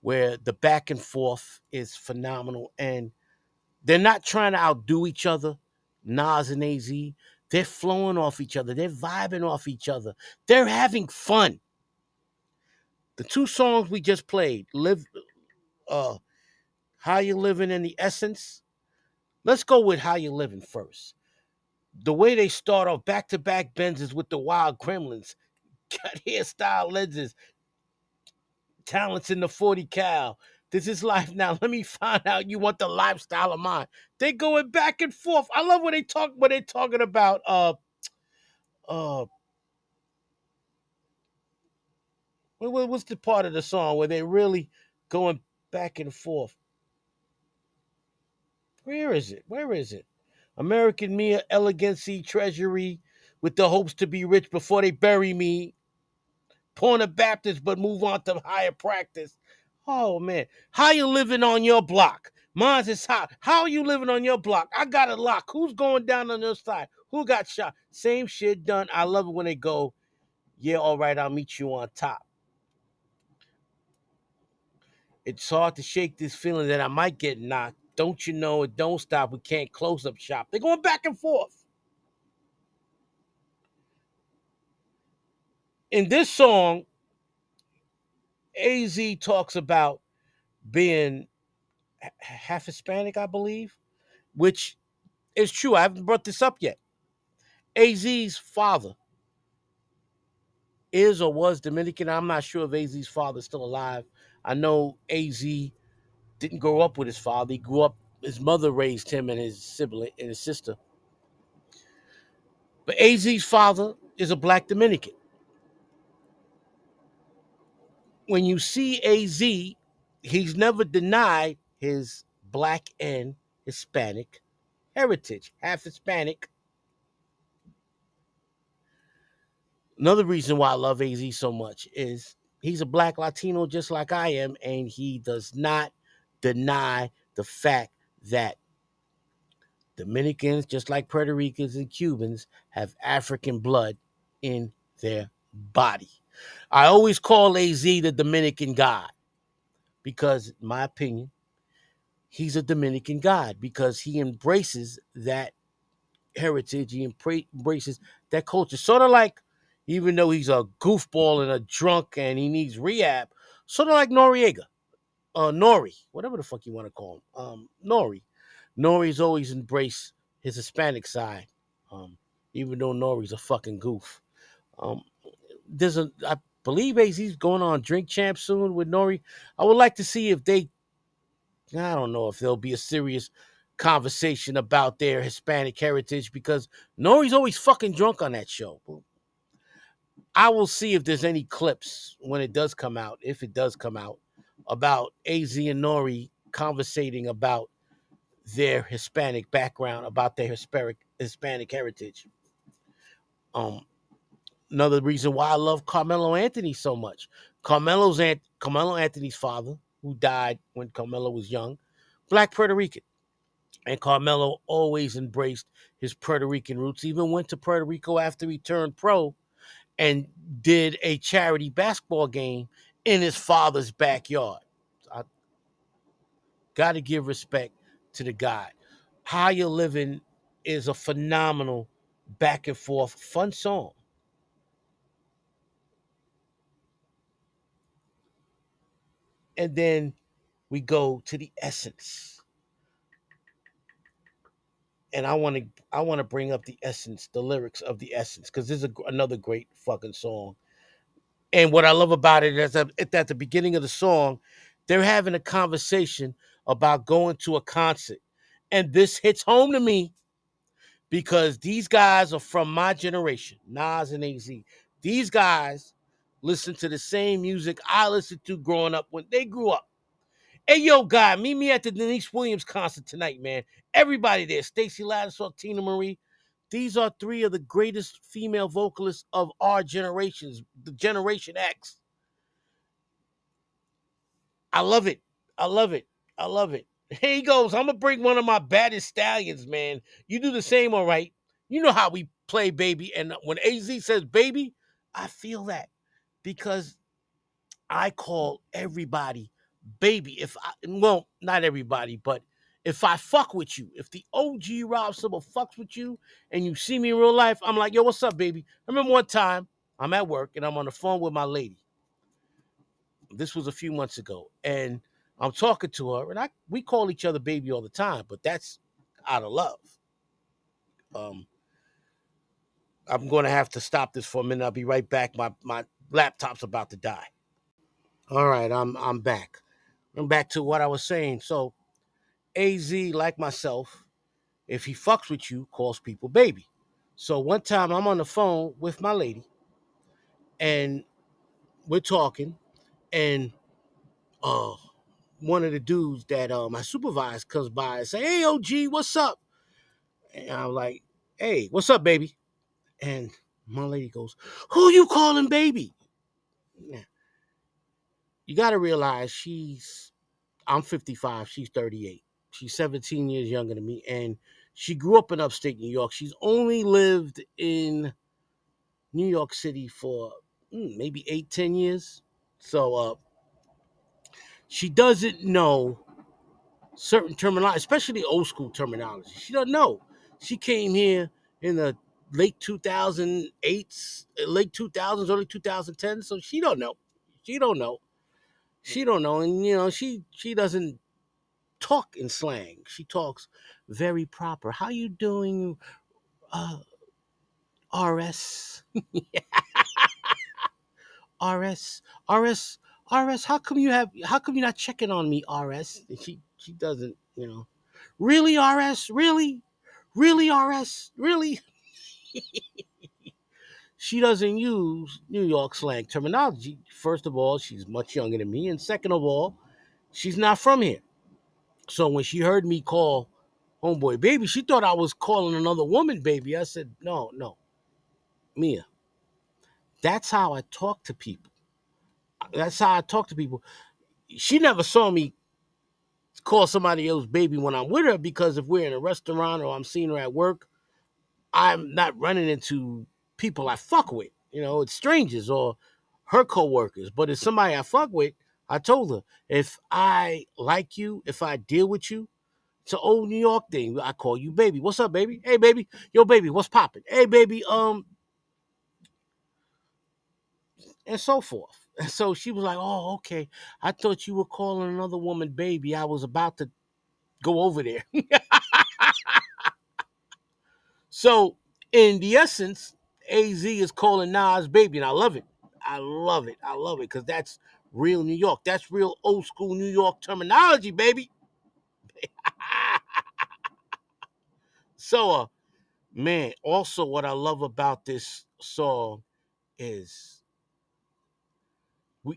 where the back and forth is phenomenal. And they're not trying to outdo each other, Nas and AZ. They're flowing off each other. They're vibing off each other. They're having fun. The two songs we just played, Live uh How You Living in the Essence. Let's go with How You Living first. The way they start off back-to-back Benzes with the Wild Gremlins, (laughs) got hairstyle lenses, talents in the 40 cal. This is life now. (laughs) Let me find out you want the lifestyle of mine. They going back and forth. I love when they talk when they talking about uh uh what, what- what's the part of the song where they really going back and forth? Where is it? Where is it? American Mia Elegancy Treasury with the hopes to be rich before they bury me. Born a Baptist, but move on to higher practice. Oh man, how you living on your block? Mine's is hot. How are you living on your block? I got a lock. Who's going down on your side? Who got shot? Same shit done. I love it when they go, yeah, all right, I'll meet you on top. It's hard to shake this feeling that I might get knocked. Don't you know it? Don't stop. We can't close up shop. They're going back and forth. In this song, AZ talks about being half Hispanic, I believe, which is true. I haven't brought this up yet. AZ's father is or was Dominican. I'm not sure if AZ's father is still alive. I know AZ didn't grow up with his father. He grew up, his mother raised him and his sibling and his sister. But AZ's father is a black Dominican. When you see AZ, he's never denied his black and Hispanic heritage, half Hispanic. Another reason why I love AZ so much is he's a black Latino just like I am, and he does not deny the fact that Dominicans, just like Puerto Ricans and Cubans, have African blood in their body. I always call AZ the Dominican God because, in my opinion, he's a Dominican God because he embraces that heritage, he embraces that culture. Sort of like, even though he's a goofball and a drunk and he needs rehab, sort of like Noriega, uh, Nori, whatever the fuck you want to call him, um, Nori. Nori's always embraced his Hispanic side, um, even though Nori's a fucking goof. Um, there's a, I believe AZ's going on Drink Champ soon with Nori. I would like to see if they, I don't know if there'll be a serious conversation about their Hispanic heritage because Nori's always fucking drunk on that show. I will see if there's any clips when it does come out, if it does come out, about AZ and Nori conversating about their Hispanic background, about their Hispanic Hispanic heritage. Um, another reason why I love Carmelo Anthony so much. Carmelo's Ant- Carmelo Anthony's father, who died when Carmelo was young, black Puerto Rican. And Carmelo always embraced his Puerto Rican roots, even went to Puerto Rico after he turned pro and did a charity basketball game in his father's backyard. I got to give respect to the guy. How You Living is a phenomenal back and forth fun song. And then we go to the essence. And I want to I want to bring up the essence, the lyrics of the essence, because this is a, another great fucking song. And what I love about it is that at the beginning of the song, they're having a conversation about going to a concert. And this hits home to me because these guys are from my generation, Nas and AZ. These guys listen to the same music I listened to growing up when they grew up. Hey, yo, guy, meet me at the Deniece Williams concert tonight, man. Everybody there, Stacy Lattisaw, Teena Marie. These are three of the greatest female vocalists of our generations, the Generation X. I love it. I love it. I love it. Here he goes. I'm gonna bring one of my baddest stallions, man. You do the same, all right. You know how we play, baby. And when AZ says baby, I feel that because I call everybody baby, if I well, not everybody, but if I fuck with you, if the OG Rob Silva fucks with you and you see me in real life, I'm like, yo, what's up, baby? I remember one time I'm at work and I'm on the phone with my lady. This was a few months ago, and I'm talking to her, and I we call each other baby all the time, but that's out of love. Um, I'm going to have to stop this for a minute. I'll be right back. My my laptop's about to die. All right, I'm I'm back. I'm back to what I was saying. So, AZ, like myself, if he fucks with you, calls people baby. So one time I'm on the phone with my lady, and we're talking, and uh, one of the dudes that uh, my supervisor comes by and say, "Hey, OG, what's up?" And I'm like, "Hey, what's up, baby?" And my lady goes, "Who you calling baby?" Now, you got to realize she's I'm 55, she's 38. She's 17 years younger than me, and she grew up in upstate New York. She's only lived in New York City for mm, maybe eight, 10 years. So uh, she doesn't know certain terminology, especially old school terminology. She doesn't know. She came here in the late 2008s, late 2000s, early 2010 so she don't know. She don't know. She don't know, and you know she she doesn't talk in slang. She talks very proper. How you doing, uh, RS? (laughs) RS, RS, RS. How come you have? How come you're not checking on me, RS? And she she doesn't, you know. Really, RS? Really, really, RS? Really? (laughs) she doesn't use New York slang terminology. First of all, she's much younger than me, and second of all, she's not from here. So when she heard me call homeboy baby, she thought I was calling another woman baby. I said, no, no, Mia. That's how I talk to people. That's how I talk to people. She never saw me call somebody else baby when I'm with her because if we're in a restaurant or I'm seeing her at work, I'm not running into people I fuck with. You know, it's strangers or her coworkers. But if somebody I fuck with, I told her if I like you, if I deal with you, it's an old New York thing. I call you baby. What's up, baby? Hey, baby. Yo, baby. What's popping? Hey, baby. Um, and so forth. (laughs) And so she was like, "Oh, okay. I thought you were calling another woman baby. I was about to go over there." (laughs) so, in the essence, Az is calling Nas baby, and I love it. I love it. I love it because that's real New York. That's real old school New York terminology, baby. (laughs) so, uh, man, also what I love about this song is,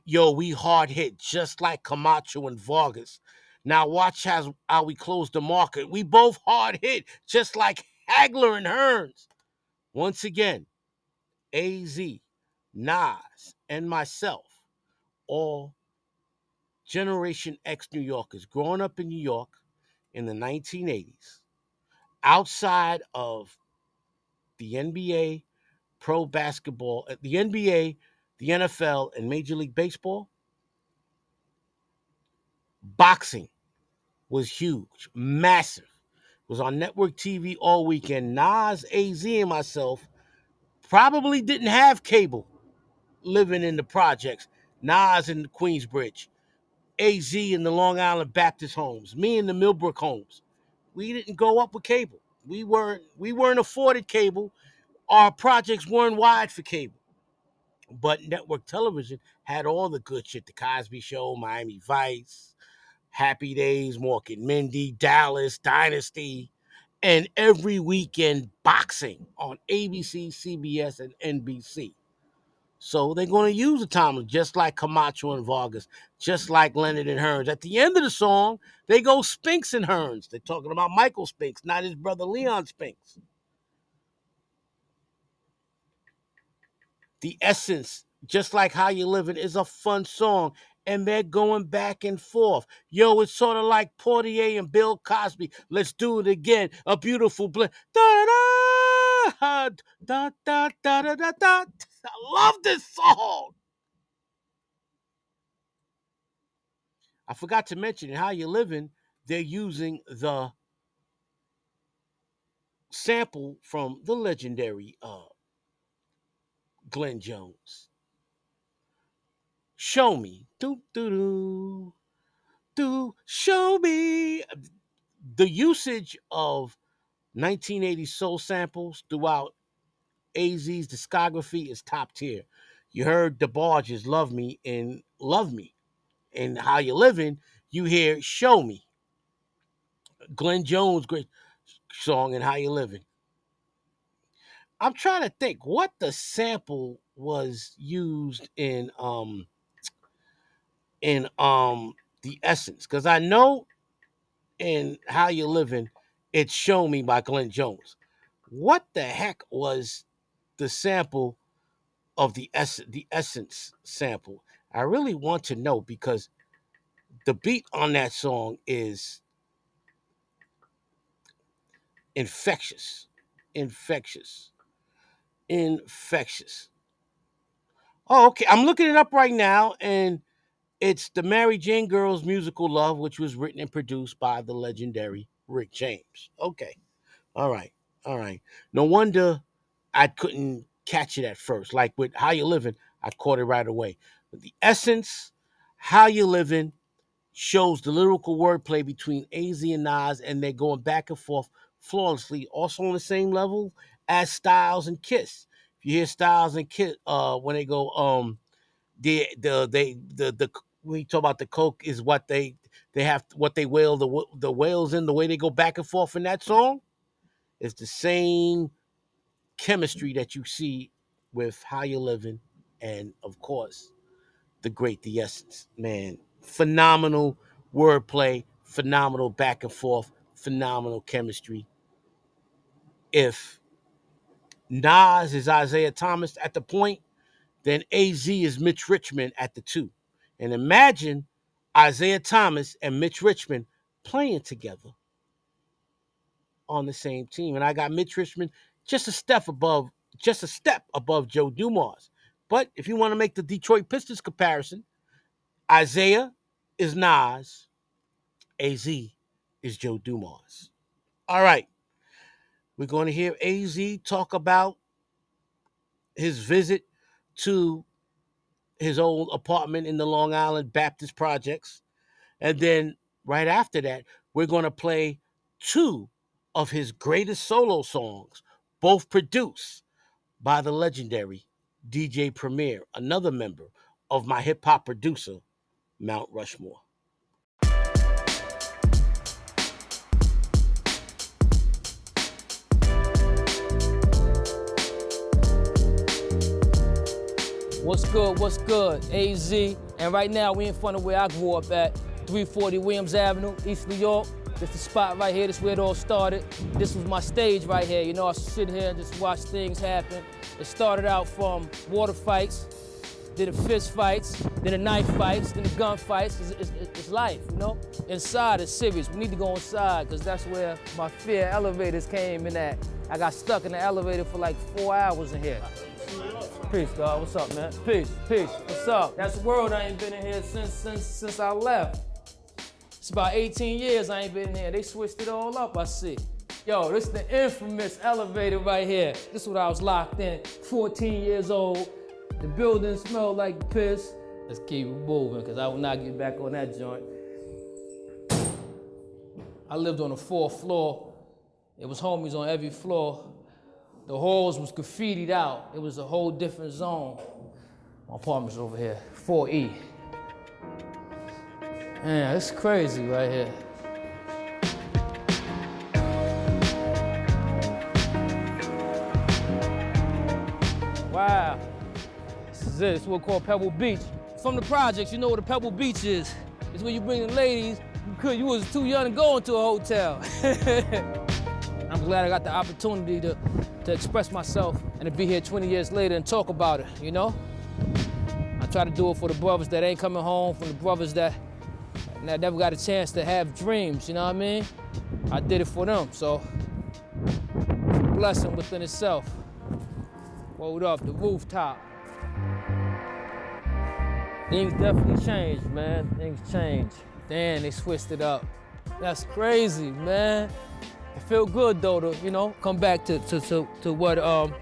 yo, we hard hit just like Camacho and Vargas. Now watch how we close the market. We both hard hit just like Hagler and Hearns. Once again, AZ, Nas, and myself, all Generation X New Yorkers, growing up in New York in the 1980s, outside of the NBA, pro basketball, uh, the NBA, the NFL, and Major League Baseball, boxing was huge, massive. Was on network TV all weekend. Nas, AZ, and myself probably didn't have cable living in the projects. Nas in the Queensbridge, AZ in the Long Island Baptist homes, me in the Millbrook homes. We didn't go up with cable. We weren't we weren't afforded cable. Our projects weren't wide for cable. But network television had all the good shit. The Cosby Show, Miami Vice, Happy Days, Mork and Mindy, Dallas, Dynasty, and every weekend boxing on ABC, CBS, and NBC. So they're going to use the timeless, just like Camacho and Vargas, just like Leonard and Hearns. At the end of the song, they go Spinks and Hearns. They're talking about Michael Spinks, not his brother Leon Spinks. The essence, just like How You Living, is a fun song. And they're going back and forth. Yo, it's sort of like Poitier and Bill Cosby. Let's do it again. A beautiful blend. Da da da da da da da. I love this song. I forgot to mention in How You Living, they're using the sample from the legendary uh, Glenn Jones. Show me. Do, do, do. Do. Show me. The usage of 1980 soul samples throughout AZ's discography is top tier. You heard the barges love me and love me. And how you living, you hear show me. Glenn Jones, great song, and how you living. I'm trying to think what the sample was used in um in um the essence because I know in how you're living it's show me by Glenn Jones. What the heck was the sample of the essence the essence sample? I really want to know because the beat on that song is infectious. Infectious. Infectious. Oh, okay. I'm looking it up right now, and it's the Mary Jane Girls musical Love, which was written and produced by the legendary Rick James. Okay. All right. All right. No wonder I couldn't catch it at first. Like with How You Living, I caught it right away. But the essence, How You Living, shows the lyrical wordplay between AZ and Nas, and they're going back and forth flawlessly, also on the same level as Styles and Kiss. If you hear Styles and Kiss, uh, when they go, um, the the they the the you talk about the coke is what they they have what they wail the the whales in the way they go back and forth in that song is the same chemistry that you see with how you're living and of course the great the essence man phenomenal wordplay phenomenal back and forth phenomenal chemistry if Nas is Isiah Thomas at the point, then AZ is Mitch Richmond at the two. And imagine Isiah Thomas and Mitch Richmond playing together on the same team. And I got Mitch Richmond just a step above, just a step above Joe Dumars. But if you want to make the Detroit Pistons comparison, Isiah is Nas, AZ is Joe Dumars. All right. We're going to hear AZ talk about his visit to his old apartment in the Long Island Baptist Projects. And then right after that, we're going to play two of his greatest solo songs, both produced by the legendary DJ Premier, another member of my hip hop producer, Mount Rushmore. What's good? What's good? AZ. And right now we in front of where I grew up at, 340 Williams Avenue, East New York. This the spot right here. This is where it all started. This was my stage right here. You know, I sit here and just watch things happen. It started out from water fights, then the fist fights, then the knife fights, then the gun fights. It's, it's, it's life, you know? Inside is serious. We need to go inside because that's where my fear elevators came in at. I got stuck in the elevator for like four hours in here. Peace, dog. What's up, man? Peace, peace. What's up? That's the world. I ain't been in here since since since I left. It's about 18 years I ain't been in here. They switched it all up, I see. Yo, this the infamous elevator right here. This is what I was locked in. 14 years old. The building smelled like piss. Let's keep it moving, because I will not get back on that joint. I lived on the fourth floor. It was homies on every floor. The halls was graffitied out. It was a whole different zone. My apartment's over here, 4E. Man, it's crazy right here. Wow. This is it. This is what we call Pebble Beach. From the projects, you know what a Pebble Beach is. It's where you bring the ladies because you was too young to go into a hotel. (laughs) I'm glad I got the opportunity to, to express myself and to be here 20 years later and talk about it, you know? I try to do it for the brothers that ain't coming home, for the brothers that, that never got a chance to have dreams, you know what I mean? I did it for them, so it's a blessing within itself. Hold up, the rooftop. Things definitely changed, man. Things changed. Damn, they switched it up. That's crazy, man. Feel good though to, you know, come back to to to, to what um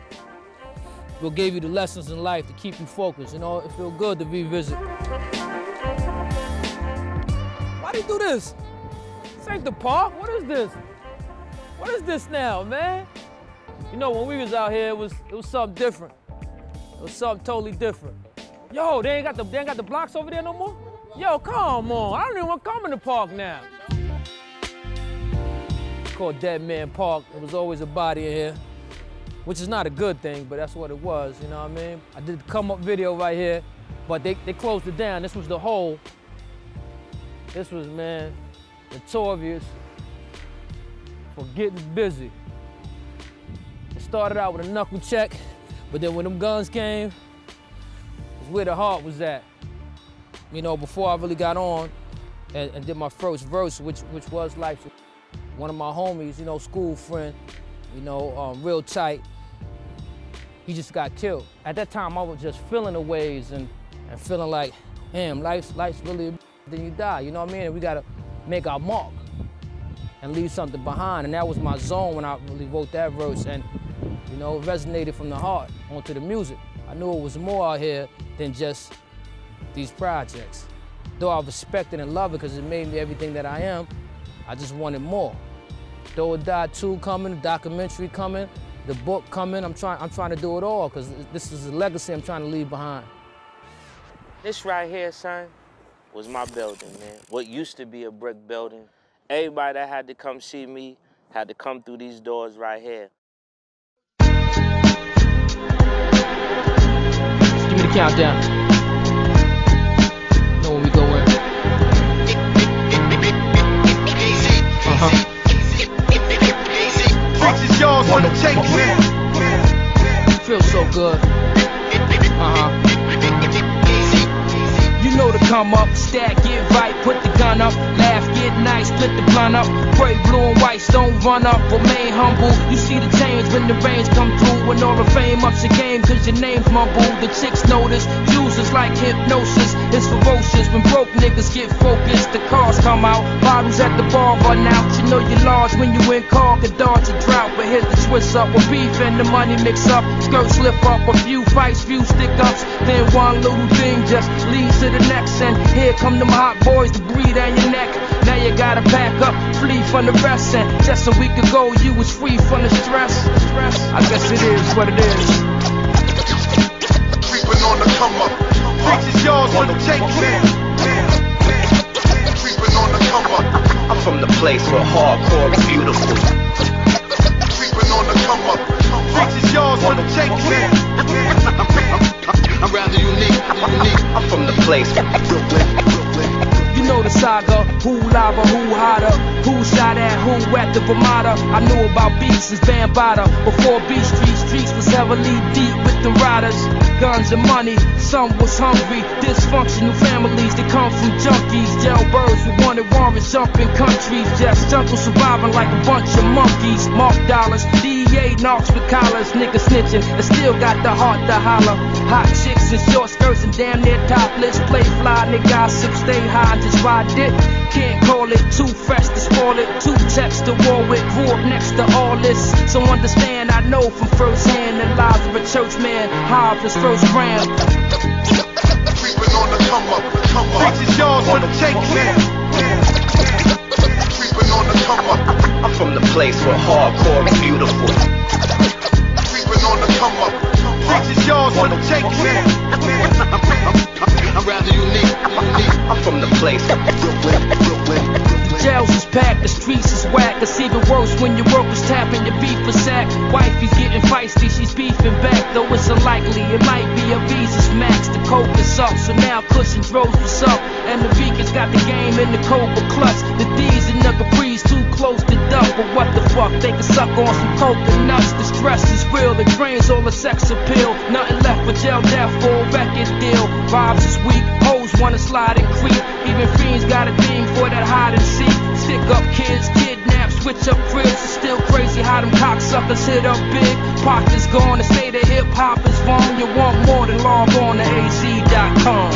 what gave you the lessons in life to keep you focused. You know, it feel good to revisit. Why do you do this? This ain't the park. What is this? What is this now, man? You know, when we was out here, it was it was something different. It was something totally different. Yo, they ain't got the they ain't got the blocks over there no more. Yo, come on. I don't even want to come in the park now. Called Dead Man Park. There was always a body in here, which is not a good thing, but that's what it was. You know what I mean? I did the come up video right here, but they they closed it down. This was the hole. This was man, notorious for getting busy. It started out with a knuckle check, but then when them guns came, it's where the heart was at. You know, before I really got on and, and did my first verse, which which was like one of my homies, you know, school friend, you know, um, real tight. He just got killed. At that time, I was just feeling the waves and, and feeling like, damn, life's life's really then you die. You know what I mean? And we gotta make our mark and leave something behind. And that was my zone when I really wrote that verse. And, you know, it resonated from the heart onto the music. I knew it was more out here than just these projects. Though I respect it and love it because it made me everything that I am, I just wanted more. Though it died two coming, the documentary coming, the book coming, I'm trying, I'm trying to do it all because this is a legacy I'm trying to leave behind. This right here, son, was my building, man. What used to be a brick building. Everybody that had to come see me had to come through these doors right here. Give me the countdown. Yours on the man. Feels so good. Uh-huh. You know to come up, stack, get right, put the gun up, laugh, get nice, split the blunt up, pray blue and whites, don't run up, remain humble. You see the change when the rains come through, when all the fame ups your game, cause your name's mumbled. The chicks notice, users like hypnosis, it's ferocious when broke niggas get focused. The cars come out, bottles at the bar run out. You know you're large when you in car, could dodge a drought, but here's the twist up with beef and the money mix up. Skirts slip up, a few fights, few stick ups, then one little thing just leads to the next. And here come them hot boys to breathe down your neck. Now you gotta pack up, flee from the rest. And just a week ago, you was free from the stress. stress. I guess it is what it is. Creeping on the come up. This is yours on the take, man. Creeping on the come up. I'm from the place where hardcore is beautiful. Creeping on the come up. This is yours on the take, man. (laughs) I'm rather unique, unique. I'm from the place know the saga, who lava, who hotter, who shot at, who at the Ramada. I knew about beats since Bambaataa. Before Beat Street, streets was heavily deep with the riders. Guns and money, some was hungry. Dysfunctional families that come from junkies. Jailbirds who wanted warrants, jumping countries. Just jungle surviving like a bunch of monkeys. Mark dollars, DEA knocks with collars. Niggas snitching and still got the heart to holler. Hot chicks in short skirts and damn near topless. Play fly, nigga, gossip, stay high, just ride it. Can't call it too fresh to spoil it. Two texts to war with, grew up next to all this. So understand, I know from first hand the lives of a church man. High off his first gram. Creeping on the come up. Come up. This is yours on the take, man. Creeping on the come up. I'm from the place where hardcore is beautiful. Creeping on the come up. This is yours on the take, man. I'm rather unique, unique. I'm from the place where The jails is packed, the streets is whack. It's even worse when your workers tapping your beef for sack. Wifey's getting feisty, she's beefing back. Though it's unlikely, it might be a Visa's max. The coke is up, so now Cushion throws what's up. And the Vegans got the game in the Cobra clutch. The D's and the Capri's too close to dump. But what the fuck, they can suck on some coconuts. The stress is real, it drains all the sex appeal. Nothing left but jail death for a record deal. Vibes is weak, hoes wanna slide and creep. Even fiends got a thing for that hide and seek. Stick up kids, kidnap, switch up cribs. It's still crazy how them cocksuckers hit up big. Pockets gone, the state of hip hop is wrong. You want more than log on to az.com.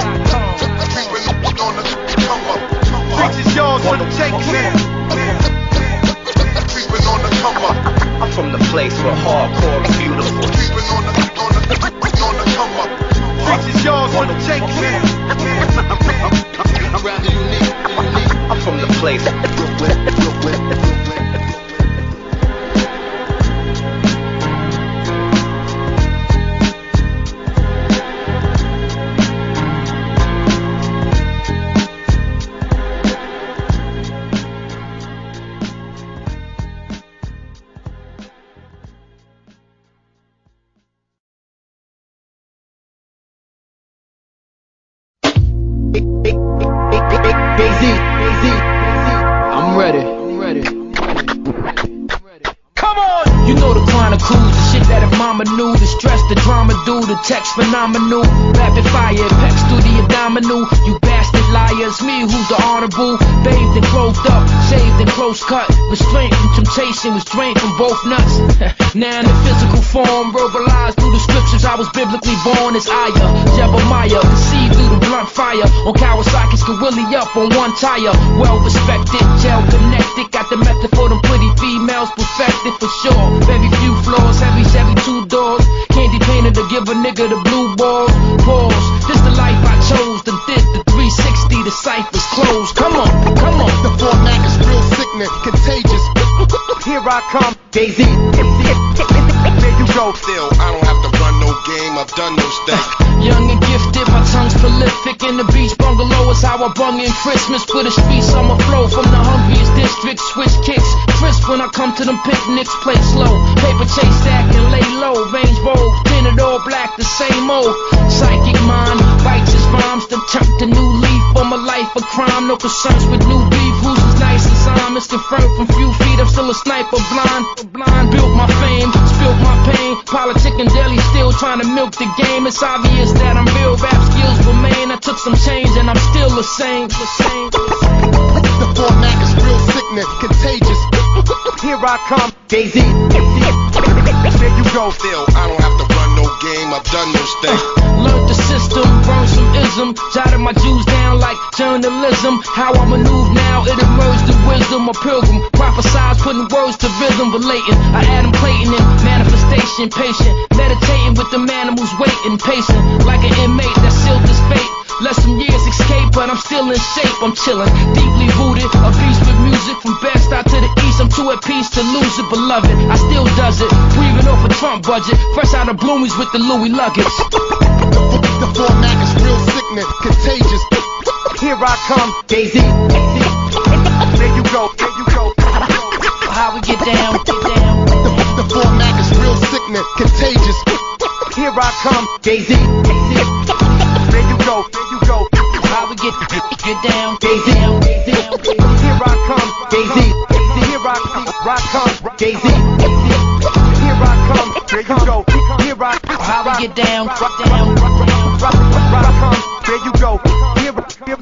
I'm from the place where hardcore is beautiful. Streets is yours the. I'm rather unique. I'm from the place. Phenomenal, rapid fire, pecs through the abdominal, you bastard liars, me who's the honorable, bathed and clothed up, shaved and close cut, restraint from temptation, was drained from both nuts. (laughs) now in the physical form, verbalized through the scriptures, I was biblically born as Aya, Jebemiah, conceived through the blunt fire, on Kawasaki's Willie up on one tire, well respected, gel connected, got the method for them pretty females, perfected for sure. Very few flaws, heavy Chevy give a nigga the blue balls. Pause, this the life I chose, the did the 360, the cipher's closed. Come on, come on. The format is real sickening, contagious. (laughs) Here I come, Daisy. There you go. Still, I don't game. I've done those things. Young and gifted, my tongue's prolific in the beach bungalow is how I bung in Christmas for the streets. I'ma flow from the hungriest district. switch kicks, crisp when I come to them picnics. Play slow, paper chase stack and lay low, range bold, tinted all black, the same old. Psychic mind, righteous rhymes, to turn the new leaf on my life of crime. No concerns with new beef, who's as nice as I'm. It's confirmed from few feet, I'm still a sniper, blind, blind. Built my fame, spilt my pain. Politic and daily still trying to milk the game. It's obvious that I'm real, rap skills remain. I took some change and I'm still the same. The same. The format is real sickening, contagious. (laughs) Here I come, Daisy. There you go. Still, I don't have to run no game. I've done those things. Learned the system, some ism, jotted my Jews down like journalism. How I maneuver now, it emerged the wisdom. A pilgrim, prophesize, putting words to rhythm, relating. I Adam Clayton in manifestation, patient, meditating with the animals waiting, pacing like an inmate that sealed his fate. Let some years escape, but I'm still in shape. I'm chilling, deeply rooted, a beast with music from best out to the east. I'm too at peace to lose it, beloved. I still does it, breathing off a Trump budget, fresh out of Bloomies with the Louis luggage. The format is real sickening, contagious. Here I come, Z. There you go, there you go. How we get down, get down. The, the format is real sickening, contagious. Here I come, Z. There you go, there you go. How we get get down, Z. Here I come, Z. Here I come, I come, Z. Here I come, there you go. Here I come, How we get down. Rock down, Here I come, there you go. Here, here,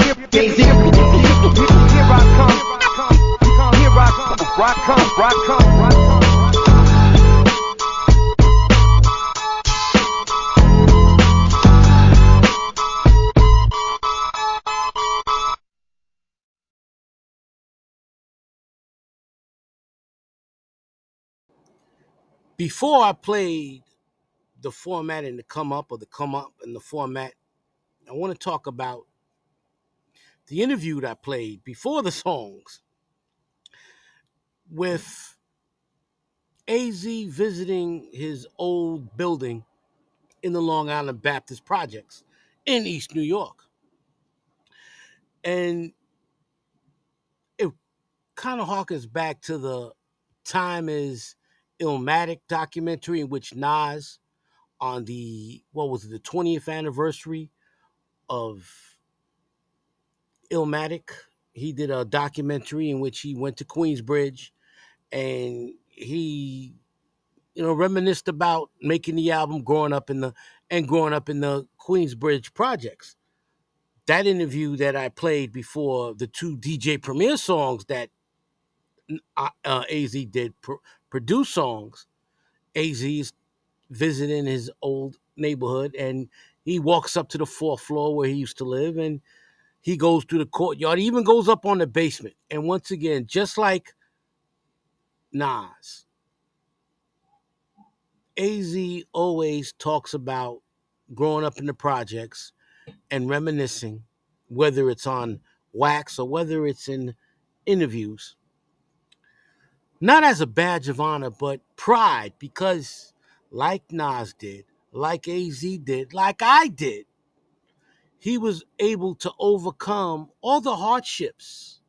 here, here, Z. Here I come, here I come, I come, I come. Before I played the format and the come up or the come up and the format, I want to talk about the interview that I played before the songs with AZ visiting his old building in the Long Island Baptist Projects in East New York. And it kind of harkens back to the Time is Illmatic documentary in which Nas on the what was it, the 20th anniversary of Illmatic, he did a documentary in which he went to Queensbridge and he you know reminisced about making the album growing up in the and growing up in the Queensbridge projects. That interview that I played before the two DJ Premier songs that uh, AZ did produce songs. AZ is visiting his old neighborhood and he walks up to the fourth floor where he used to live and he goes through the courtyard. He even goes up on the basement. And once again, just like Nas, AZ always talks about growing up in the projects and reminiscing, whether it's on wax or whether it's in interviews, not as a badge of honor, but pride, because like Nas did, like AZ did, like I did, he was able to overcome all the hardships,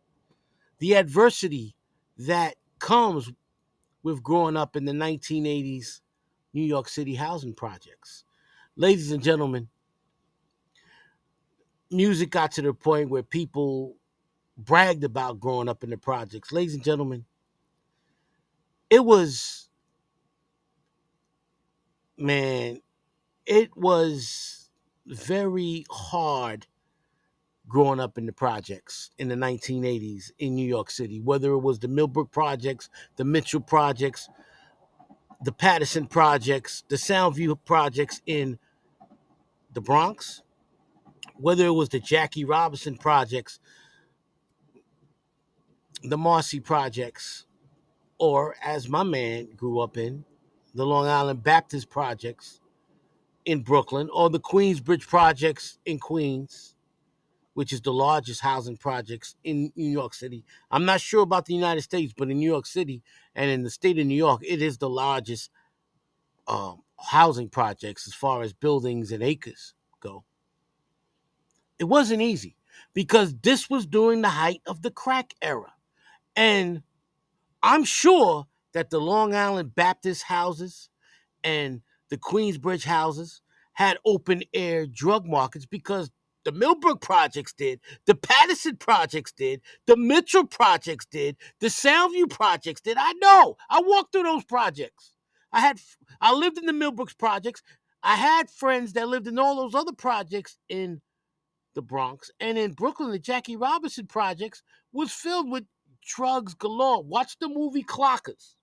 the adversity that comes with growing up in the 1980s New York City housing projects. Ladies and gentlemen, music got to the point where people bragged about growing up in the projects. Ladies and gentlemen, it was, man, it was very hard growing up in the projects in the 1980s in New York City, whether it was the Millbrook projects, the Mitchell projects, the Patterson projects, the Soundview projects in the Bronx, whether it was the Jackie Robinson projects, the Marcy projects, or as my man grew up in, the Long Island Baptist projects in Brooklyn, or the Queensbridge projects in Queens, which is the largest housing projects in New York City. I'm not sure about the United States, but in New York City and in the state of New York, it is the largest um, housing projects as far as buildings and acres go. It wasn't easy because this was during the height of the crack era. And I'm sure that the Long Island Baptist houses and the Queensbridge houses had open air drug markets because the Millbrook projects did, the Patterson projects did, the Mitchell projects did, the Soundview projects did. I know. I walked through those projects. I had I lived in the Millbrooks projects. I had friends that lived in all those other projects in the Bronx and in Brooklyn. The Jackie Robinson projects was filled with drugs galore. Watch the movie Clockers.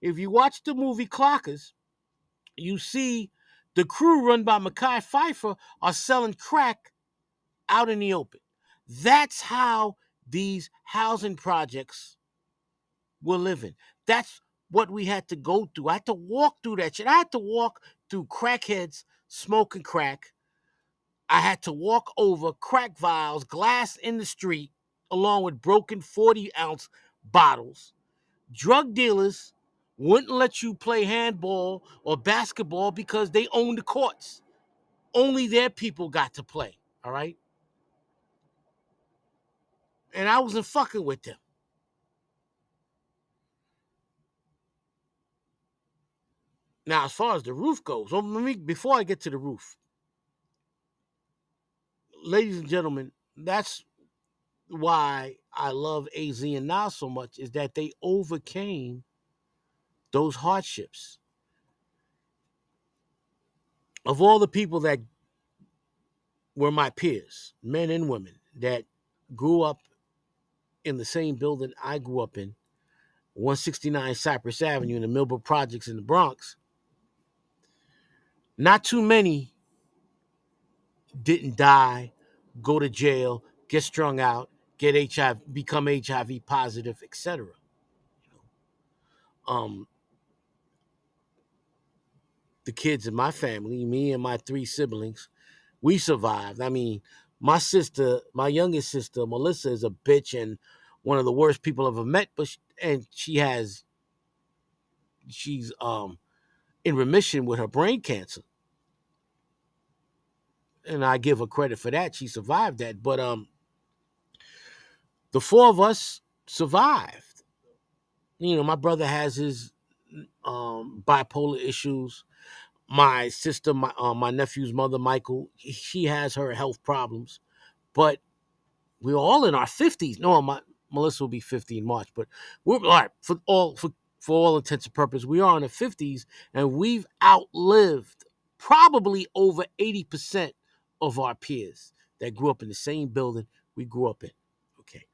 If you watch the movie Clockers, you see the crew run by Mekhi Phifer are selling crack out in the open. That's how these housing projects were living. That's what we had to go through. I had to walk through that shit. I had to walk through crackheads smoking crack. I had to walk over crack vials, glass in the street, along with broken 40 ounce bottles. Drug dealers wouldn't let you play handball or basketball because they owned the courts. Only their people got to play, all right? And I wasn't fucking with them. Now, as far as the roof goes, oh, let me before I get to the roof, ladies and gentlemen, that's why I love AZ and Nas so much is that they overcame those hardships. Of all the people that were my peers, men and women, that grew up in the same building I grew up in, 169 Cypress Avenue in the Millbrook Projects in the Bronx, not too many didn't die, go to jail, get strung out, get HIV, become HIV positive, etc. Um, the kids in my family, me and my three siblings, we survived. I mean, my sister, my youngest sister, Melissa, is a bitch and one of the worst people I've ever met, but she, and she has she's um in remission with her brain cancer. And I give her credit for that. She survived that. But um the four of us survived. You know, my brother has his um bipolar issues. My sister, my uh, my nephew's mother, Michael, she has her health problems, but we're all in our fifties. No, my Melissa will be fifty in March, but we're all right for all for for all intents and purposes. We are in the fifties, and we've outlived probably over eighty percent of our peers that grew up in the same building we grew up in. Okay.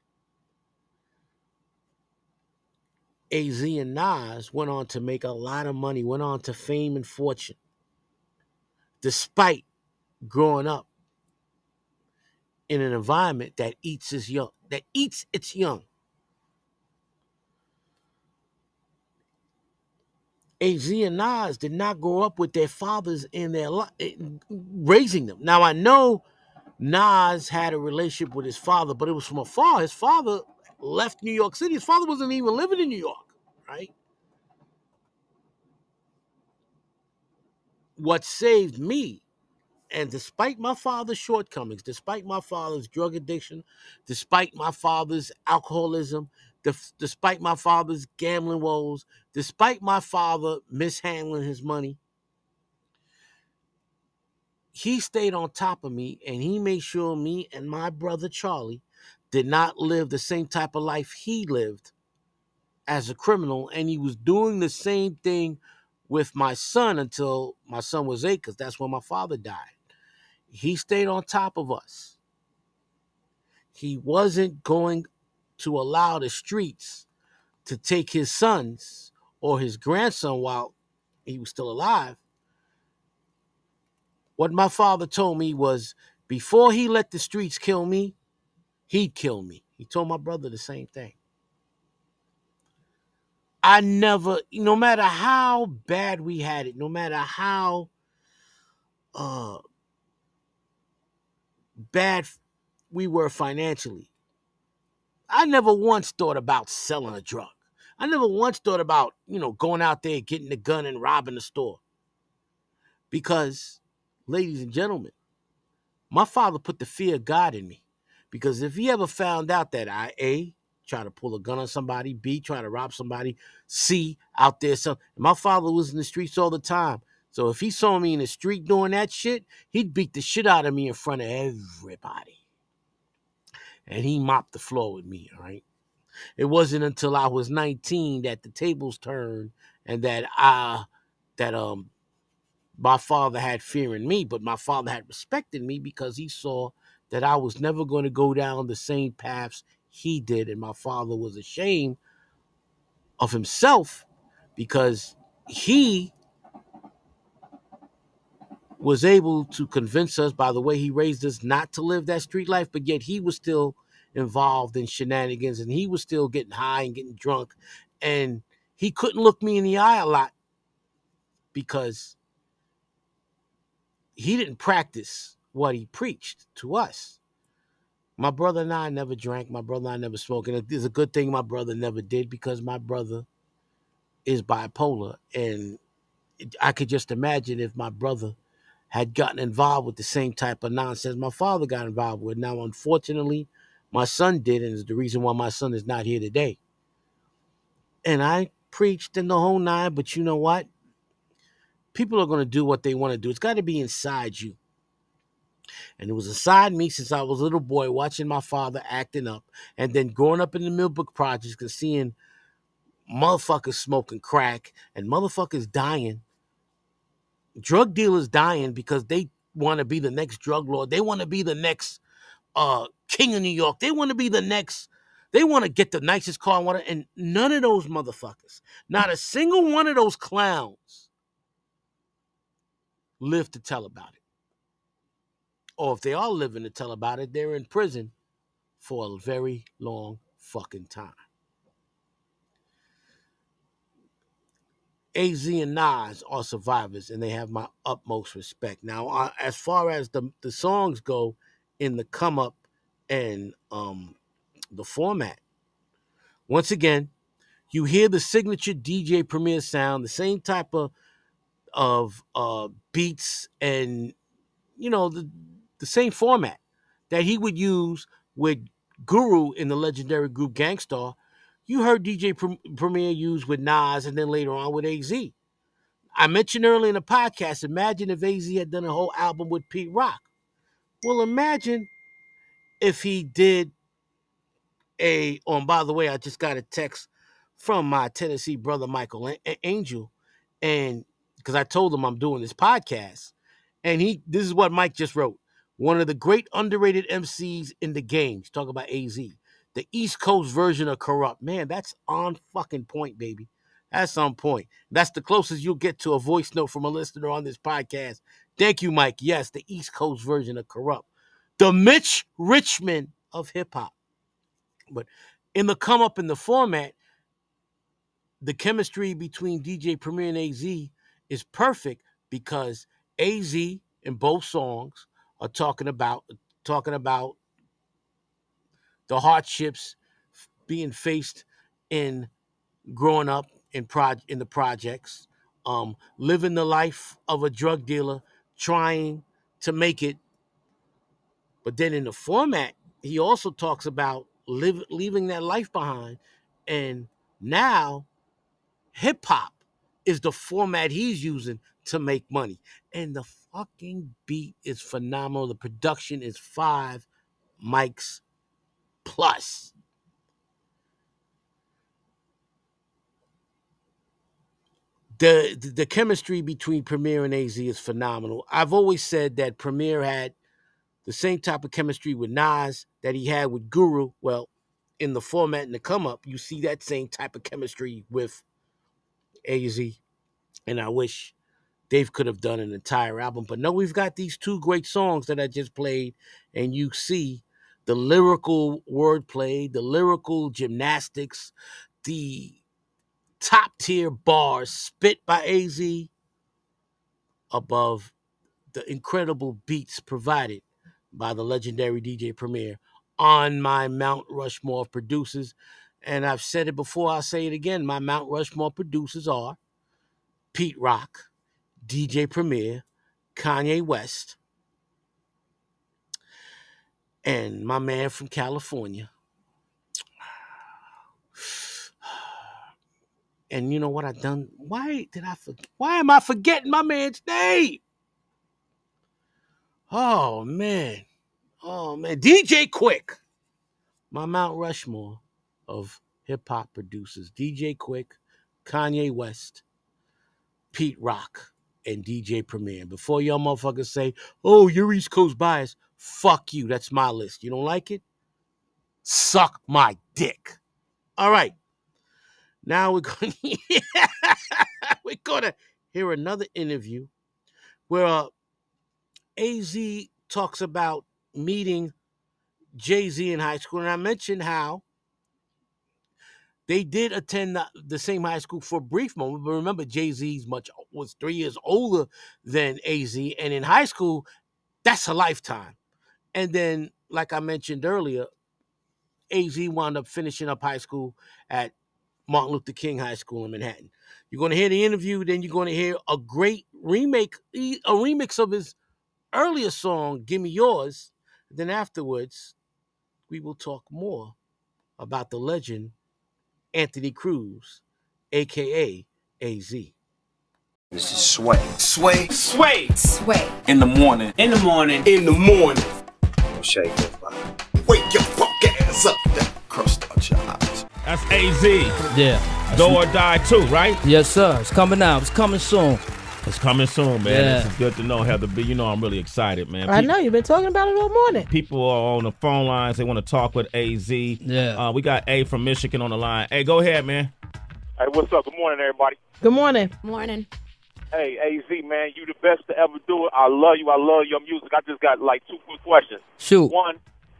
AZ and Nas went on to make a lot of money, went on to fame and fortune, despite growing up in an environment that eats its young, that eats its young. AZ and Nas did not grow up with their fathers in their li- eh, raising them. Now I know Nas had a relationship with his father, but it was from afar. His father left New York City. His father wasn't even living in New York, right? What saved me, and despite my father's shortcomings, despite my father's drug addiction, despite my father's alcoholism, despite my father's gambling woes, despite my father mishandling his money, he stayed on top of me and he made sure me and my brother Charlie did not live the same type of life he lived as a criminal. And he was doing the same thing with my son until my son was eight, because that's when my father died. He stayed on top of us. He wasn't going to allow the streets to take his sons or his grandson while he was still alive what my father told me was before he let the streets kill me, he'd kill me. He told my brother the same thing. I never, no matter how bad we had it, no matter how uh, bad we were financially, I never once thought about selling a drug. I never once thought about, you know, going out there, getting the gun and robbing the store. Because ladies and gentlemen, my father put the fear of God in me. Because if he ever found out that I A try to pull a gun on somebody, B try to rob somebody, C out there, so my father was in the streets all the time. So if he saw me in the street doing that shit, he'd beat the shit out of me in front of everybody. And he mopped the floor with me, all right? It wasn't until I was 19 that the tables turned and that I that um my father had fear in me, but my father had respect in me because he saw that I was never going to go down the same paths he did. And my father was ashamed of himself because he was able to convince us by the way he raised us not to live that street life, but yet he was still involved in shenanigans and he was still getting high and getting drunk. And he couldn't look me in the eye a lot because he didn't practice what he preached to us. My brother and I never drank. My brother and I never smoked. And it's a good thing my brother never did because my brother is bipolar. And I could just imagine if my brother had gotten involved with the same type of nonsense my father got involved with. Now, unfortunately, my son did, and is the reason why my son is not here today. And I preached in the whole nine, but you know what? People are going to do what they want to do. It's got to be inside you. And it was inside me since I was a little boy watching my father acting up and then growing up in the Millbrook Projects and seeing motherfuckers smoking crack and motherfuckers dying, drug dealers dying because they want to be the next drug lord. They want to be the next uh, king of New York. They want to be the next. They want to get the nicest car and none of those motherfuckers, not a single one of those clowns, live to tell about it. Or if they are living to tell about it, they're in prison for a very long fucking time. AZ and Nas are survivors, and they have my utmost respect. Now, as far as the the songs go, in the come up and um the format, once again, you hear the signature DJ Premier sound, the same type of of uh beats and you know the the same format that he would use with Guru in the legendary group Gang Starr. You heard DJ Premier use with Nas and then later on with AZ. I mentioned earlier in the podcast, imagine if AZ had done a whole album with Pete Rock. Well, imagine if he did a, oh, and by the way, I just got a text from my Tennessee brother, Michael Angel, and because I told him I'm doing this podcast, and he, this is what Mike just wrote. One of the great underrated MCs in the game. He's talking about AZ. The East Coast version of Kurupt. Man, that's on fucking point, baby. That's on point. That's the closest you'll get to a voice note from a listener on this podcast. Thank you, Mike. Yes, the East Coast version of Kurupt. The Mitch Richmond of hip hop. But in the come up in the format, the chemistry between DJ Premier and AZ is perfect because AZ in both songs are talking about talking about the hardships being faced in growing up in pro in the projects, um, living the life of a drug dealer, trying to make it. But then in the format, he also talks about live, leaving that life behind, and now hip hop is the format he's using to make money, and the fucking beat is phenomenal. The production is five mics plus. the the- the chemistry between Premier and AZ is phenomenal. I've always said that Premier had the same type of chemistry with Nas that he had with Guru. Well, in the format and the come up, you see that same type of chemistry with AZ. And I wish Dave could have done an entire album. But no, we've got these two great songs that I just played, and you see the lyrical wordplay, the lyrical gymnastics, the top tier bars spit by AZ above the incredible beats provided by the legendary DJ Premier on my Mount Rushmore producers. And I've said it before, I'll say it again. My Mount Rushmore producers are Pete Rock, DJ Premier, Kanye West, and my man from California. (sighs) And you know what I done? Why did I forget? Why am I forgetting my man's name? Oh man. Oh man. DJ Quik. My Mount Rushmore of hip hop producers. DJ Quik, Kanye West, Pete Rock, and DJ Premier. Before y'all motherfuckers say, oh, you're East Coast bias, fuck you. That's my list. You don't like it? Suck my dick. All right. Now we're (laughs) going we're to hear another interview where uh, AZ talks about meeting Jay Z in high school, and I mentioned how they did attend the, the same high school for a brief moment. But remember, Jay Z's much was three years older than Az, and in high school, that's a lifetime. And then, like I mentioned earlier, Az wound up finishing up high school at Martin Luther King High School in Manhattan. You're going to hear the interview, then you're going to hear a great remake, a remix of his earlier song, Give Me Yours. Then afterwards, we will talk more about the legend Anthony Cruz, aka AZ. This is Sway. Sway. Sway. Sway. In the morning. In the morning. In the morning. Shake it, body. Wake your fuck ass up. That crust out your eyes. That's AZ. Yeah. Do or die too, right? Yes, sir. It's coming out. It's coming soon. It's coming soon, man. Yeah. This is good to know, Heather B. You know I'm really excited, man. I Pe- know you've been talking about it all morning. People are on the phone lines. They want to talk with AZ. Yeah. Uh, we got A from Michigan on the line. Hey, go ahead, man. Hey, what's up? Good morning, everybody. Good morning. Morning. Hey, AZ, man, you the best to ever do it. I love you. I love your music. I just got like two quick questions. Shoot. One,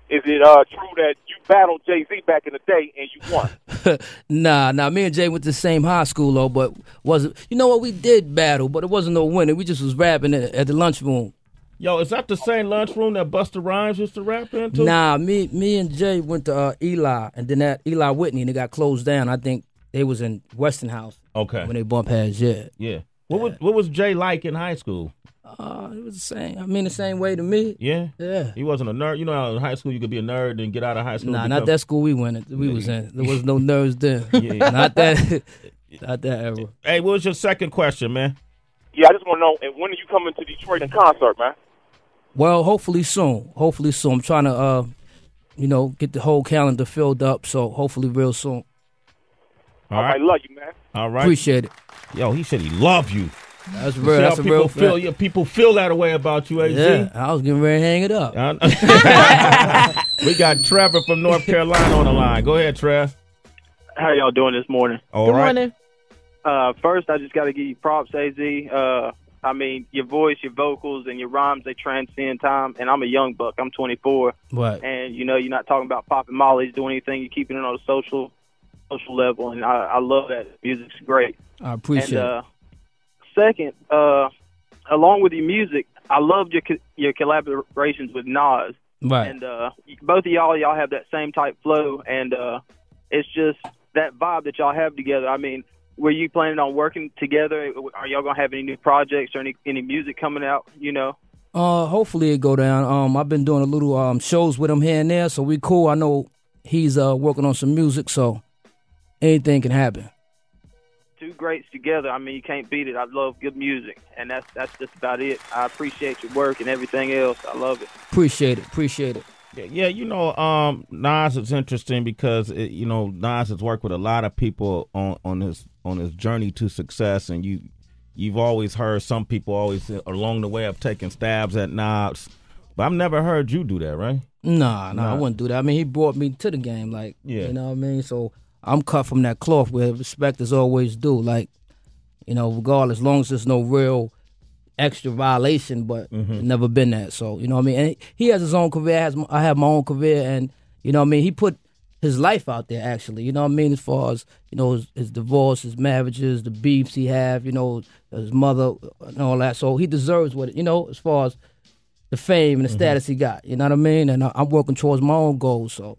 is it uh, true that you battled Jay Z back in the day and you won? (laughs) nah, nah. Me and Jay went to the same high school though, but wasn't. You know what? We did battle, but it wasn't no winning. We just was rapping at, at the lunchroom. Yo, is that the same lunchroom that Busta Rhymes used to rap into? Nah, me, me and Jay went to uh, Eli, and then that Eli Whitney, and it got closed down. I think they was in Westinghouse. Okay. When they bumped past, yeah. Yeah. What was what was Jay like in high school? Uh, it was the same. I mean, the same way to me. Yeah. Yeah. He wasn't a nerd. You know how in high school you could be a nerd and get out of high school. Nah, and not that school we went. in- We was in. There was no (laughs) nerds then. Yeah. not that. (laughs) not that era. Hey, what was your second question, man? yeah, I just want to know, and when are you coming to Detroit in concert, man? Well, hopefully soon. Hopefully soon. I'm trying to, uh, you know, get the whole calendar filled up. So hopefully real soon. All right. I love you, man. All right. Appreciate it. Yo, he said he loved you. That's You real. see That's how a people real feel. fact. Yeah, people feel that way about you, AZ. Yeah, I was getting ready to hang it up. (laughs) we got Trevor from North Carolina on the line. Go ahead, Trev. How y'all doing this morning? All right. Uh, first, I just got to give you props, Az. Uh, I mean, your voice, your vocals, and your rhymes, they transcend time. And I'm a young buck. I'm 24. Right. And, you know, you're not talking about popping mollies, doing anything. You're keeping it on a social social level, and I, I love that. Music's great. I appreciate and, uh, Second, uh, along with your music, I loved your co- your collaborations with Nas. Right. And uh, both of y'all, y'all have that same type flow, and uh, it's just that vibe that y'all have together. I mean, were you planning on working together? Are y'all gonna have any new projects or any any music coming out? You know. Uh, hopefully it go down. Um, I've been doing a little um shows with him here and there, so we cool. I know he's uh working on some music, so anything can happen. Two greats together. I mean, you can't beat it. I love good music, and that's that's just about it. I appreciate your work and everything else. I love it. Appreciate it. Appreciate it. Yeah, yeah, you know, um, Nas is interesting because it, you know Nas has worked with a lot of people on on his on his journey to success, and you you've always heard some people always along the way have taken stabs at Nas, but I've never heard you do that, right? Nah, nah, I wouldn't do that. I mean, he brought me to the game, like, Yeah. you know what I mean? So I'm cut from that cloth where respect is always due. Like, you know, regardless, as long as there's no real extra violation, but Mm-hmm. never been that. So, you know what I mean? And he has his own career, I has I have my own career, and, you know what I mean? He put his life out there, actually, you know what I mean? As far as, you know, his, his divorce, his marriages, the beefs he have, you know, his mother and all that. So he deserves what, you know, as far as the fame and the Mm-hmm. status he got. You know what I mean? And I, I'm working towards my own goals. So,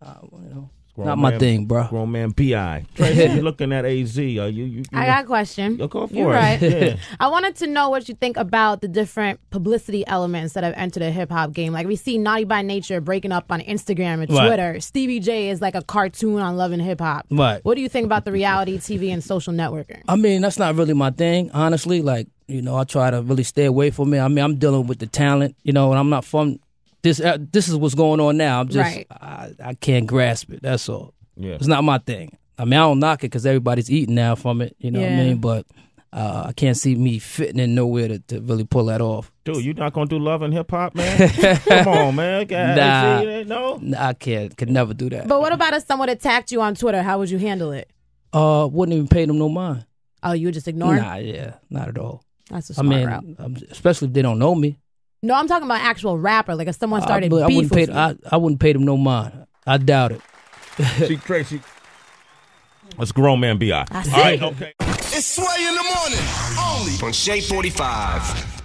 uh, you know, Grown not my thing, bro. Grown man, Bi. Tracy, you (laughs) looking at Az? Are you? you, you I got a question. Go for You're it. right. Yeah. (laughs) I wanted to know what you think about the different publicity elements that have entered the hip hop game. Like we see Naughty by Nature breaking up on Instagram and Right. Twitter. Stevie J is like a cartoon on Love and Hip Hop. Right. What do you think about the reality (laughs) TV and social networking? I mean, that's not really my thing, honestly. Like, you know, I try to really stay away from it. I mean, I'm dealing with the talent, you know, and I'm not from this. Uh, this is what's going on now. I'm just, Right. I, I can't grasp it. That's all. Yeah. It's not my thing. I mean, I don't knock it because everybody's eating now from it. You know what I mean? But uh, I can't see me fitting in nowhere to, to really pull that off. Dude, you not gonna do love and hip hop, man? (laughs) Come on, man. God, Nah. see, no. Nah, I can't. Could never do that. But what about if someone attacked you on Twitter? How would you handle it? Uh, wouldn't even pay them no mind. Oh, you would just ignore? Nah, yeah, not at all. That's a I smart mean, route. especially if they don't know me. No, I'm talking about actual rapper. Like if someone started I, I beef wouldn't with pay. you. I, I wouldn't pay them no mind. I doubt it. See, Tracy. That's grown man Bi. All right, okay. It's Sway in the morning, only on Shade 45.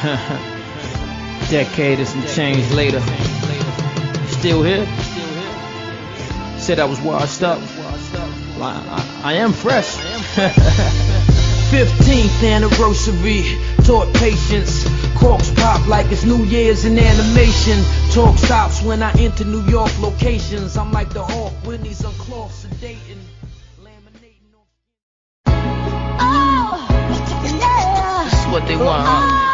(laughs) Decade and some change later. Still here? Said I was washed up. Well, I, I, I am fresh. (laughs) 15th anniversary, taught patience. Corks pop like it's New Year's in animation. Talk stops when I enter New York locations. I'm like the Hawk, Whitney's on cloth, sedating. This is what they want, huh?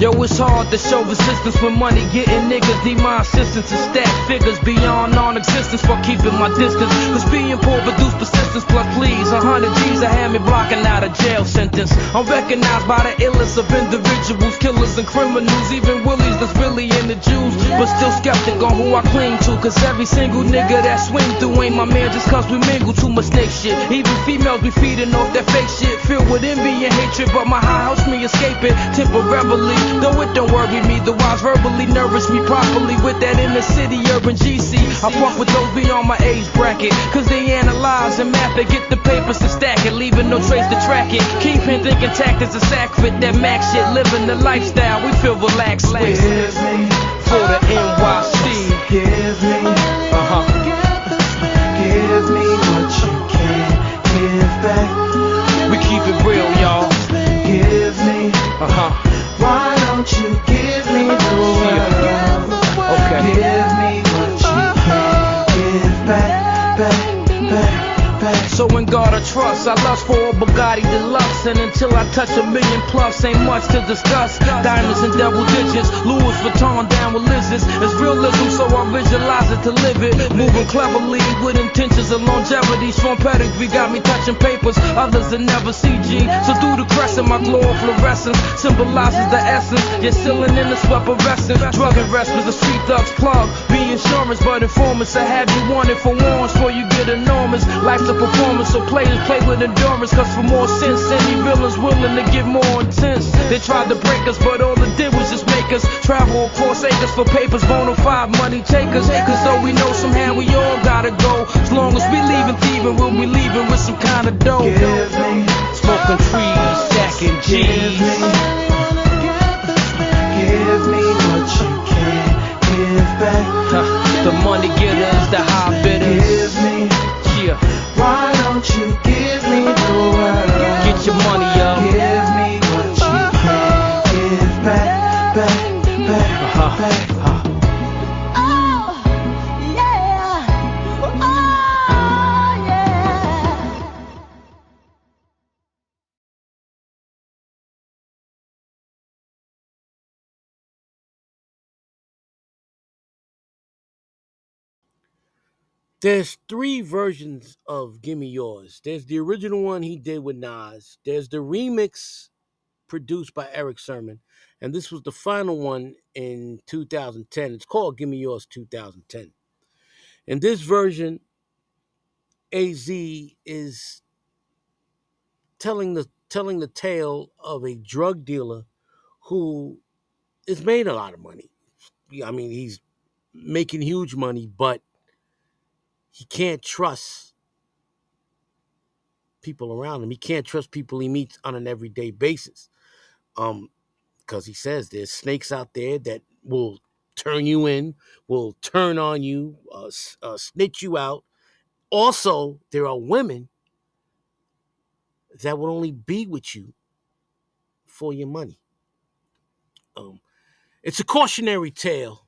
Yo, it's hard to show resistance when money getting niggas need my assistance and stack figures beyond non-existence for keeping my distance. Cause being poor produce persistence plus please. A hundred G's I had me blocking out a jail sentence. I'm recognized by the illest of individuals, killers and criminals, even willies that's really in the Jews. But still skeptic on who I cling to. Cause every single nigga that swing through ain't my man just cause we mingle too much snake shit. Even females be feeding off that fake shit. Filled with envy and hatred, but my high helps me escape it temporarily. Though it don't worry me, the wise verbally nourish me properly with that inner city urban GC. I fuck with those beyond my age bracket, cause they analyze and map it, get the papers to stack it, leaving no trace to track it. Keeping thinking tactics a sack fit that max shit, living the lifestyle we feel relaxed with. For the NYC. Give me. Uh huh. Give me Why don't you give me the world? Okay. Give me what you can give back, back, back. So in God I trust, I lust for a Bugatti Deluxe. And until I touch a million plus, ain't much to discuss. Diamonds and double digits, Louis Vuitton down with lizards. It's realism, so I visualize it to live it. Moving cleverly with intentions of longevity. Strong pedigree got me touching papers, others that never see G. So through the crescent, my glow fluorescence symbolizes the essence. You're sealing in the sweat essence. Drug investments, the street thugs plug. Be insurance, but informants I have you wanted for warrants before you get enormous. Life's a performance, so players play with endurance. Cause for more sense, any villains willing to get more intense. They tried to break us, but all it did was just make us travel across acres for papers, bona fide money takers. Cause though we know somehow we all gotta go. As long as we leaving thieving, we'll be leaving with some kind of dough. Give me Smoking trees, stacking G's. Give me what you can't give back. Huh, The money getters, the There's three versions of Gimme Yours. There's the original one he did with Nas. There's the remix produced by Erick Sermon. And this was the final one in 2010. It's called Gimme Yours 2010. In this version, AZ is telling the telling the tale of a drug dealer who has made a lot of money. I mean, he's making huge money, but he can't trust people around him. He can't trust people he meets on an everyday basis. Um, because he says there's snakes out there that will turn you in, will turn on you, uh, uh, snitch you out. Also, there are women that will only be with you for your money. Um, it's a cautionary tale.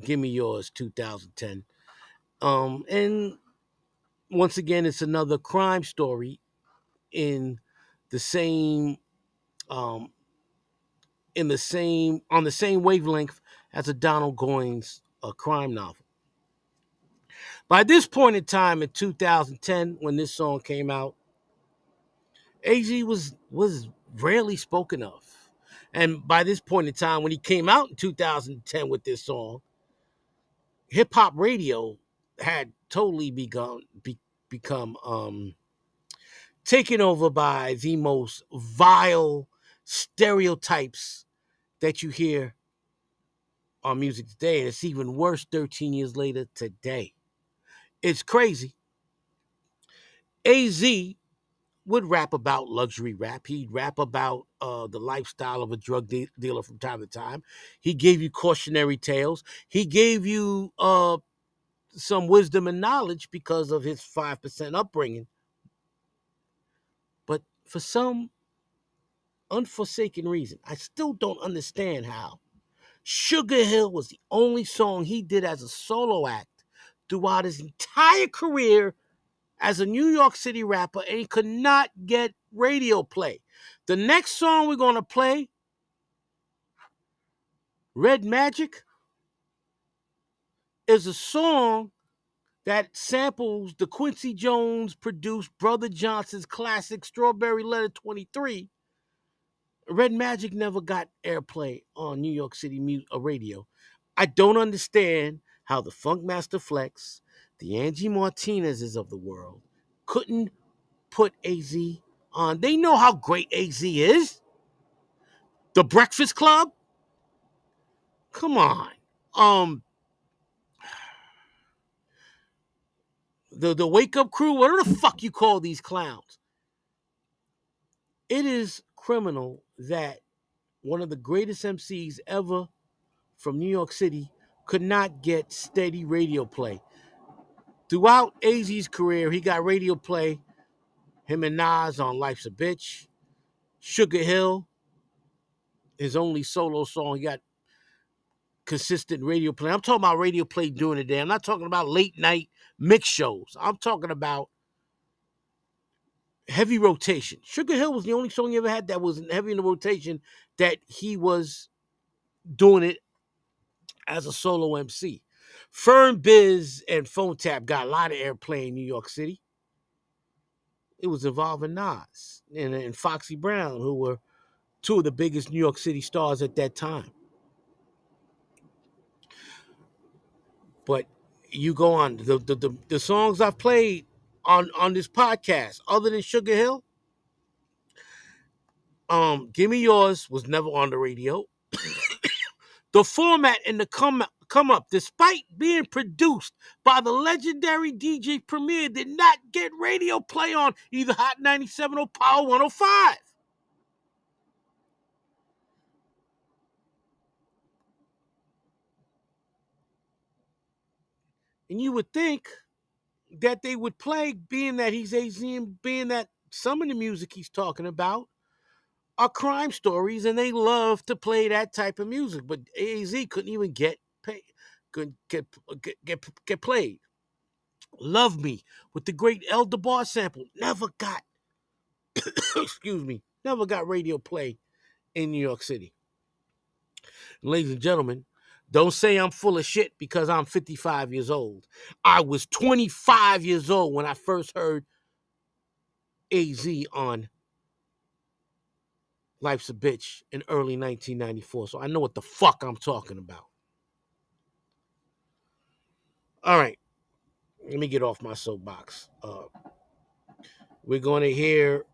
Give me yours, 2010. Um, and once again, it's another crime story in the same um, in the same on the same wavelength as a Donald Goines uh, crime novel. By this point in time in 2010, when this song came out, AZ was was rarely spoken of. And by this point in time, when he came out in 2010 with this song, hip hop radio had totally begun be, become um, taken over by the most vile stereotypes that you hear on music today. And it's even worse 13 years later today. It's crazy. AZ would rap about luxury rap. He'd rap about uh, the lifestyle of a drug de- dealer from time to time. He gave you cautionary tales. He gave you uh, some wisdom and knowledge because of his 5% upbringing. But for some unforsaken reason, I still don't understand how Sugar Hill was the only song he did as a solo act throughout his entire career as a New York City rapper, and he could not get radio play. The next song we're going to play, Red Magic, is a song that samples the Quincy Jones produced Brothers Johnson's classic Strawberry Letter 23. Red Magic never got airplay on New York City uh, radio. I don't understand how the Funkmaster Flex, the Angie Martinez's of the world, couldn't put AZ on. They know how great AZ is. The Breakfast Club? Come on. Um the the wake up crew, whatever the fuck you call these clowns. It is criminal that one of the greatest MCs ever from New York City could not get steady radio play. Throughout AZ's career, he got radio play. Him and Nas on Life's a Bitch. Sugar Hill, his only solo song, he got consistent radio play. I'm talking about radio play during the day. I'm not talking about late night mix shows. I'm talking about heavy rotation. Sugar Hill was the only song he ever had that was heavy in the rotation that he was doing it as a solo MC. Firm Biz and Phone Tap got a lot of airplay in New York City. It was involving Nas and, and Foxy Brown, who were two of the biggest New York City stars at that time. But you go on the the, the, the songs I've played on on this podcast, other than Sugar Hill, um, Give Me Yours was never on the radio. (coughs) the format and the come come up, despite being produced by the legendary DJ Premier, did not get radio play on either Hot 97 or Power 105. And you would think that they would play, being that he's and being that some of the music he's talking about are crime stories, and they love to play that type of music. But AZ couldn't even get pay, couldn't get get get, get played. Love Me with the great El DeBarge sample never got, (coughs) excuse me, never got radio play in New York City. Ladies and gentlemen, don't say I'm full of shit because I'm 55 years old. I was 25 years old when I first heard AZ on Life's a Bitch in early 1994. So I know what the fuck I'm talking about. All right. Let me get off my soapbox. Uh, we're going to hear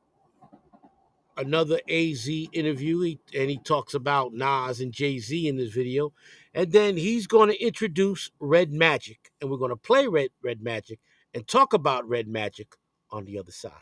another AZ interview, he, and he talks about Nas and Jay Z in this video. And then he's going to introduce Red Magic, and we're going to play Red Red Magic and talk about Red Magic on the other side.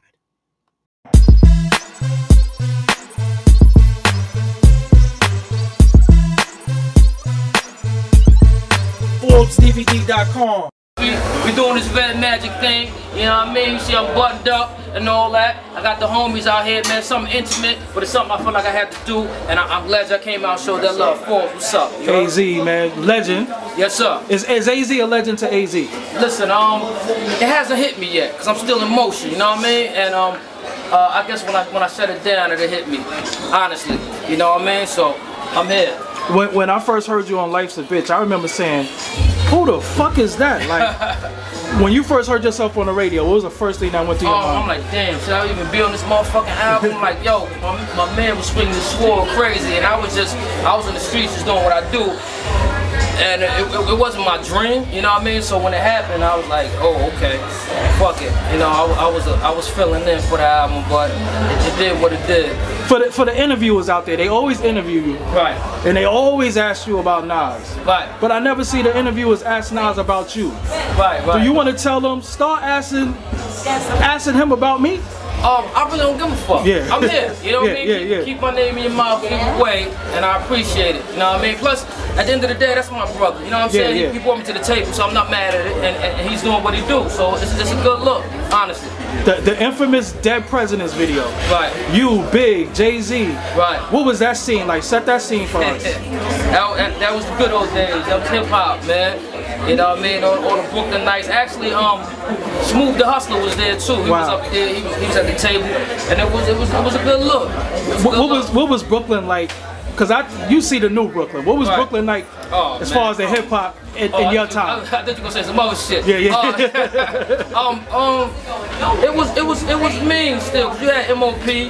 ForbesDVD.com. We, we doing this red magic thing, you know what I mean? You see I'm buttoned up and all that. I got the homies out here, man, something intimate, but it's something I feel like I had to do, and I, am glad y'all came out and showed that love. Forbes, what's up? You know? AZ, man, legend. Yes, sir. Is, is AZ a legend to AZ? Listen, um, it hasn't hit me yet, because I'm still in motion, you know what I mean? And um, uh, I guess when I, when I shut it down, it'll hit me, honestly, you know what I mean? So, I'm here. When, when I first heard you on Life's a Bitch, I remember saying, who the fuck is that? Like, (laughs) when you first heard yourself on the radio, what was the first thing that went through your Oh, I'm like, damn, should I even be on this motherfucking album? like, yo, my, my man was swinging the sword crazy, and I was just, I was in the streets just doing what I do. And it, it, wasn't my dream, you know what I mean? So when it happened, I was like, oh, okay, fuck it. You know, I, I was I was filling in for the album, but it, it did what it did. For the, for the interviewers out there, they always interview you. Right. And they always ask you about Nas. Right. But I never see the interviewers ask Nas about you. Right, right. Do you want to tell them, start asking, asking him about me? Um, I really don't give a fuck. Yeah. I'm here. You know what I mean? yeah, keep, yeah. keep my name in your mouth either way, and I appreciate it. You know what I mean? Plus, at the end of the day, that's my brother. You know what I'm Yeah, saying? yeah. He, he brought me to the table, so I'm not mad at it, and, and he's doing what he do. So it's, it's a good look, honestly. The, the infamous Dead Presidents video. Right. You, Big, Jay Z. Right. What was that scene like? Set that scene for us. (laughs) that, that, was the good old days. That was hip hop, man. You know what I mean? All, all the Brooklyn Nights. Actually, um, Smoothe da Hustler was there too. He was up there. He was, he was at the table, and it was it was it was a good look. A What, good what was what was Brooklyn like? Cause I you see the new Brooklyn. What was Right. Brooklyn like Oh, as man. far as the hip hop in, Oh, in I- your time? I, thought you were gonna say some other shit. Yeah, yeah. Uh, (laughs) um, um, it was, it was, it was mean still. 'cause you had MOP, you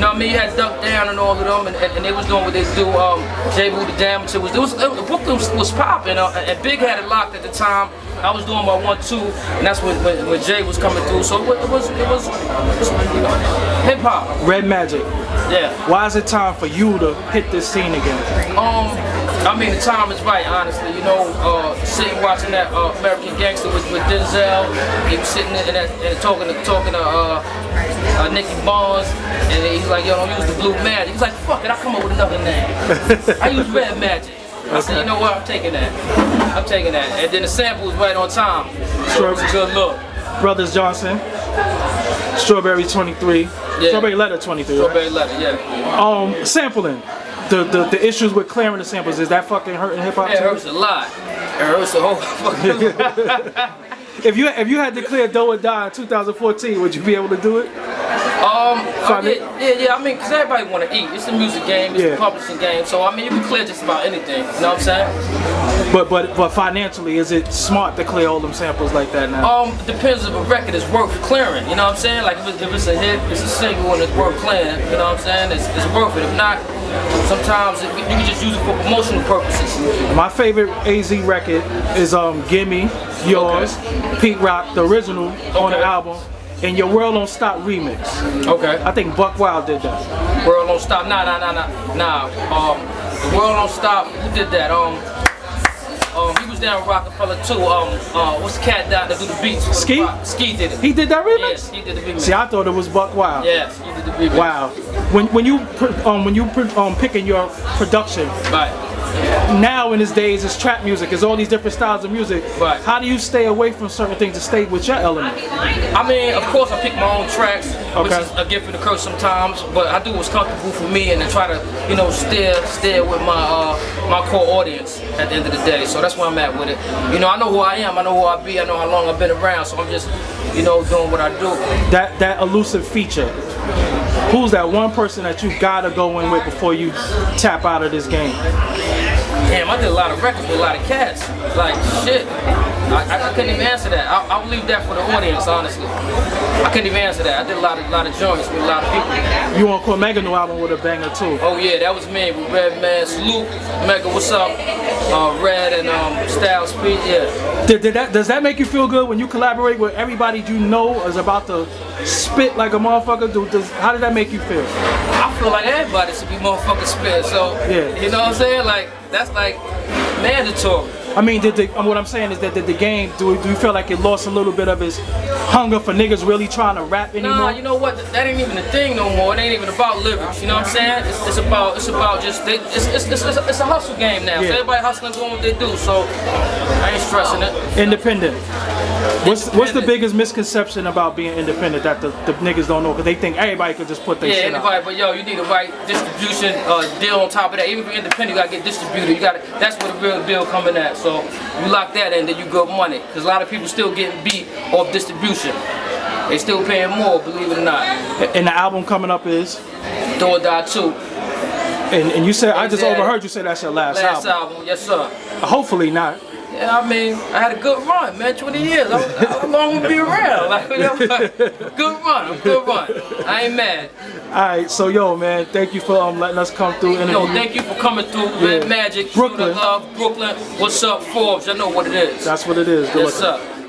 know what I mean? You had Duck Down and all of them, and, and, and they was doing what they do. Um, Jeru the Damaja. It was, it was, it, Brooklyn was, was popping, uh, and Big had it locked at the time. I was doing my one two, and that's when, when, when Jay was coming through. So it was, it was, it was, you know, hip hop. Red Magic. Yeah. Why is it time for you to hit this scene again? Um, I mean, the time is right, honestly. You know, uh, sitting watching that uh, American Gangster with, with Denzel, he was sitting in that and talking to talking to uh, uh, Nicky Barnes, and he's like, "Yo, don't use the blue magic." He's like, "Fuck it, I come up with another name. (laughs) I use red magic." I said, "You know what? I'm taking that. I'm taking that." And then the sample was right on time, so a good look. Brothers Johnson, Strawberry 23, Strawberry Letter 23. right? Strawberry letter, yeah. Um, sampling. The, the the issues with clearing the samples is that fucking hurting hip hop? Yeah, it too? hurts a lot. It hurts a whole fucking (laughs) (laughs) If you if you had to clear Do or Die in 2014, would you be able to do it? Um, yeah, yeah, yeah, I mean, because everybody want to eat. It's a music game, it's Yeah. a publishing game. So, I mean, you can clear just about anything. You know what I'm saying? But but but financially, is it smart to clear all them samples like that now? Um, depends if a record is worth clearing. You know what I'm saying? Like, if it's, if it's a hit, it's a single and it's worth clearing. You know what I'm saying? It's, it's worth it. If not, sometimes it, you can just use it for promotional purposes. My favorite AZ record is um Gimme, Yours, Pete Rock, the original on the album, and Your World Don't Stop remix. Okay. I think Buckwild did that. World don't stop. Nah, nah, nah, nah, nah. Um, the world don't stop. Who did that? Um, um, he was down in Roc-A-Fella too. Um, uh, what's the cat that do the beats? for the Ski? Ski did it. He did that remix? Yes, he did the remix. See, I thought it was Buckwild. Yes, he did the remix. Wow. When when you um when you um picking your production, Right. Now in this days it's trap music, it's all these different styles of music. Right. How do you stay away from certain things to stay with your element? I mean, of course, I pick my own tracks, which Okay. is a gift and a curse sometimes. But I do what's comfortable for me, and then try to, you know, steer steer with my uh, my core audience at the end of the day. So that's where I'm at with it. You know, I know who I am. I know who I be. I know how long I've been around. So I'm just, you know, doing what I do. That that elusive feature. Who's that one person that you gotta go in with before you tap out of this game? Damn, I did a lot of records with a lot of cats. Like shit. I, I, I couldn't even answer that. I, I'll leave that for the audience, honestly. I couldn't even answer that. I did a lot of lot of joints with a lot of people. You on Cormega new album with a banger too. Oh yeah, that was me with Redman, Salute, Mega, what's up? Uh, Red and um, Styles P, yeah. Did, did that, does that make you feel good when you collaborate with everybody you know is about to spit like a motherfucker? Do, does, how did that make you feel? I feel like everybody should be motherfucking spit. So Yeah. you know what I'm saying? Like that's like mandatory. I mean, did the, what I'm saying is that did the game, do, do you feel like it lost a little bit of its hunger for niggas really trying to rap anymore? Nah, you know what? That ain't even a thing no more. It ain't even about lyrics. You know what I'm saying? It's, it's about it's about just they, it's, it's, it's, it's, a, it's a hustle game now. So everybody hustling doing what they do. So I ain't stressing it. Independent. What's what's the biggest misconception about being independent that the, the niggas don't know? Because they think everybody could just put their Yeah, shit out. anybody, but yo, you need the right distribution uh, deal on top of that. Even if you're independent, you gotta get distributed. You gotta. That's where the real deal coming at. So you lock that in, then you good money. Cause a lot of people still getting beat off distribution. They still paying more, believe it or not. And the album coming up is Do or Die Two. And, and you said I just overheard you say that's your last, Last album. Last album, yes sir. Hopefully not. Yeah, I mean, I had a good run, man. 20 years. I, how long we be around? Like, you know, (laughs) good run, a good run. I ain't mad. All right, so yo, man, thank you for um letting us come through. Yo, thank you for coming through, Yeah. Magic, Brooklyn. Love, Brooklyn. What's up, Forbes? I know what it is. That's what it is. Good Yes, looking.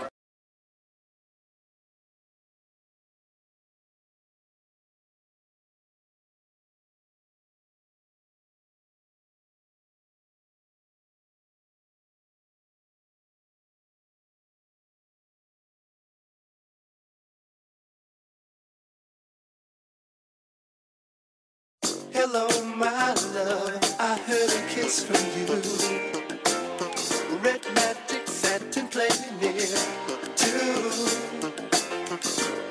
Hello, my love. I heard a kiss from you. Red magic satin playing near two.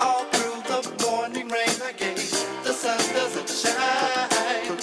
All through the morning rain I gave. The sun doesn't shine.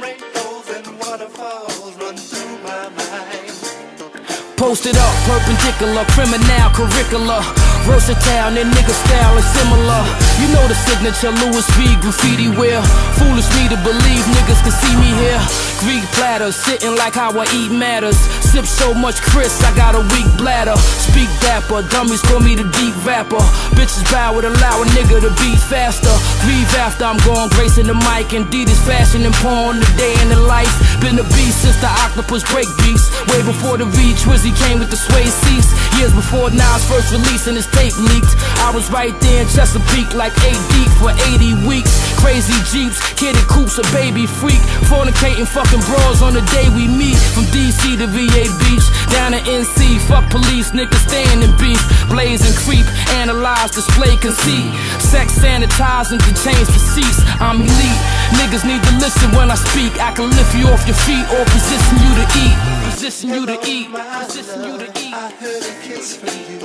Rainbows and waterfalls run through my mind. Posted up, perpendicular, criminal curricula. Versatile, and nigga style is similar. You know the signature Louis V graffiti wear. Foolish me to believe niggas can see me here. Greek platters, sitting like how I eat matters. Sip so much Chris, I got a weak bladder. Speak dapper, dummies call me the deep rapper. Bitches bow would allow a nigga to beat faster. Grieve after I'm gone, gracing the mic. Indeed, it's fashion and porn, the day in the life. Been a beast since the octopus break beats. Way before the V Twizzy came with the sway seats. Years before Nas first release and his tape leaked. I was right there in Chesapeake, like 8 deep for 80 weeks. Crazy Jeeps, kidded coops, a baby freak. Fornicating fucking bras on the day we meet. From DC to VA Beach, down to NC. Fuck police, niggas staying in beef. Blaze and creep, analyze, display conceit. Sex sanitizing to change the seats. I'm elite. Niggas need to listen when I speak. I can lift you off your feet or position you to eat. Position you to eat. Position you to eat. I heard a kiss from you.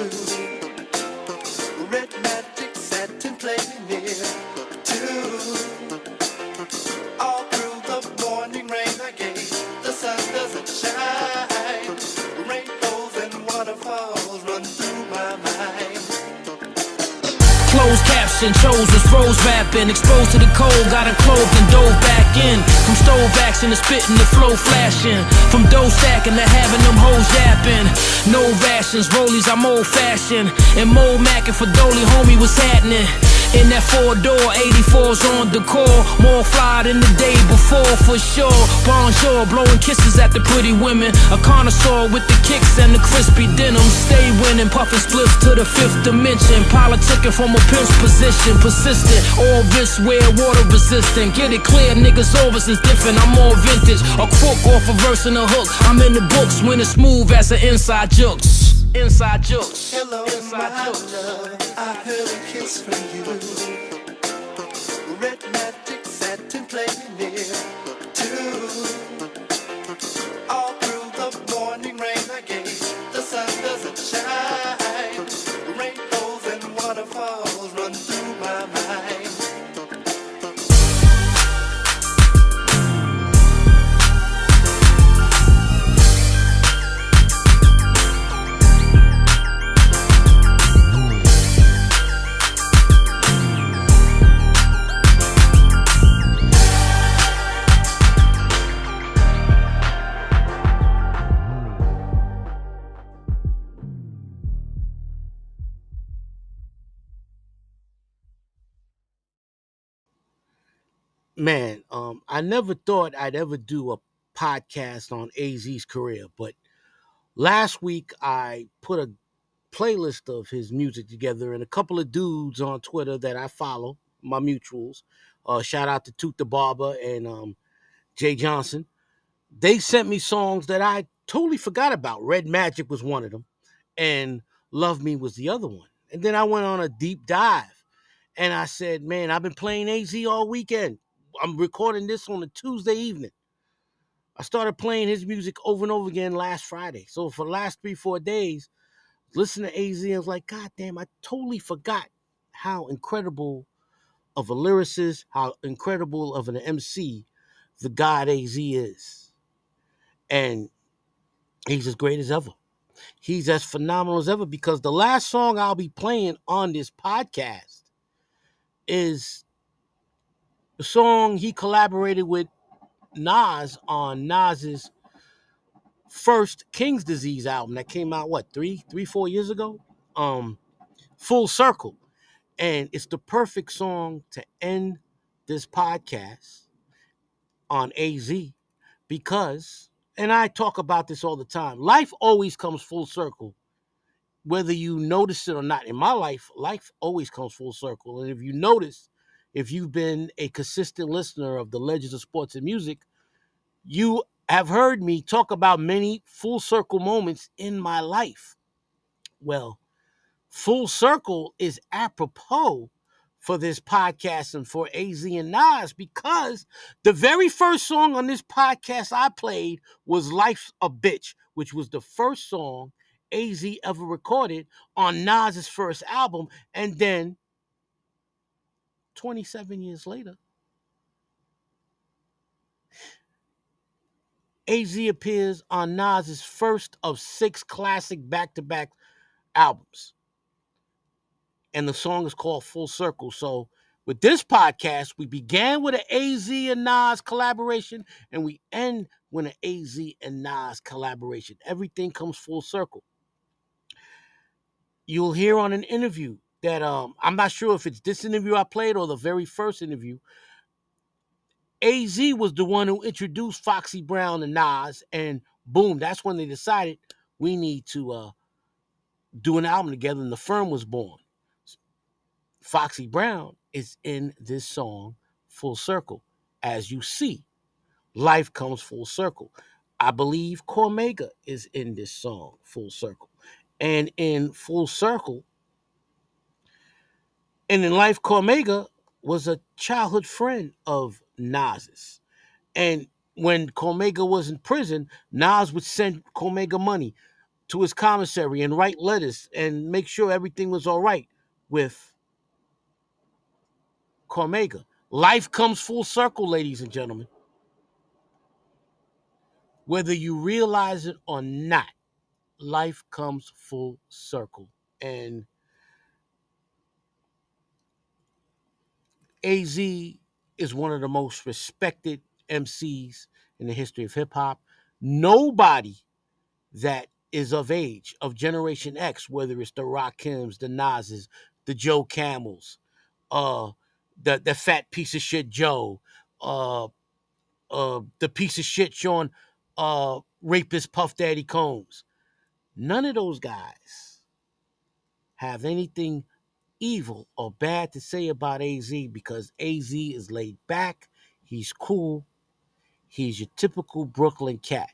Red magic satin playing near caption, chose was froze rapping. Exposed to the cold, got unclothed and dove back in. From stove action to spitting the flow flashing. From dough stacking to having them hoes yapping. No rations, rollies, I'm old fashioned. And Mo Mackin for Dolly, homie, what's happening? In that four door, 84's on the core. More fly than the day before, for sure. Bonjour, blowing kisses at the pretty women. A connoisseur with the kicks and the crispy denim. Stay winning, puffing spliffs to the fifth dimension. Politicking from a pimp's position, persistent. All wrist wear, water resistant. Get it clear, niggas over since different. I'm more vintage. A crook off a verse and a hook. I'm in the books when it's smooth as an inside jokes. Inside jokes. Hello, my love. I heard a kiss from you. Red magic satin playing near man, um, I never thought I'd ever do a podcast on AZ's career, but last week I put a playlist of his music together and a couple of dudes on Twitter that I follow, my mutuals. Uh, shout out to Toot the Barber and um, Jay Johnson. They sent me songs that I totally forgot about. Red Magic was one of them, and Love Me was the other one. And then I went on a deep dive and I said, Man, I've been playing AZ all weekend. I'm recording this on a Tuesday evening. I started playing his music over and over again last Friday. So for the last three, four days, listening to AZ, I was like, God damn, I totally forgot how incredible of a lyricist, how incredible of an MC the God AZ is. And he's as great as ever. He's as phenomenal as ever because the last song I'll be playing on this podcast is the song he collaborated with Nas on Nas's first King's Disease album that came out what three, three, four years ago. Um, Full Circle, and it's the perfect song to end this podcast on AZ because, and I talk about this all the time. Life always comes full circle, whether you notice it or not. In my life, life always comes full circle, and if you notice if you've been a consistent listener of the Legends of Sports and Music, you have heard me talk about many full circle moments in my life. Well, full circle is apropos for this podcast and for AZ and Nas because the very first song on this podcast I played was Life's a Bitch, which was the first song AZ ever recorded on Nas's first album. And then 27 years later, AZ appears on Nas's first of six classic back to back albums. And the song is called Full Circle. So, with this podcast, we began with an AZ and Nas collaboration, and we end with an AZ and Nas collaboration. Everything comes full circle. You'll hear on an interview that um, I'm not sure if it's this interview I played or the very first interview. AZ was the one who introduced Foxy Brown and Nas, and boom, that's when they decided we need to uh, do an album together, and the firm was born. Foxy Brown is in this song, Full Circle. As you see, life comes full circle. I believe Cormega is in this song, Full Circle. And in Full Circle, and in life, Cormega was a childhood friend of Nas's. And when Cormega was in prison, Nas would send Cormega money to his commissary and write letters and make sure everything was all right with Cormega. Life comes full circle, ladies and gentlemen. Whether you realize it or not, life comes full circle. And AZ is one of the most respected MCs in the history of hip hop. Nobody that is of age, of Generation X, whether it's the Rakims, the Nas's, the Joe Camels, uh, the the fat piece of shit Joe, uh, uh, the piece of shit Sean, uh, rapist Puff Daddy Combs. None of those guys have anything evil or bad to say about AZ because AZ is laid back, he's cool, he's your typical Brooklyn cat.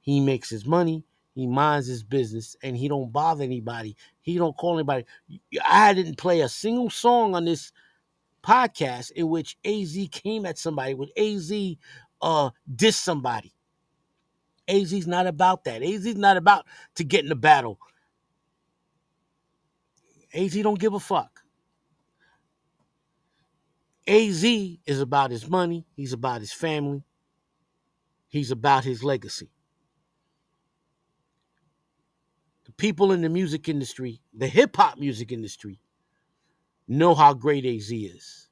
He makes his money, he minds his business, and he don't bother anybody. He don't call anybody. I didn't play a single song on this podcast in which AZ came at somebody, with AZ uh diss somebody. AZ's not about that. AZ's not about to get in the battle. AZ don't give a fuck. AZ is about his money, he's about his family, he's about his legacy. The people in the music industry, the hip hop music industry, know how great AZ is.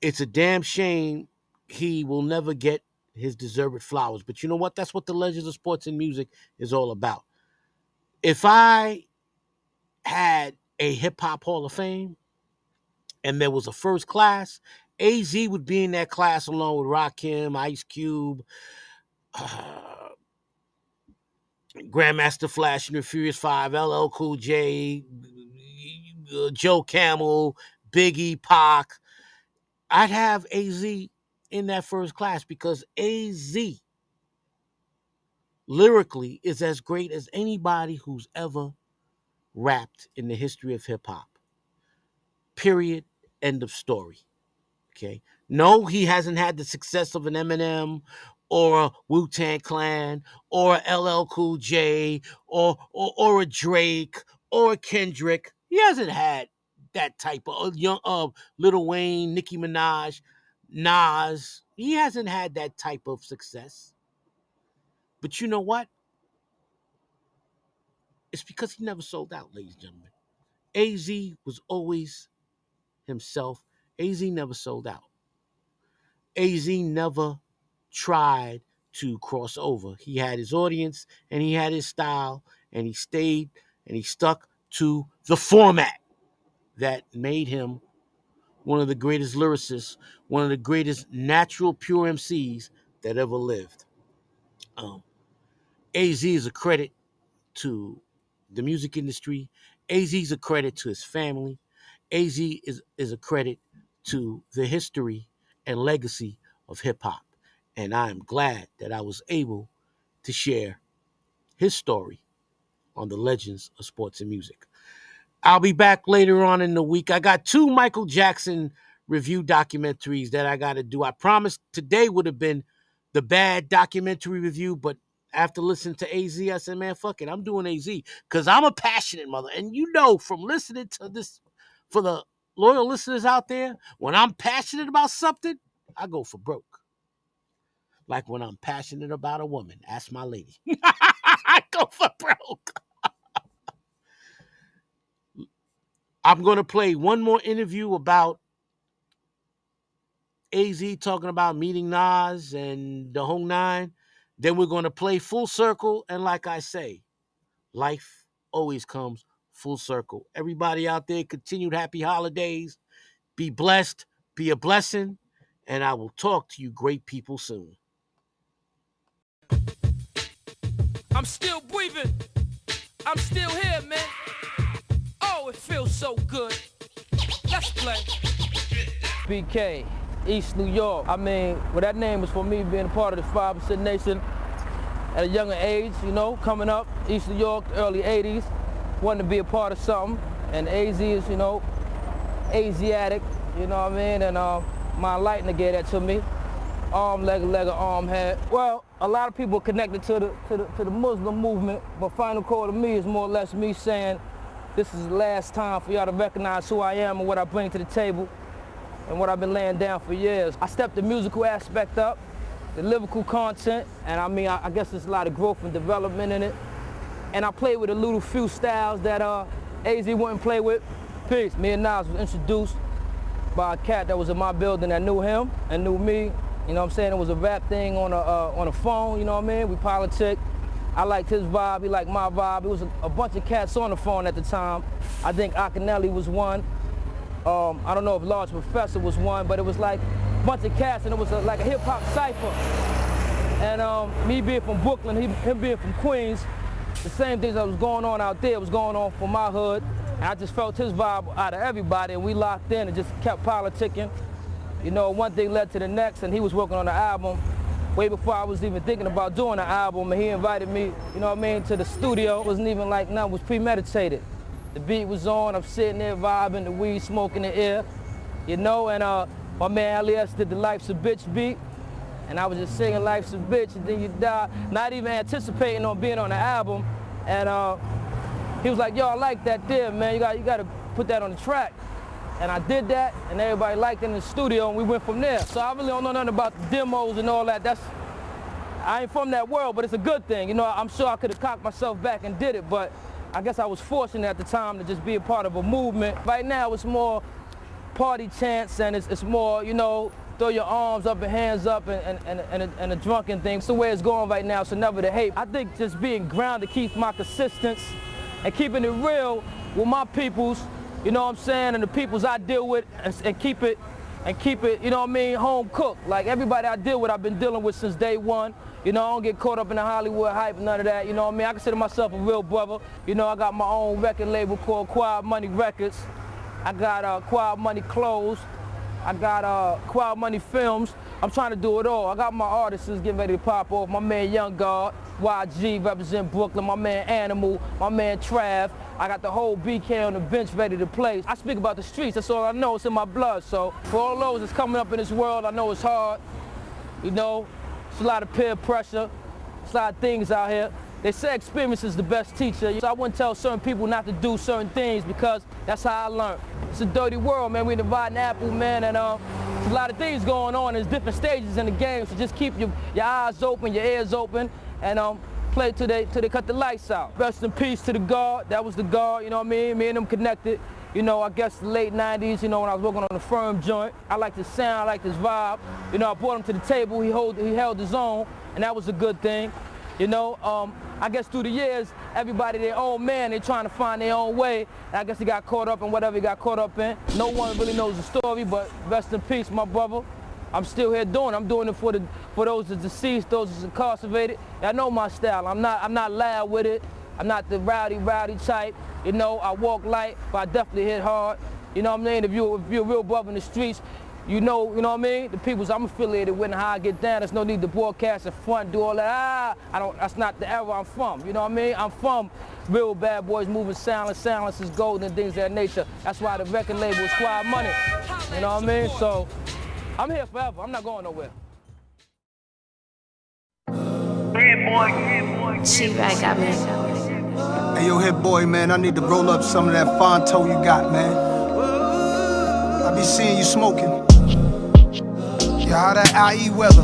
It's a damn shame he will never get his deserved flowers. But you know what? That's what the Legends of Sports and Music is all about. If I had a hip hop Hall of Fame and there was a first class, AZ would be in that class along with Rakim, Ice Cube, uh, (sighs) Grandmaster Flash and the Furious Five, LL Cool J, Joe Camel, Biggie, Pac. I'd have AZ in that first class because AZ lyrically is as great as anybody who's ever rapped in the history of hip hop. Period. End of story. Okay. No, he hasn't had the success of an Eminem or a Wu Tang Clan or a LL Cool J or, or or a Drake or a Kendrick. He hasn't had that type of young of Little Wayne, Nicki Minaj, Nas. He hasn't had that type of success. But you know what? It's because he never sold out, ladies and gentlemen. AZ was always himself. AZ never sold out. AZ never tried to cross over. He had his audience and he had his style and he stayed and he stuck to the format that made him one of the greatest lyricists, one of the greatest natural pure MCs that ever lived. Um, AZ is a credit to the music industry. AZ is a credit to his family. AZ is, is a credit to the history and legacy of hip hop. And I am glad that I was able to share his story on the legends of sports and music. I'll be back later on in the week. I got two Michael Jackson review documentaries that I got to do. I promised today would have been the bad documentary review, but after listening to AZ, I said, man, fuck it. I'm doing AZ because I'm a passionate mother. And you know from listening to this, for the loyal listeners out there, when I'm passionate about something, I go for broke. Like when I'm passionate about a woman, ask my lady. (laughs) I go for broke. I'm going to play one more interview about AZ talking about meeting Nas and the whole nine. Then we're going to play full circle. And like I say, life always comes full circle. Everybody out there, continued happy holidays. Be blessed, be a blessing, and I will talk to you great people soon. I'm still breathing. I'm still here, man. Oh, it feels so good. Let's play. BK, East New York. I mean, well, that name was for me being a part of the 5% Nation at a younger age, you know, coming up, East New York, early 80s, wanting to be a part of something. And AZ is, you know, Asiatic, you know what I mean? And uh, my lightning gave that to me. Arm, leg, leg, arm, head. Well, a lot of people connected to the, to the, to the Muslim movement, but final call to me is more or less me saying, this is the last time for y'all to recognize who I am and what I bring to the table and what I've been laying down for years. I stepped the musical aspect up, the lyrical content, and I mean, I, I guess there's a lot of growth and development in it. And I played with a little few styles that uh, AZ wouldn't play with. Peace. Me and Nas was introduced by a cat that was in my building that knew him and knew me. You know what I'm saying? It was a rap thing on a uh, on a phone. You know what I mean? We politic. I liked his vibe. He liked my vibe. It was a, a bunch of cats on the phone at the time. I think Akinyele was one. Um, I don't know if Large Professor was one, but it was like a bunch of cats, and it was a, like a hip hop cipher. And um, me being from Brooklyn, he, him being from Queens, the same things that was going on out there was going on for my hood. And I just felt his vibe out of everybody, and we locked in and just kept politicking. You know, one thing led to the next, and he was working on the album way before I was even thinking about doing an album, and he invited me, you know what I mean, to the studio. It wasn't even like nothing was premeditated. The beat was on, I'm sitting there vibing, the weed smoking the air, you know, and uh, my man L.E.S. did the Life's a Bitch beat, and I was just singing Life's a Bitch, and then you die, not even anticipating on being on the album, and uh, he was like, yo, I like that there, man, you got, you got to put that on the track. And I did that, and everybody liked it in the studio, and we went from there. So I really don't know nothing about the demos and all that. That's I ain't from that world, but it's a good thing. You know, I'm sure I could have cocked myself back and did it, but I guess I was fortunate at the time to just be a part of a movement. Right now, it's more party chants, and it's, it's more, you know, throw your arms up and hands up and, and, and, and, a, and a drunken thing. It's the way it's going right now, so never to hate. I think just being grounded keeps my consistency and keeping it real with my peoples you know what I'm saying, and the peoples I deal with, and, and, keep it, and keep it, you know what I mean, home cooked. Like everybody I deal with, I've been dealing with since day one. You know, I don't get caught up in the Hollywood hype, none of that. You know what I mean? I consider myself a real brother. You know, I got my own record label called Quiet Money Records. I got uh, Quiet Money Clothes. I got uh, Quiet Money Films. I'm trying to do it all. I got my artists getting ready to pop off. My man Young God, YG represent Brooklyn. My man Animal, my man Trav. I got the whole BK on the bench ready to play. I speak about the streets. That's all I know. It's in my blood. So for all those that's coming up in this world, I know it's hard. You know, it's a lot of peer pressure. It's a lot of things out here. They say experience is the best teacher. So I wouldn't tell certain people not to do certain things because that's how I learned. It's a dirty world, man. We dividing apple, man, and there's a lot of things going on. There's different stages in the game, so just keep your, your eyes open, your ears open, and um, play till they till they cut the lights out. Rest in peace to the guard. That was the guard. You know what I mean? Me and him connected. You know, I guess the late 90s, you know, when I was working on the firm joint. I liked the sound, I liked his vibe. You know, I brought him to the table, he, hold, he held his own, and that was a good thing. You know, um, I guess through the years, everybody their own man, they're trying to find their own way. And I guess he got caught up in whatever he got caught up in. No one really knows the story, but rest in peace, my brother. I'm still here doing. It. I'm doing it for the for those deceased, those that's incarcerated. I know my style. I'm not I'm not loud with it. I'm not the rowdy rowdy type. You know, I walk light, but I definitely hit hard. You know what I mean? If you if you're a real brother in the streets, you know, you know what I mean? The peoples I'm affiliated with and how I get down, there's no need to broadcast in front, do all that. Ah, I don't, that's not the era I'm from. You know what I mean? I'm from real bad boys moving silence, silence is golden and things of that nature. That's why the record label is Quiet Money. You know what I mean? So I'm here forever. I'm not going nowhere. She-Rag got me. Hey, yo, Hit-Boy, man, I need to roll up some of that Fonto you got, man. I be seeing you smoking. Yeah, how that IE weather?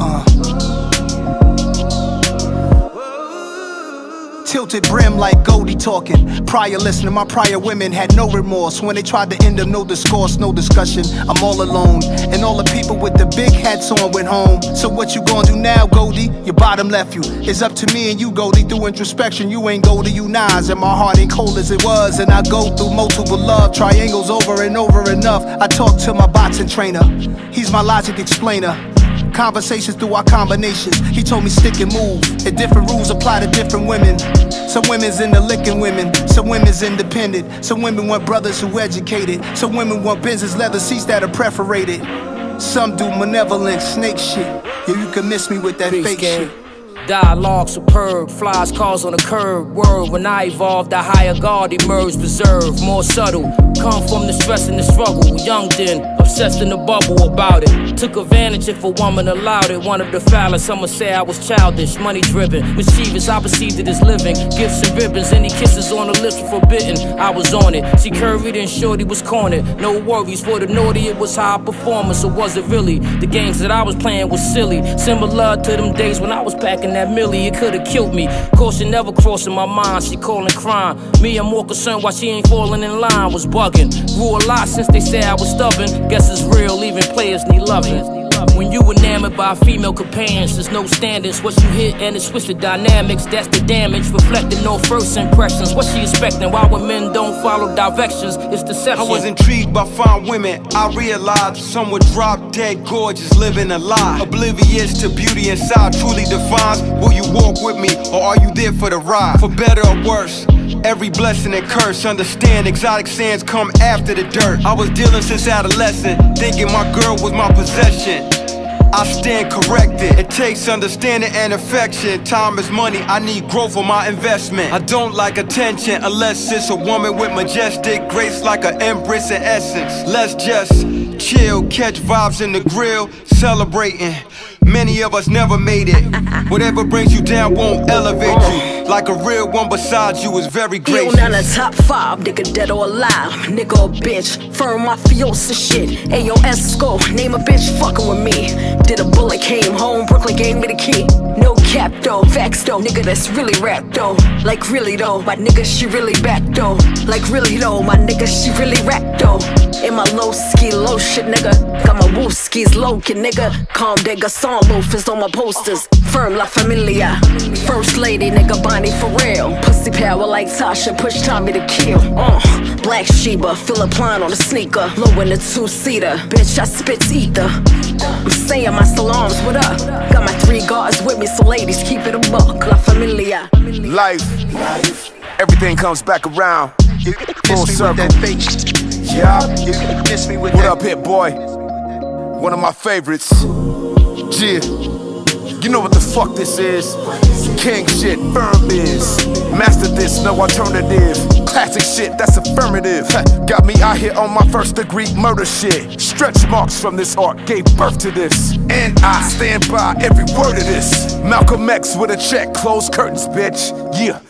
Uh. Tilted brim like Goldie talking. Prior listening, my prior women had no remorse. When they tried to end them, no discourse, no discussion. I'm all alone. And all the people with the big hats on went home. So what you gonna do now, Goldie? Your bottom left you. It's up to me and you, Goldie. Through introspection, you ain't Goldie, you Nas. And my heart ain't cold as it was. And I go through multiple love triangles over and over enough. I talk to my boxing trainer. He's my logic explainer. Conversations through our combinations. He told me stick and move. And different rules apply to different women. Some women's into licking women. Some women's independent. Some women want brothers who educated. Some women want business leather seats that are perforated. Some do malevolent snake shit. Yeah, you can miss me with that fake shit. Dialogue superb, flies cars on the curb. Word, when I evolved, the higher guard emerged, reserved, more subtle. Come from the stress and the struggle. Young then, obsessed in the bubble about it. Took advantage if a woman allowed it. One of the foulest, some would say I was childish, money driven, mischievous. I perceived it as living. Gifts and ribbons, any kisses on the lips were forbidden. I was on it. She curried and shorty was cornered. No worries for the naughty, it was high performance, or was it really? The games that I was playing was silly. Similar to them days when I was packing that millie, it could've killed me. Caution never crossing my mind, she calling crime. Me, I'm more concerned why she ain't falling in line, was bugging. Grew a lot since they said I was stubborn. Guess it's real, even players need loving. When you enamored by female companions, there's no standards. What you hit and it switch the dynamics, that's the damage. Reflecting no first impressions. What she expecting? Why when men don't follow directions? It's deception. I was intrigued by fine women. I realized some were drop dead gorgeous, living a lie. Oblivious to beauty inside truly defines will you walk with me or are you there for the ride? For better or worse. Every blessing and curse, understand exotic sands come after the dirt. I was dealing since adolescent, thinking my girl was my possession. I stand corrected. It takes understanding and affection. Time is money, I need growth for my investment. I don't like attention unless it's a woman with majestic grace like an empress in essence. Let's just chill, catch vibes in the grill, celebrating. Many of us never made it. (laughs) Whatever brings you down won't elevate you. Like a real one beside you is very gracious. none of top five, nigga dead or alive, nigga or bitch, firm mafiosa shit. Ayo Esco, name a bitch fucking with me. Did a bullet, came home, Brooklyn gave me the key. No cap though, facts though, nigga that's really rap though. Like really though, my nigga she really back though. Like really though, my nigga she really rap though. In my low ski, low shit nigga. Got my woo skis low kid nigga. Calm digger, song loafers on my posters. Firm La Familia. First lady nigga Bonnie for real. Pussy power like Tasha, push Tommy to kill. Uh, Black Sheba, Philip Klein on the sneaker. Low in the two seater. Bitch, I spit ether. I'm saying my salams, what up? Got my three guards with me, so ladies keep it a buck. La Familia. Life, everything comes back around. You Full circle. Yeah. Miss me with that beast. What up, Hit-Boy? One of my favorites. Yeah. You know what the fuck this is? King shit, firm is. Master this, no alternative. Classic shit, that's affirmative. Got me out here on my first degree murder shit. Stretch marks from this art gave birth to this. And I stand by every word of this. Malcolm X with a check, close curtains, bitch. Yeah.